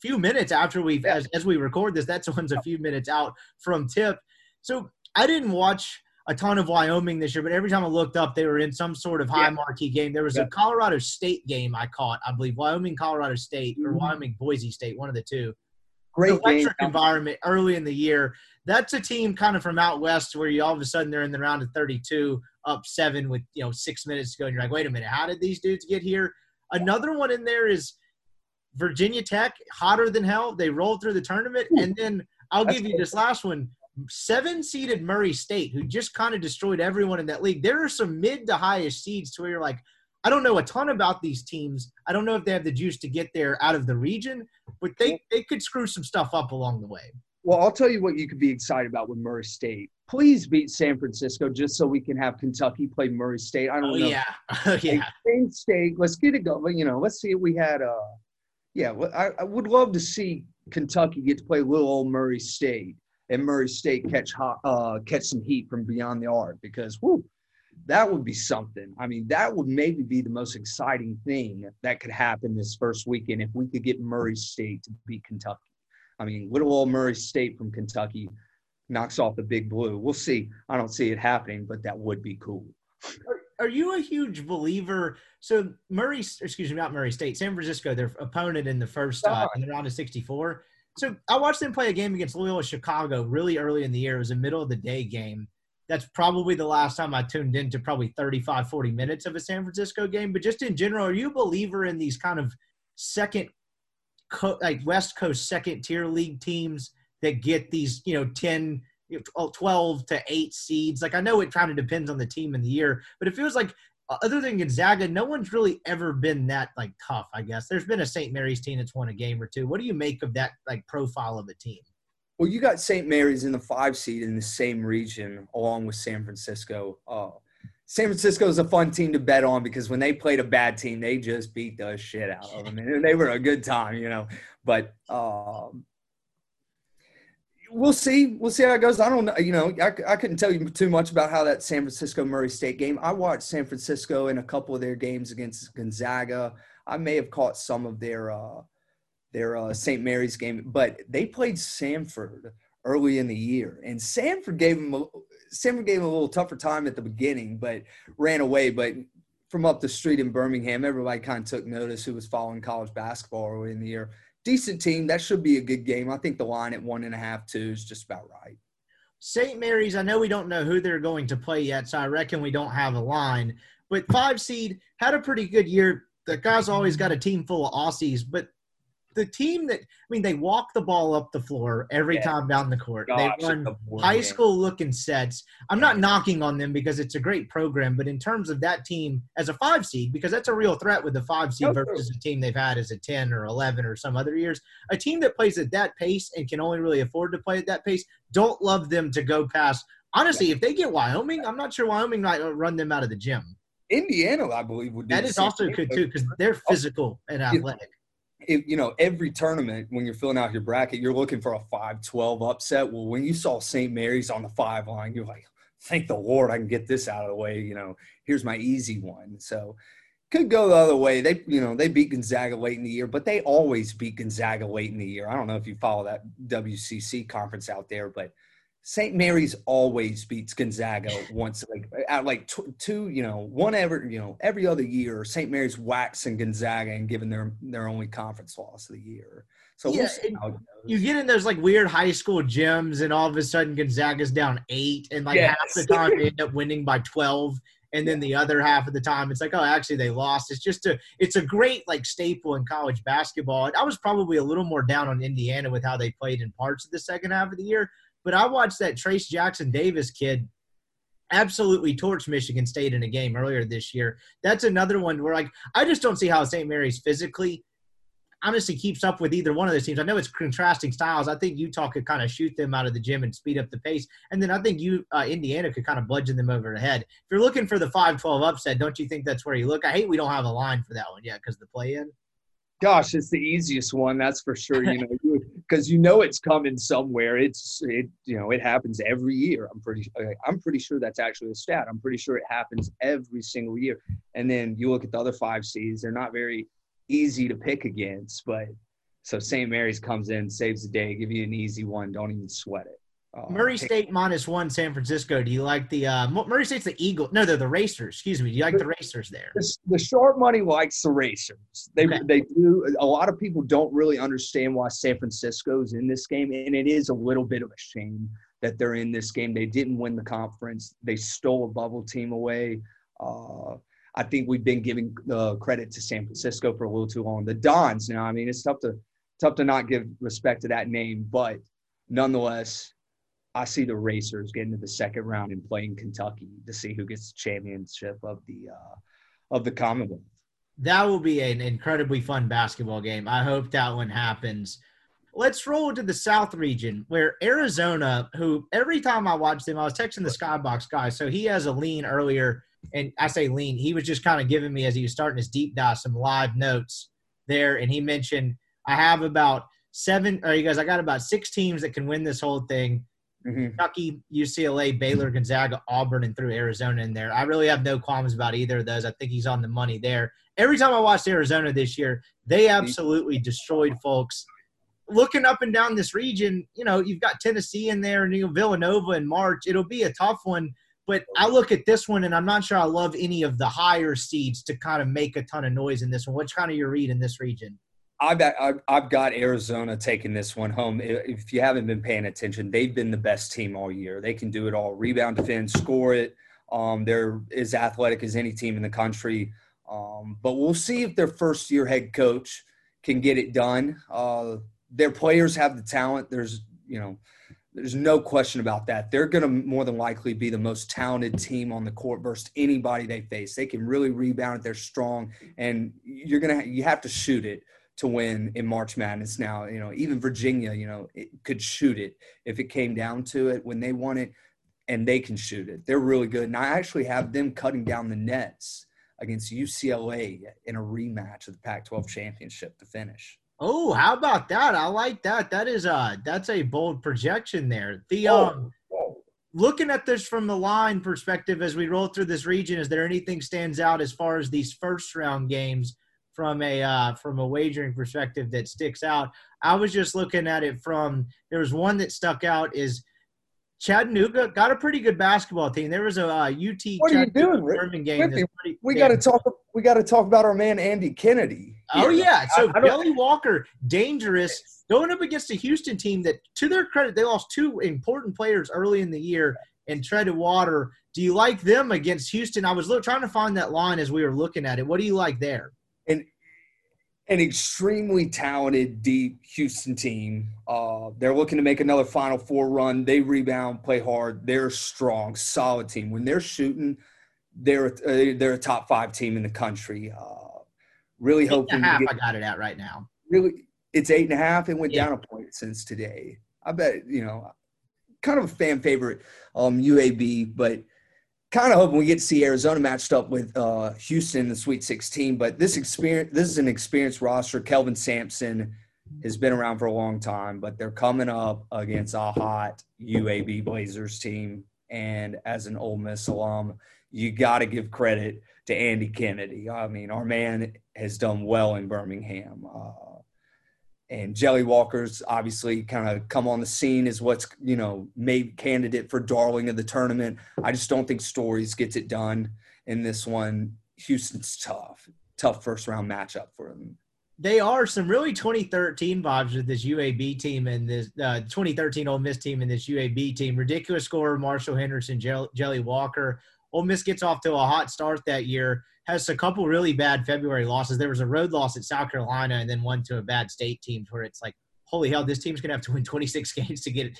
few minutes after we, yeah. as, as we record this. That's one's a few minutes out from tip. So I didn't watch a ton of Wyoming this year, but every time I looked up, they were in some sort of high yeah. marquee game. There was yeah. a Colorado State game I caught, I believe, Wyoming, Colorado State, or mm-hmm. Wyoming, Boise State, one of the two. Great electric game. environment early in the year. That's a team kind of from out west where you all of a sudden they're in the round of 32, up seven with you know six minutes to go, and you're like, wait a minute, how did these dudes get here? Another one in there is Virginia Tech, hotter than hell. They rolled through the tournament, Ooh, and then I'll give you cool. this last one seven seeded Murray State, who just kind of destroyed everyone in that league. There are some mid to highest seeds to where you're like, I don't know a ton about these teams. I don't know if they have the juice to get there out of the region, but they, they could screw some stuff up along the way. Well, I'll tell you what you could be excited about with Murray State. Please beat San Francisco just so we can have Kentucky play Murray State. I don't oh, know. Yeah. Oh, yeah. Same state. Let's get it going. You know, let's see if we had uh yeah, I, I would love to see Kentucky get to play little old Murray State and Murray State catch hot, uh, catch some heat from beyond the arc because whoo, that would be something. I mean, that would maybe be the most exciting thing that could happen this first weekend if we could get Murray State to beat Kentucky. I mean, little old Murray State from Kentucky knocks off the big blue. We'll see. I don't see it happening, but that would be cool. Are, are you a huge believer? So Murray, excuse me, not Murray State, San Francisco, their opponent in the first uh, in the round of 64 so I watched them play a game against Loyola Chicago really early in the year. It was a middle of the day game. That's probably the last time I tuned into probably 35, 40 minutes of a San Francisco game. But just in general, are you a believer in these kind of second, like West Coast second tier league teams that get these, you know, 10, 12 to 8 seeds? Like I know it kind of depends on the team in the year, but it feels like other than Gonzaga, no one's really ever been that like tough. I guess there's been a St. Mary's team that's won a game or two. What do you make of that like profile of a team? Well, you got St. Mary's in the five seed in the same region, along with San Francisco. Uh, San Francisco is a fun team to bet on because when they played a bad team, they just beat the shit out of them, and they were a good time, you know. But um, we'll see. We'll see how it goes. I don't know. You know, I, I couldn't tell you too much about how that San Francisco Murray State game. I watched San Francisco in a couple of their games against Gonzaga. I may have caught some of their uh, their uh, St. Mary's game, but they played Sanford early in the year, and Sanford gave them a, Samford gave them a little tougher time at the beginning, but ran away. But from up the street in Birmingham, everybody kind of took notice who was following college basketball early in the year decent team. That should be a good game. I think the line at one and a half, two is just about right. St. Mary's, I know we don't know who they're going to play yet, so I reckon we don't have a line. But five seed had a pretty good year. The guys always got a team full of Aussies, but the team that I mean, they walk the ball up the floor every yeah. time down the court. Gosh, they run high school looking sets. I'm not knocking on them because it's a great program, but in terms of that team as a five seed, because that's a real threat with the five seed oh, no, versus a team they've had as a 10 or 11 or some other years. A team that plays at that pace and can only really afford to play at that pace, don't love them to go past. Honestly, if they get Wyoming, I'm not sure Wyoming might run them out of the gym. Indiana, I believe, would. That is also good too because they're oh. physical and athletic it, you know, every tournament when you're filling out your bracket, you're looking for a 5-12 upset. Well, when you saw St. Mary's on the five line, you're like, thank the Lord I can get this out of the way. You know, here's my easy one. So could go the other way. They, you know, they beat Gonzaga late in the year, but they always beat Gonzaga late in the year. I don't know if you follow that WCC conference out there, but – St. Mary's always beats Gonzaga once, like at like two, you know, one ever, you know, every other year. St. Mary's waxing Gonzaga and giving their their only conference loss of the year. So yeah, we'll you get in those like weird high school gyms, and all of a sudden Gonzaga's down eight, and like yes. half the time they end up winning by twelve, and then the other half of the time it's like, oh, actually they lost. It's just a, it's a great like staple in college basketball. And I was probably a little more down on Indiana with how they played in parts of the second half of the year but I watched that Trayce Jackson Davis kid. absolutely torch Michigan State in a game earlier this year. That's another one where like I just don't see how St. Mary's physically honestly keeps up with either one of those teams. I know it's contrasting styles. I think Utah could kind of shoot them out of the gym and speed up the pace, and then I think you uh, Indiana could kind of bludgeon them over the head. If you're looking for the 5-12 upset, don't you think that's where you look? I hate we don't have a line for that one yet because the play-in. Gosh, it's the easiest one, that's for sure. You know, because you know it's coming somewhere. It's it, you know, it happens every year. I'm pretty, I'm pretty sure that's actually a stat. I'm pretty sure it happens every single year. And then you look at the other five seeds; they're not very easy to pick against. But so St. Mary's comes in, saves the day, give you an easy one. Don't even sweat it. Uh, Murray State minus one, San Francisco. Do you like the uh, Murray State's the Eagle? No, they're the Racers. Excuse me. Do you like the Racers there? The, the short money likes the Racers. They okay. they do. A lot of people don't really understand why San Francisco's in this game, and it is a little bit of a shame that they're in this game. They didn't win the conference. They stole a bubble team away. Uh, I think we've been giving uh, credit to San Francisco for a little too long. The Dons, You know, I mean, it's tough to tough to not give respect to that name, but nonetheless, I see the Racers getting to the second round and playing Kentucky to see who gets the championship of the uh, of the Commonwealth. That will be an incredibly fun basketball game. I hope that one happens. Let's roll to the South region where Arizona, who every time I watch them, I was texting the Skybox guy, so he has a lean earlier and I say lean, he was just kind of giving me as he was starting his deep dive some live notes there, and he mentioned I have about seven, or he goes, I got about six teams that can win this whole thing. Mm-hmm. Kentucky, UCLA, Baylor, Gonzaga, Auburn, and through Arizona in there. I really have no qualms about either of those. I think he's on the money there. Every time I watched Arizona this year, they absolutely destroyed folks. Looking up and down this region, you know, you've got Tennessee in there and you know, Villanova in March. It'll be a tough one but I look at this one and I'm not sure I love any of the higher seeds to kind of make a ton of noise in this one. What's kind of your read in this region? I've got, I've got Arizona taking this one home. If you haven't been paying attention, they've been the best team all year. They can do it all: rebound, defend, score it. Um, they're as athletic as any team in the country. Um, but we'll see if their first year head coach can get it done. Uh, their players have the talent. There's you know there's no question about that. They're going to more than likely be the most talented team on the court versus anybody they face. They can really rebound. They're strong, and you're gonna you have to shoot it to win in March Madness. Now, you know, even Virginia, you know, could shoot it if it came down to it when they want it, and they can shoot it. They're really good, and I actually have them cutting down the nets against UCLA in a rematch of the Pac-12 championship to finish. Oh, how about that? I like that. That is a that's a bold projection there. The oh, um looking at this from the line perspective as we roll through this region, is there anything stands out as far as these first round games from a uh, from a wagering perspective that sticks out? I was just looking at it from there was one that stuck out is Chattanooga got a pretty good basketball team. There was a uh, UT. What are you doing, Rick? game. Pretty, we got to talk. We got to talk about our man Andy Kennedy. Oh yeah, so I, I Jelly Walker, dangerous, going up against a Houston team that, to their credit, they lost two important players early in the year and treaded water. Do you like them against Houston? I was trying to find that line as we were looking at it. What do you like there? And an extremely talented, deep Houston team. Uh, they're looking to make another Final Four run. They rebound, play hard. They're a strong, solid team. When they're shooting, they're uh, they're a top five team in the country. Uh, really eight hoping. And a half, get, I got it at right now. Really, it's eight and a half. It went yeah. down a point since today. I bet you know, kind of a fan favorite, um, UAB, but kind of hoping we get to see Arizona matched up with uh, Houston in the Sweet 16. But this experience, this is an experienced roster. Kelvin Sampson has been around for a long time, but they're coming up against a hot UAB Blazers team. And as an Ole Miss alum, you got to give credit to Andy Kennedy. I mean, our man has done well in Birmingham. Uh, and Jelly Walker's obviously kind of come on the scene as what's you know made candidate for darling of the tournament. I just don't think Stories gets it done in this one. Houston's tough, tough first round matchup for them. They are some really 2013 vibes with this UAB team and this uh, 2013 Ole Miss team and this UAB team. Ridiculous scorer Marshall Henderson, Jelly Walker. Ole Miss gets off to a hot start that year has a couple really bad February losses. There was a road loss at South Carolina and then one to a bad state team where it's like, holy hell, this team's gonna have to win 26 games to get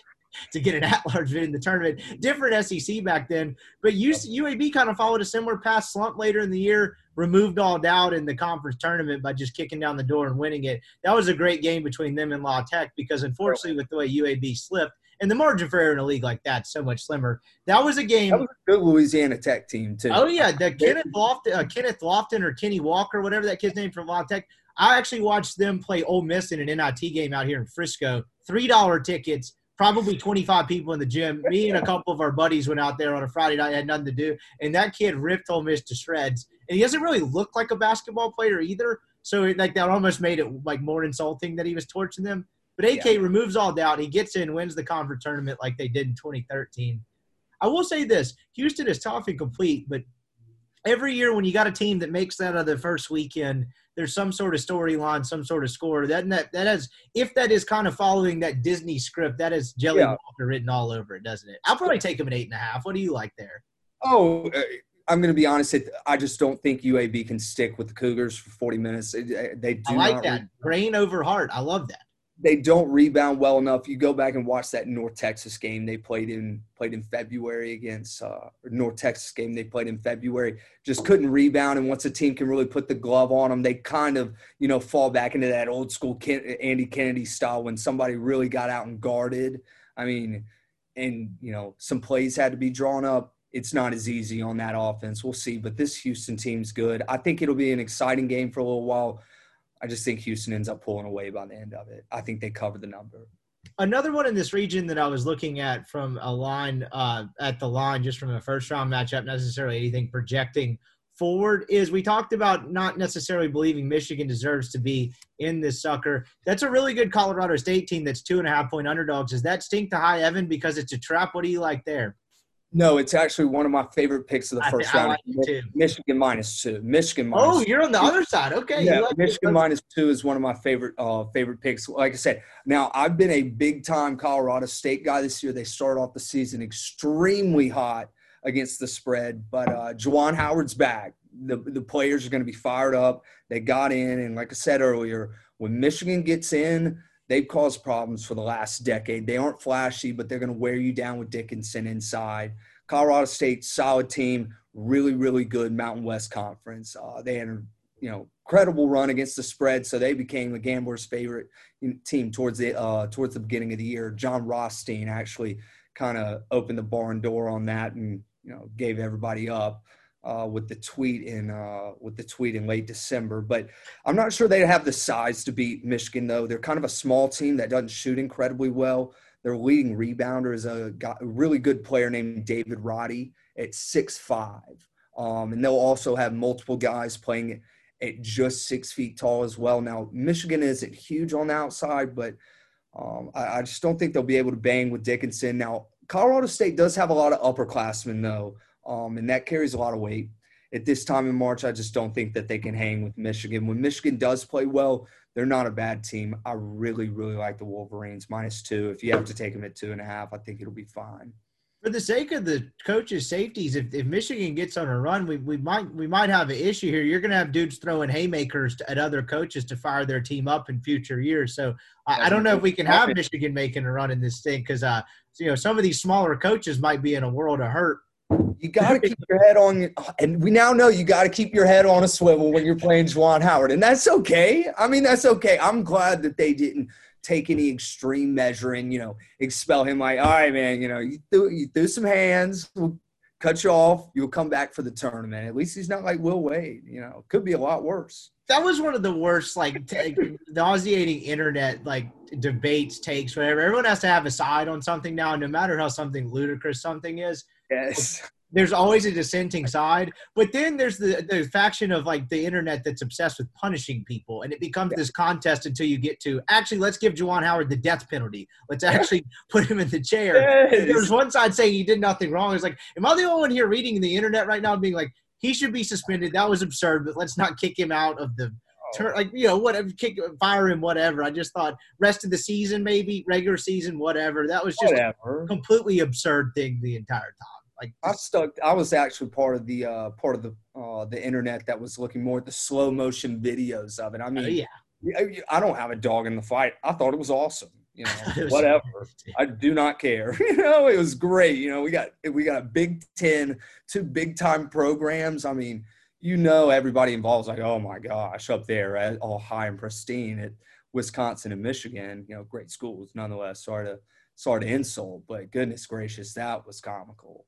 to get an at-large bid in the tournament. Different SEC back then, but UAB kind of followed a similar path slump later in the year. Removed all doubt in the conference tournament by just kicking down the door and winning it. That was a great game between them and La Tech because unfortunately, with the way UAB slipped, and the margin for error in a league like that so much slimmer. That was a game. That was a good Louisiana Tech team too. Oh yeah, the Kenneth Lofton, uh, Kenneth Lofton or Kenny Walker, whatever that kid's name from La Tech. I actually watched them play Ole Miss in an NIT game out here in Frisco. Three dollar tickets, probably twenty five people in the gym. Me and a couple of our buddies went out there on a Friday night, had nothing to do, and that kid ripped Ole Miss to shreds. And he doesn't really look like a basketball player either. So like that almost made it like more insulting that he was torching them. But AK yeah. removes all doubt. He gets in, wins the conference tournament like they did in 2013. I will say this: Houston is tough and complete, but every year when you got a team that makes that of the first weekend, there's some sort of storyline, some sort of score. That that that has, if that is kind of following that Disney script, that is Jelly yeah. Walker written all over it, doesn't it? I'll probably take him at eight and a half. What do you like there? Oh, uh, I'm going to be honest. I just don't think UAB can stick with the Cougars for 40 minutes. They do. I like that. Brain over heart. I love that they don't rebound well enough. You go back and watch that North Texas game they played in played in February against uh, North Texas game they played in February. Just couldn't rebound, and once a team can really put the glove on them, they kind of you know fall back into that old school Ken- Andy Kennedy style when somebody really got out and guarded. I mean, and you know some plays had to be drawn up. It's not as easy on that offense. We'll see, but this Houston team's good. I think it'll be an exciting game for a little while. I just think Houston ends up pulling away by the end of it. I think they cover the number. Another one in this region that I was looking at from a line uh, at the line, just from a first round matchup, necessarily anything projecting forward, is we talked about not necessarily believing Michigan deserves to be in this sucker. That's a really good Colorado State team that's two and a half point underdogs. Does that stink to high Evan because it's a trap? What do you like there? No, it's actually one of my favorite picks of the first round. Like Michigan minus two. Michigan minus. Oh, you're on the two. other side. Okay. Yeah, like Michigan minus two is one of my favorite uh, favorite picks. Like I said, now I've been a big time Colorado State guy this year. They start off the season extremely hot against the spread, but uh, Juwan Howard's back. The the players are going to be fired up. They got in, and like I said earlier, when Michigan gets in, they've caused problems for the last decade. They aren't flashy, but they're going to wear you down with Dickinson inside. Colorado State, solid team, really, really good Mountain West Conference. Uh, they had a you know credible run against the spread, so they became the gamblers' favorite team towards the uh, towards the beginning of the year. Jon Rothstein actually kind of opened the barn door on that and you know gave everybody up uh, with the tweet in uh, with the tweet in late December. But I'm not sure they have the size to beat Michigan though. They're kind of a small team that doesn't shoot incredibly well. Their leading rebounder is a, a really good player named David Roddy at six five, um, and they'll also have multiple guys playing at just six feet tall as well. Now Michigan isn't huge on the outside, but um, I, I just don't think they'll be able to bang with Dickinson. Now Colorado State does have a lot of upperclassmen though um, and that carries a lot of weight. At this time in March, I just don't think that they can hang with Michigan. When Michigan does play well, they're not a bad team. I really, really like the Wolverines minus two. If you have to take them at two and a half, I think it'll be fine. For the sake of the coaches' safeties, if, if Michigan gets on a run, we, we might we might have an issue here. You're going to have dudes throwing haymakers to, at other coaches to fire their team up in future years. So I, I don't know if we can have Michigan making a run in this thing because uh, you know some of these smaller coaches might be in a world of hurt you got to keep your head on, uh, and we now know you got to keep your head on a swivel when you're playing Juwan Howard, and that's okay. I mean, that's okay. I'm glad that they didn't take any extreme measure and you know expel him. Like, all right, man, you know, you threw, you threw some hands, we'll cut you off. You'll come back for the tournament. At least he's not like Will Wade. You know, could be a lot worse. That was one of the worst, like t- nauseating internet like debates, takes, whatever. Everyone has to have a side on something now, no matter how something ludicrous something is Yes. There's always a dissenting side, but then there's the the faction of like the internet that's obsessed with punishing people, and it becomes yeah. this contest until you get to actually let's give Juwan Howard the death penalty. Let's actually put him in the chair. Yes. There's one side saying he did nothing wrong. It's like, am I the only one here reading the internet right now, being like, he should be suspended. That was absurd, but let's not kick him out of the oh. turn. Like you know, whatever, kick, fire him, whatever. I just thought rest of the season, maybe regular season, whatever. That was just whatever. a completely absurd thing the entire time. Like I stuck. I was actually part of the uh, part of the uh, the internet that was looking more at the slow motion videos of it. I mean, uh, yeah. I don't have a dog in the fight. I thought it was awesome. You know, whatever. I do not care. you know, it was great. You know, we got we got a Big Ten, two big time programs. I mean, you know, everybody involved is like, oh my gosh, up there, all high and pristine at Wisconsin and Michigan. You know, great schools nonetheless. Sorry to sorry to insult, but goodness gracious, that was comical.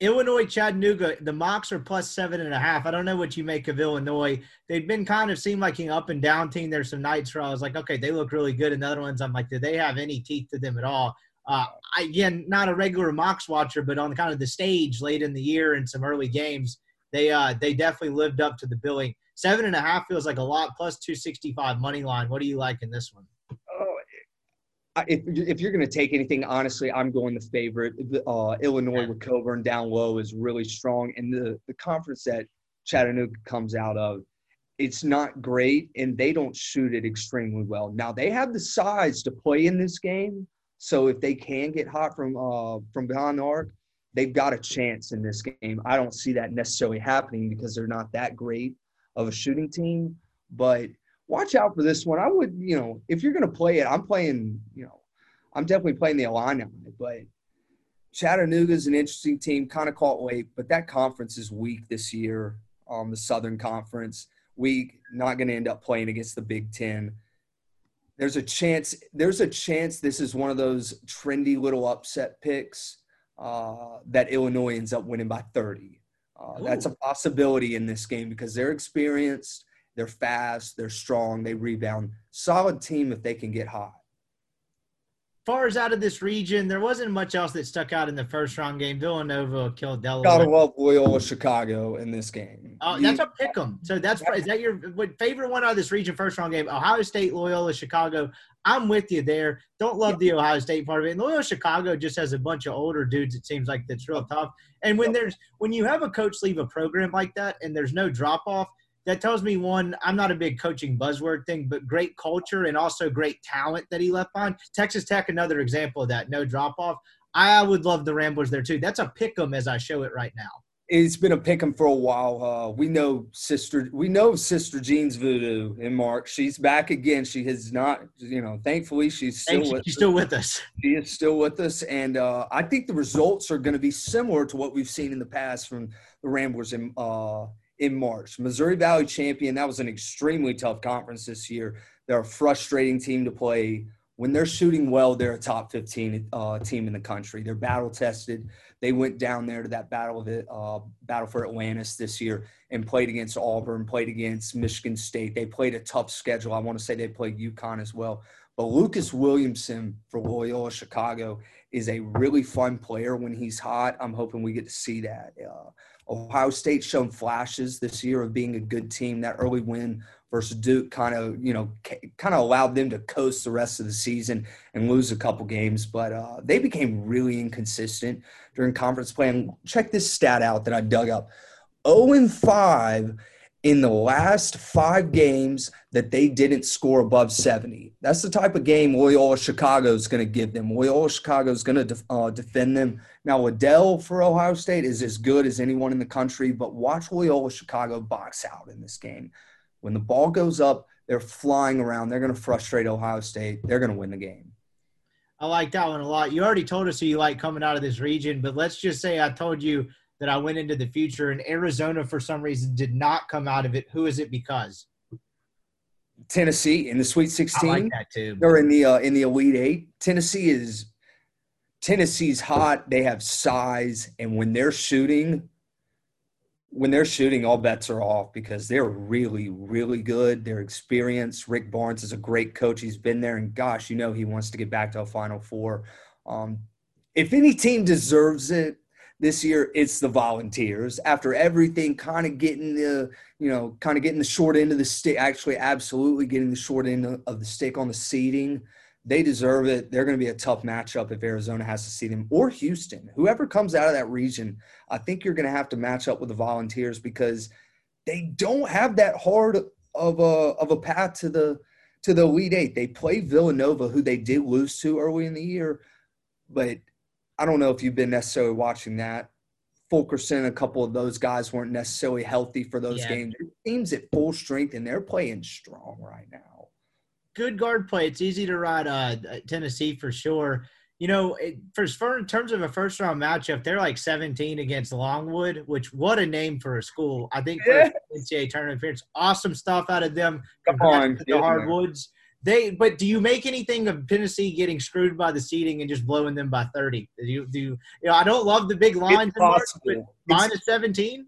Illinois, Chattanooga, the Mocs are plus seven and a half. I don't know what you make of Illinois. They've been kind of seem like an up and down team. There's some nights where I was like, okay, they look really good. And the other ones, I'm like, do they have any teeth to them at all? Uh, I, again, not a regular Mocs watcher, but on kind of the stage late in the year and some early games, they uh, they definitely lived up to the billing. Seven and a half feels like a lot. Plus two sixty five money line. What do you like in this one? If, if you're going to take anything, honestly, I'm going the favorite. Uh, Illinois with Cockburn down low is really strong, and the the conference that Chattanooga comes out of, it's not great, and they don't shoot it extremely well. Now they have the size to play in this game, so if they can get hot from uh, from behind the arc, they've got a chance in this game. I don't see that necessarily happening because they're not that great of a shooting team, but watch out for this one. I would, you know, if you're going to play it, I'm playing, you know, I'm definitely playing the Illini on it, but Chattanooga is an interesting team, kind of caught late, but that conference is weak this year. Um, the Southern Conference weak, not going to end up playing against the Big Ten. There's a chance. There's a chance this is one of those trendy little upset picks uh, that Illinois ends up winning by 30. Uh, that's a possibility in this game because they're experienced they're fast. They're strong. They rebound. Solid team if they can get hot. Far as out of this region, there wasn't much else that stuck out in the first round game. Villanova killed Delaware. Gotta love Loyola Chicago in this game. Oh, that's a pick 'em. So that's is that your favorite one out of this region first round game? Ohio State, Loyola, Chicago. I'm with you there. Don't love the Ohio State part of it. And Loyola Chicago just has a bunch of older dudes. It seems like that's real tough. And when there's when you have a coach leave a program like that and there's no drop off, that tells me one, I'm not a big coaching buzzword thing, but great culture and also great talent that he left on. Texas Tech, another example of that, no drop off. I would love the Ramblers there too. That's a pick 'em as I show it right now. It's been a pick 'em for a while. Uh, we know sister, we know sister Jean's voodoo in Mark. She's back again. She has not, you know, thankfully she's still with she's us. still with us. She is still with us, and uh, I think the results are going to be similar to what we've seen in the past from the Ramblers in uh, in March. Missouri Valley champion. That was an extremely tough conference this year. They're a frustrating team to play. When they're shooting well, they're a top 15 uh, team in the country. They're battle tested. They went down there to that battle of it, uh, battle for Atlantis this year and played against Auburn, played against Michigan State. They played a tough schedule. I want to say they played UConn as well. But Lucas Williamson for Loyola Chicago is a really fun player when he's hot. I'm hoping we get to see that. Uh, Ohio State shown flashes this year of being a good team. That early win versus Duke kind of, you know, kind of allowed them to coast the rest of the season and lose a couple games. But uh, they became really inconsistent during conference play. And check this stat out that I dug up: 0 and 5 in the last five games that they didn't score above 70. That's the type of game Loyola Chicago is going to give them. Loyola Chicago is going to def- uh, defend them. Now, Liddell for Ohio State is as good as anyone in the country, but watch Loyola Chicago box out in this game. When the ball goes up, they're flying around. They're going to frustrate Ohio State. They're going to win the game. I like that one a lot. You already told us who you like coming out of this region, but let's just say I told you – that I went into the future, and Arizona for some reason did not come out of it. Who is it because? Tennessee in the Sweet 16. I like that too. They're in the uh, in the Elite Eight. Tennessee is Tennessee's hot. They have size, and when they're shooting, when they're shooting, all bets are off because they're really, really good. They're experienced. Rick Barnes is a great coach. He's been there, and gosh, you know he wants to get back to a Final Four. Um, if any team deserves it, this year it's the volunteers after everything kind of getting the you know kind of getting the short end of the stick actually absolutely getting the short end of the stick on the seating they deserve it they're going to be a tough matchup if arizona has to see them or houston whoever comes out of that region i think you're going to have to match up with the volunteers because they don't have that hard of a of a path to the to the elite eight they play villanova who they did lose to early in the year but I don't know if you've been necessarily watching that. Fulkerson, a couple of those guys weren't necessarily healthy for those yeah. games. It teams at full strength and they're playing strong right now. Good guard play. It's easy to ride uh, Tennessee for sure. You know, it, for, for in terms of a first round matchup, they're like 17 against Longwood, which what a name for a school. I think Yeah. NCAA tournament appearance, awesome stuff out of them. Come on, the hardwoods. They, but do you make anything of Tennessee getting screwed by the seating and just blowing them by 30? Do you, do you, you know, I don't love the big lines, It's in March, but minus 17?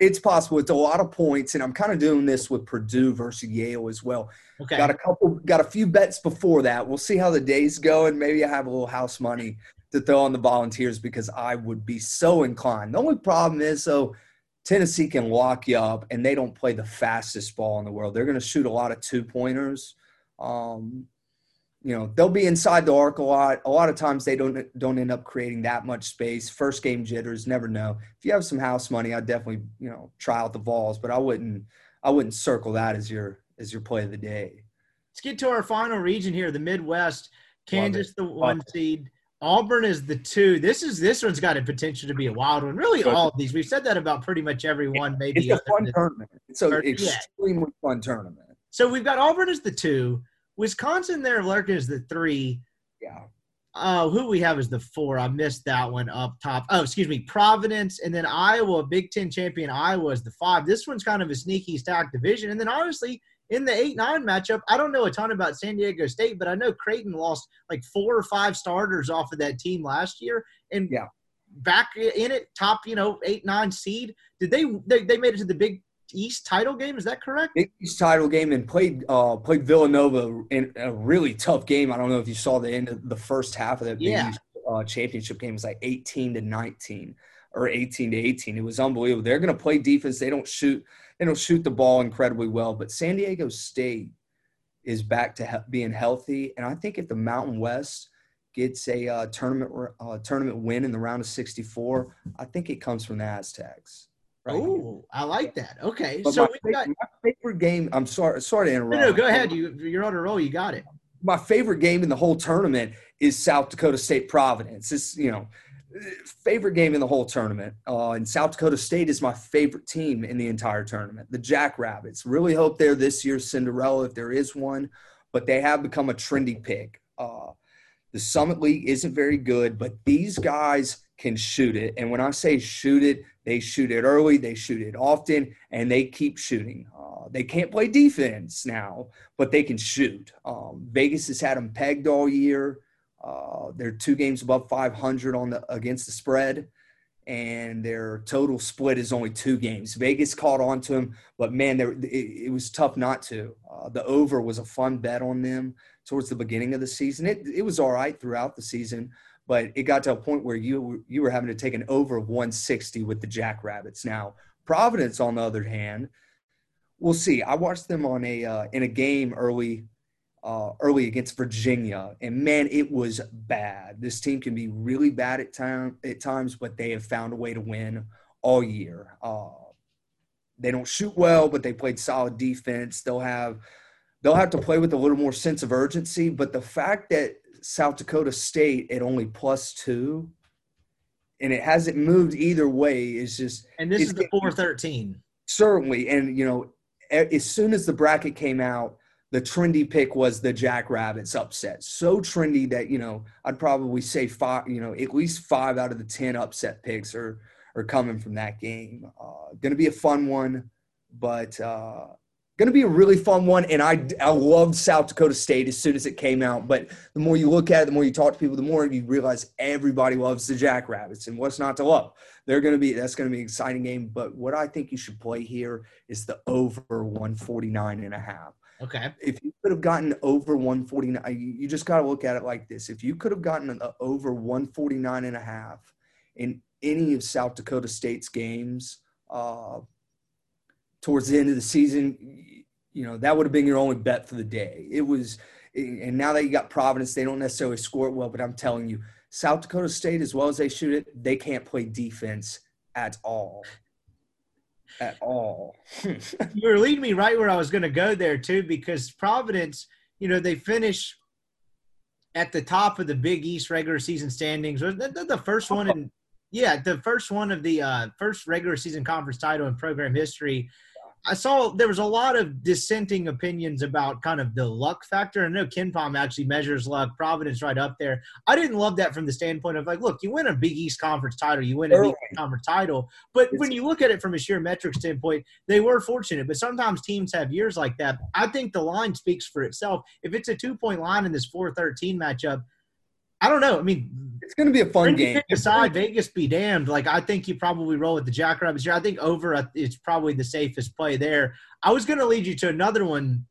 It's possible. It's a lot of points, and I'm kind of doing this with Purdue versus Yale as well. Okay. Got a couple, got a few bets before that. We'll see how the days go, and maybe I have a little house money to throw on the Volunteers because I would be so inclined. The only problem is, though, Tennessee can lock you up, and they don't play the fastest ball in the world. They're going to shoot a lot of two pointers. Um, you know, they'll be inside the arc a lot. A lot of times they don't don't end up creating that much space. First game jitters, never know. If you have some house money, I'd definitely you know try out the Vols, but I wouldn't I wouldn't circle that as your as your play of the day. Let's get to our final region here, the Midwest. Kansas, the one seed. Auburn is the two. This is this one's got a potential to be a wild one. Really, all of these. We've said that about pretty much every one. Maybe It's a fun tournament. It's an extremely fun tournament. So we've got Auburn as the two. Wisconsin there lurking as the three. Yeah. Oh, who we have is the four? I missed that one up top. Oh, excuse me, Providence, and then Iowa, Big Ten champion Iowa is the five. This one's kind of a sneaky stacked division. And then honestly, in the eight nine matchup, I don't know a ton about San Diego State, but I know Creighton lost like four or five starters off of that team last year, and Yeah. back in it, top you know eight nine seed. Did they they, they made it to the Big East title game? Is that correct? Big East title game and played uh, played Villanova in a really tough game. I don't know if you saw the end of the first half of that Big Yeah. East uh, championship game. It was like 18 to 19 or 18 to 18. It was unbelievable. They're going to play defense. They don't shoot. They don't shoot the ball incredibly well. But San Diego State is back to he- being healthy, and I think if the Mountain West gets a uh, tournament uh, tournament win in the round of 64, I think it comes from the Aztecs. Right. Oh, I like that. Okay, But so my, we got. favorite, my favorite game. I'm sorry. Sorry to No, interrupt. no, go ahead. You you're on a roll. You got it. My favorite game in the whole tournament is South Dakota State Providence. It's you know favorite game in the whole tournament. Uh, and South Dakota State is my favorite team in the entire tournament. The Jackrabbits. Really hope they're this year's Cinderella if there is one, but they have become a trendy pick. Uh, the Summit League isn't very good, but these guys can shoot it. And when I say shoot it, they shoot it early, they shoot it often, and they keep shooting. Uh, they can't play defense now, but they can shoot. Um, Vegas has had them pegged all year. Uh, they're two games above 500 on the against the spread, and their total split is only two games. Vegas caught on to them, but man, it, it was tough not to. Uh, the over was a fun bet on them towards the beginning of the season. It it was all right throughout the season, but it got to a point where you you were having to take an over of 160 with the Jackrabbits. Now Providence, on the other hand, we'll see. I watched them on a uh, in a game early uh, early against Virginia, and man, it was bad. This team can be really bad at time at times, but they have found a way to win all year. Uh, they don't shoot well, but they played solid defense. They'll have they'll have to play with a little more sense of urgency. But the fact that South Dakota State at only plus two, and it hasn't moved either way, is just And this is the four thirteen. certainly. And you know, as soon as the bracket came out, the trendy pick was the Jackrabbits upset. So trendy that you know, I'd probably say five. You know, at least five out of the ten upset picks are are coming from that game. Uh, going to be a fun one, but uh, going to be a really fun one. And I I loved South Dakota State as soon as it came out. But the more you look at it, the more you talk to people, the more you realize everybody loves the Jackrabbits and what's not to love. They're going to be that's going to be an exciting game. But what I think you should play here is the over 149 and a half Okay. if you could have gotten over 149 you- you just got to look at it like this if you could have gotten an over 149 and a half in any of south dakota state's games uh, towards the end of the season you know that would have been your only bet for the day it was and now that you got providence they don't necessarily score it well but i'm telling you south dakota state as well as they shoot it they can't play defense at all at all You were leading me right where I was going to go there too, because Providence, you know, they finish at the top of the Big East regular season standings. The first one in? Yeah, the first one of the uh, first regular season conference title in program history. I saw there was a lot of dissenting opinions about kind of the luck factor. I know KenPom actually measures luck, Providence right up there. I didn't love that from the standpoint of like, look, you win a Big East Conference title, you win a Big East Conference title. But when you look at it from a sheer metric standpoint, they were fortunate. But sometimes teams have years like that. I think the line speaks for itself. If it's a two point line in this 4 13 matchup, I don't know. I mean, it's going to be a fun game. Aside, Vegas be damned. Like I think you probably roll with the Jackrabbits here. I think over it's probably the safest play there. I was going to lead you to another one.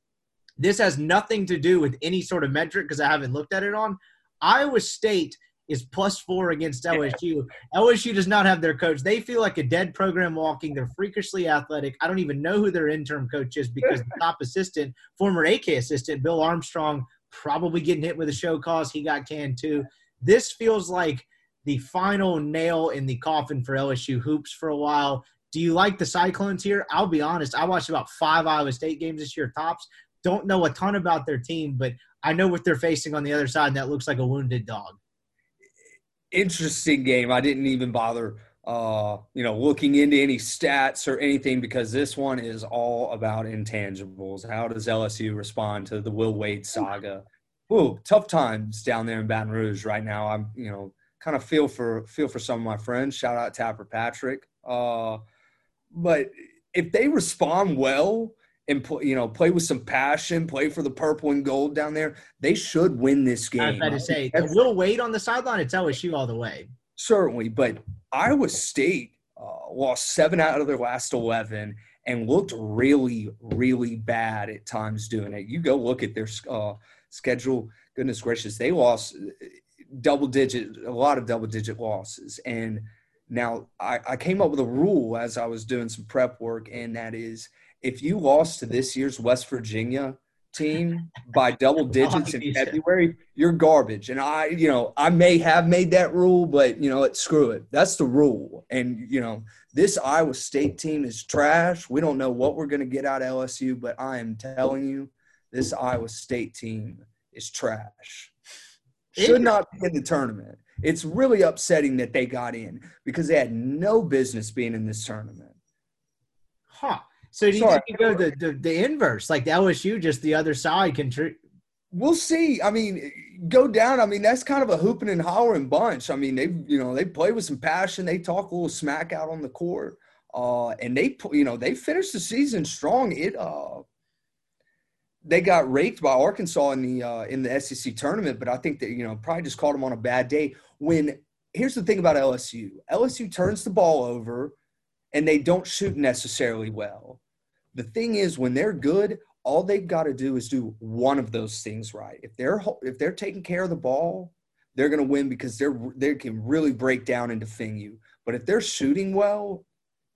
This has nothing to do with any sort of metric because I haven't looked at it on. Iowa State is plus four against LSU. LSU does not have their coach. They feel like a dead program walking. They're freakishly athletic. I don't even know who their interim coach is because the top assistant, former AK assistant, Bill Armstrong, probably getting hit with a show cause. He got canned too. This feels like the final nail in the coffin for LSU hoops for a while. Do you like the Cyclones here? I'll be honest. I watched about five Iowa State games this year, tops. Don't know a ton about their team, but I know what they're facing on the other side, and that looks like a wounded dog. Interesting game. I didn't even bother, uh, you know, looking into any stats or anything because this one is all about intangibles. How does LSU respond to the Will Wade saga? Ooh, tough times down there in Baton Rouge right now. I'm, you know, kind of feel for feel for some of my friends. Shout out Tapper Patrick. Uh, but if they respond well and play, you know play with some passion, play for the purple and gold down there, they should win this game. I was about to say, Will Wade on the sideline. It's LSU all the way. Certainly, but Iowa State uh, lost seven out of their last eleven and looked really, really bad at times doing it. You go look at their uh, schedule. Goodness gracious, they lost double digit, a lot of double digit losses. And now I, I came up with a rule as I was doing some prep work, and that is if you lost to this year's West Virginia team by double digits in February, you're garbage. And I, you know, I may have made that rule, but you know, it screw it. That's the rule. And you know, this Iowa State team is trash. We don't know what we're going to get out of LSU, but I am telling you, this Iowa State team is trash. Should not be in the tournament. It's really upsetting that they got in because they had no business being in this tournament. Huh. So do you Sorry. think you go the, the, the inverse, like the LSU, just the other side can? Tr- we'll see. I mean, go down. I mean, that's kind of a hooping and hollering bunch. I mean, they you know they play with some passion. They talk a little smack out on the court, uh, and they you know they finished the season strong. It uh, they got raked by Arkansas in the uh, in the SEC tournament, but I think that you know probably just caught them on a bad day. When here's the thing about LSU: LSU turns the ball over, and they don't shoot necessarily well. The thing is, when they're good, all they've got to do is do one of those things right. If they're if they're taking care of the ball, they're going to win because they're they can really break down and defend you. But if they're shooting well,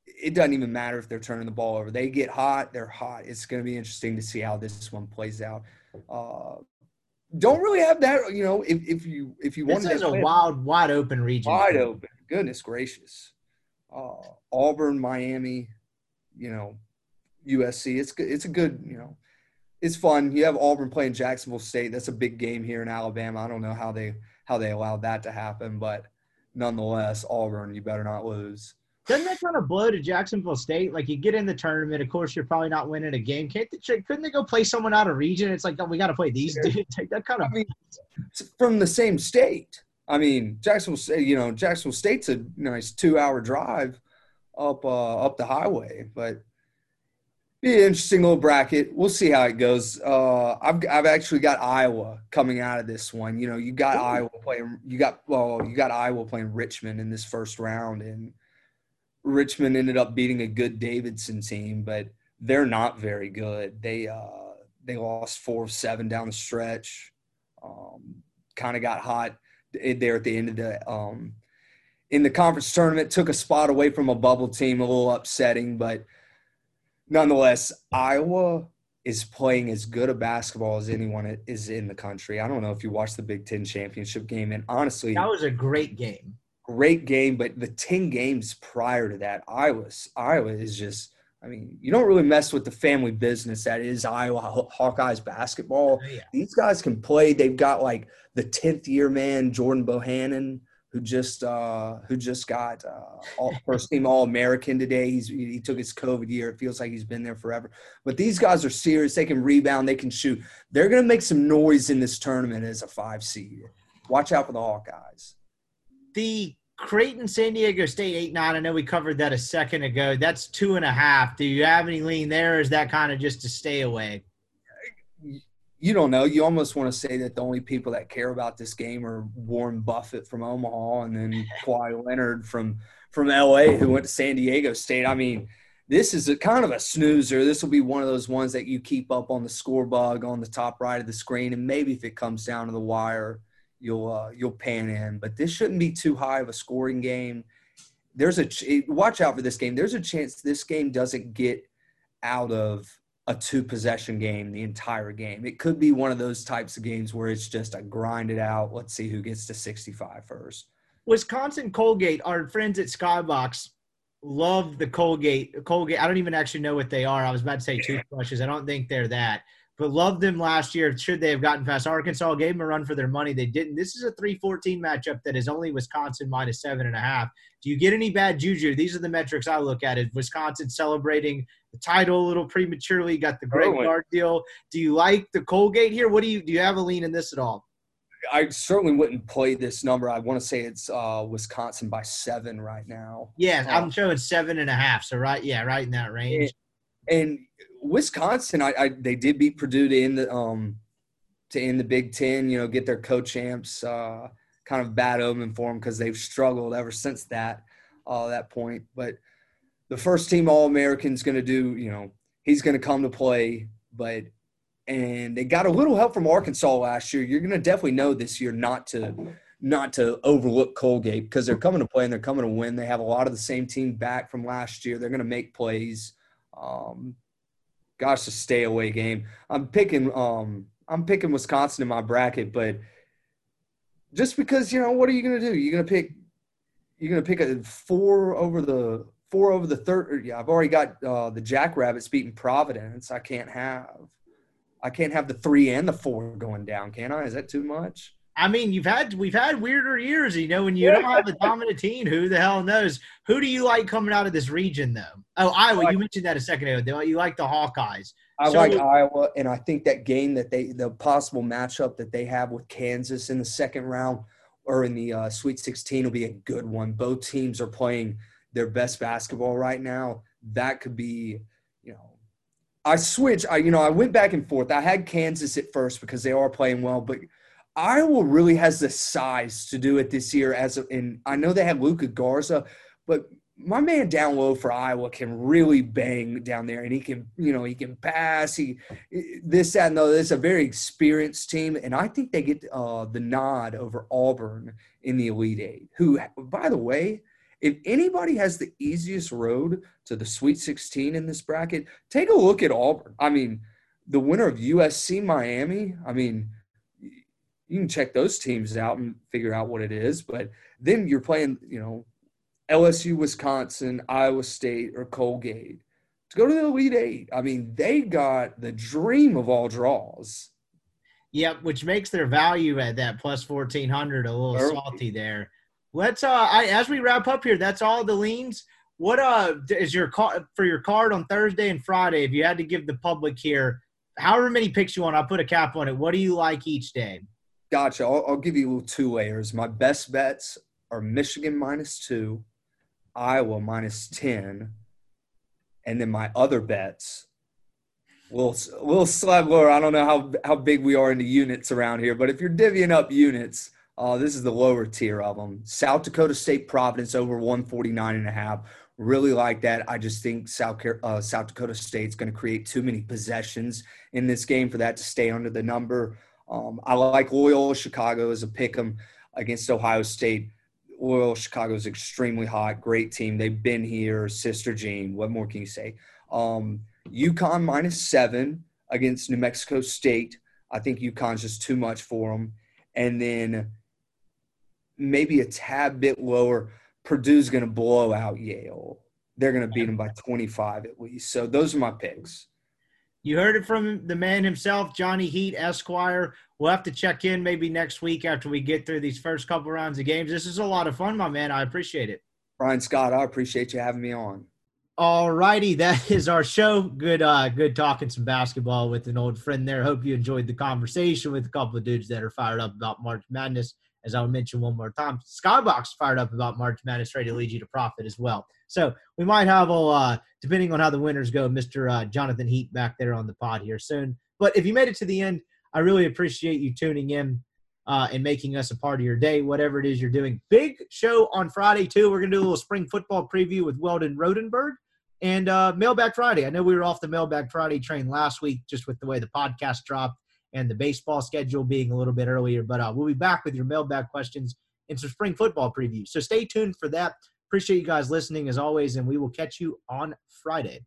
it doesn't even matter if they're turning the ball over. They get hot, they're hot. It's going to be interesting to see how this one plays out. Uh, don't really have that, you know. If, if you if you want to, a wild, wide open region. Wide open. Goodness gracious. Uh, Auburn, Miami, you know, USC. It's. It's a good, you know, it's fun. You have Auburn playing Jacksonville State. That's a big game here in Alabama. I don't know how they how they allowed that to happen, but nonetheless, Auburn, you better not lose. Doesn't that kind of blow to Jacksonville State? Like you get in the tournament, of course you're probably not winning a game. Can't they, couldn't they go play someone out of region? It's like oh, we got to play these dudes. that kind of I mean, from the same state. I mean, Jacksonville State. You know, Jacksonville State's a nice two-hour drive up uh, up the highway, but be an interesting little bracket. We'll see how it goes. Uh, I've I've actually got Iowa coming out of this one. You know, you got Ooh. Iowa playing. You got well, you got Iowa playing Richmond in this first round, and Richmond ended up beating a good Davidson team, but they're not very good. They uh, they lost four of seven down the stretch. Um, kind of got hot there at the end of the um, in the conference tournament. Took a spot away from a bubble team, a little upsetting, but nonetheless, Iowa is playing as good a basketball as anyone is in the country. I don't know if you watched the Big Ten championship game, and honestly, that was a great game great game, but the 10 games prior to that, Iowa, Iowa is just, I mean, you don't really mess with the family business that is Iowa Hawkeyes basketball. Oh, yeah. These guys can play. They've got like the 10th year man, Jordan Bohannon, who just uh, who just got uh, all, first team All American today. He's he took his COVID year. It feels like he's been there forever. But these guys are serious. They can rebound. They can shoot. They're going to make some noise in this tournament as a five seed. Watch out for the Hawkeyes. The Creighton San Diego State eight nine. I know we covered that a second ago. That's two and a half. Do you have any lean there? Or is that kind of just to stay away? You don't know. You almost want to say that the only people that care about this game are Warren Buffett from Omaha and then Kawhi Leonard from from LA who went to San Diego State. I mean, this is a kind of a snoozer. This will be one of those ones that you keep up on the score bug on the top right of the screen, and maybe if it comes down to the wire, you'll uh, you'll pan in. But this shouldn't be too high of a scoring game. There's a ch- watch out for this game. There's a chance this game doesn't get out of a two possession game the entire game. It could be one of those types of games where it's just a grind it out. Let's see who gets to 65 first. Wisconsin Colgate, our friends at Skybox love the Colgate. Colgate, I don't even actually know what they are. I was about to say toothbrushes. I don't think they're that. But loved them last year. Should they have gotten past Arkansas? Gave them a run for their money. They didn't. This is a 3-14 matchup that is only Wisconsin minus seven and a half. Do you get any bad juju? These are the metrics I look at. Is Wisconsin celebrating the title a little prematurely? Got the great guard deal. Do you like the Colgate here? What do you do? You have a lean in this at all? I certainly wouldn't play this number. I want to say it's uh, Wisconsin by seven right now. Yeah, I'm showing seven and a half. So right, yeah, right in that range. And, and Wisconsin, I, I, they did beat Purdue to end the um to end the Big Ten. You know, get their co-champs. Uh, kind of bad omen for them because they've struggled ever since that uh, that point. But the first team All American's going to do. You know, he's going to come to play, but and they got a little help from Arkansas last year. You're going to definitely know this year not to not to overlook Colgate because they're coming to play and they're coming to win. They have a lot of the same team back from last year. They're going to make plays. Um, gosh, a stay away game. I'm picking um I'm picking Wisconsin in my bracket, but just because you know what are you going to do? You're going to pick you're going to pick a four over the four over the third. Yeah, I've already got uh, the Jackrabbits beating Providence. I can't have I can't have the three and the four going down, can I? Is that too much? I mean, you've had we've had weirder years, you know, when you don't have a dominant team. Who the hell knows? Who do you like coming out of this region, though? Oh, Iowa. You mentioned that a second ago. You like the Hawkeyes. I so, like Iowa, and I think that game that they, the possible matchup that they have with Kansas in the second round or in the uh, Sweet 16 will be a good one. Both teams are playing their best basketball right now. That could be, you know, I switch. I you know I went back and forth. I had Kansas at first because they are playing well, but Iowa really has the size to do it this year. As a, and I know they have Luka Garza, but my man down low for Iowa can really bang down there, and he can, you know, he can pass. He this that and. It's a very experienced team, and I think they get uh, the nod over Auburn in the Elite Eight. Who, by the way, if anybody has the easiest road to the Sweet 16 in this bracket, take a look at Auburn. I mean, the winner of USC Miami. I mean, you can check those teams out and figure out what it is. But then you're playing, you know, LSU, Wisconsin, Iowa State, or Colgate to go to the Elite Eight. I mean, they got the dream of all draws. Yep, which makes their value at that plus fourteen hundred a little Early. salty there. Let's uh, I, as we wrap up here, that's all the leans. What uh is your card for your card on Thursday and Friday? If you had to give the public here, however many picks you want, I'll put a cap on it. What do you like each day? Gotcha. I'll, I'll give you two layers. My best bets are Michigan minus two, Iowa minus 10. And then my other bets, little, little slab lower. I don't know how, how big we are in the units around here, but if you're divvying up units, uh, this is the lower tier of them. South Dakota State Providence over 149 and a half. Really like that. I just think South, uh, South Dakota State's going to create too many possessions in this game for that to stay under the number. Um, I like Loyola Chicago as a pick 'em against Ohio State. Loyola Chicago is extremely hot, great team. They've been here, Sister Jean. What more can you say? Um, UConn minus seven against New Mexico State. I think UConn's just too much for them. And then maybe a tad bit lower. Purdue's going to blow out Yale. They're going to beat them by 25 at least. So those are my picks. You heard it from the man himself, Johnny Heat Esquire. We'll have to check in maybe next week after we get through these first couple rounds of games. This is a lot of fun, my man. I appreciate it. Brian Scott, I appreciate you having me on. All righty, that is our show. Good, uh, good talking some basketball with an old friend there. Hope you enjoyed the conversation with a couple of dudes that are fired up about March Madness. As I'll mention one more time, Skybox fired up about March Madness, ready to lead you to profit as well. So we might have, a, uh, depending on how the winners go, Mr. Uh, Jonathan Heat back there on the pod here soon. But if you made it to the end, I really appreciate you tuning in uh, and making us a part of your day, whatever it is you're doing. Big show on Friday, too. We're going to do a little spring football preview with Weldon Rodenberg and uh, Mailbag Friday. I know we were off the Mailbag Friday train last week just with the way the podcast dropped and the baseball schedule being a little bit earlier. But uh, we'll be back with your mailbag questions and some spring football previews. So stay tuned for that. Appreciate you guys listening as always, and we will catch you on Friday.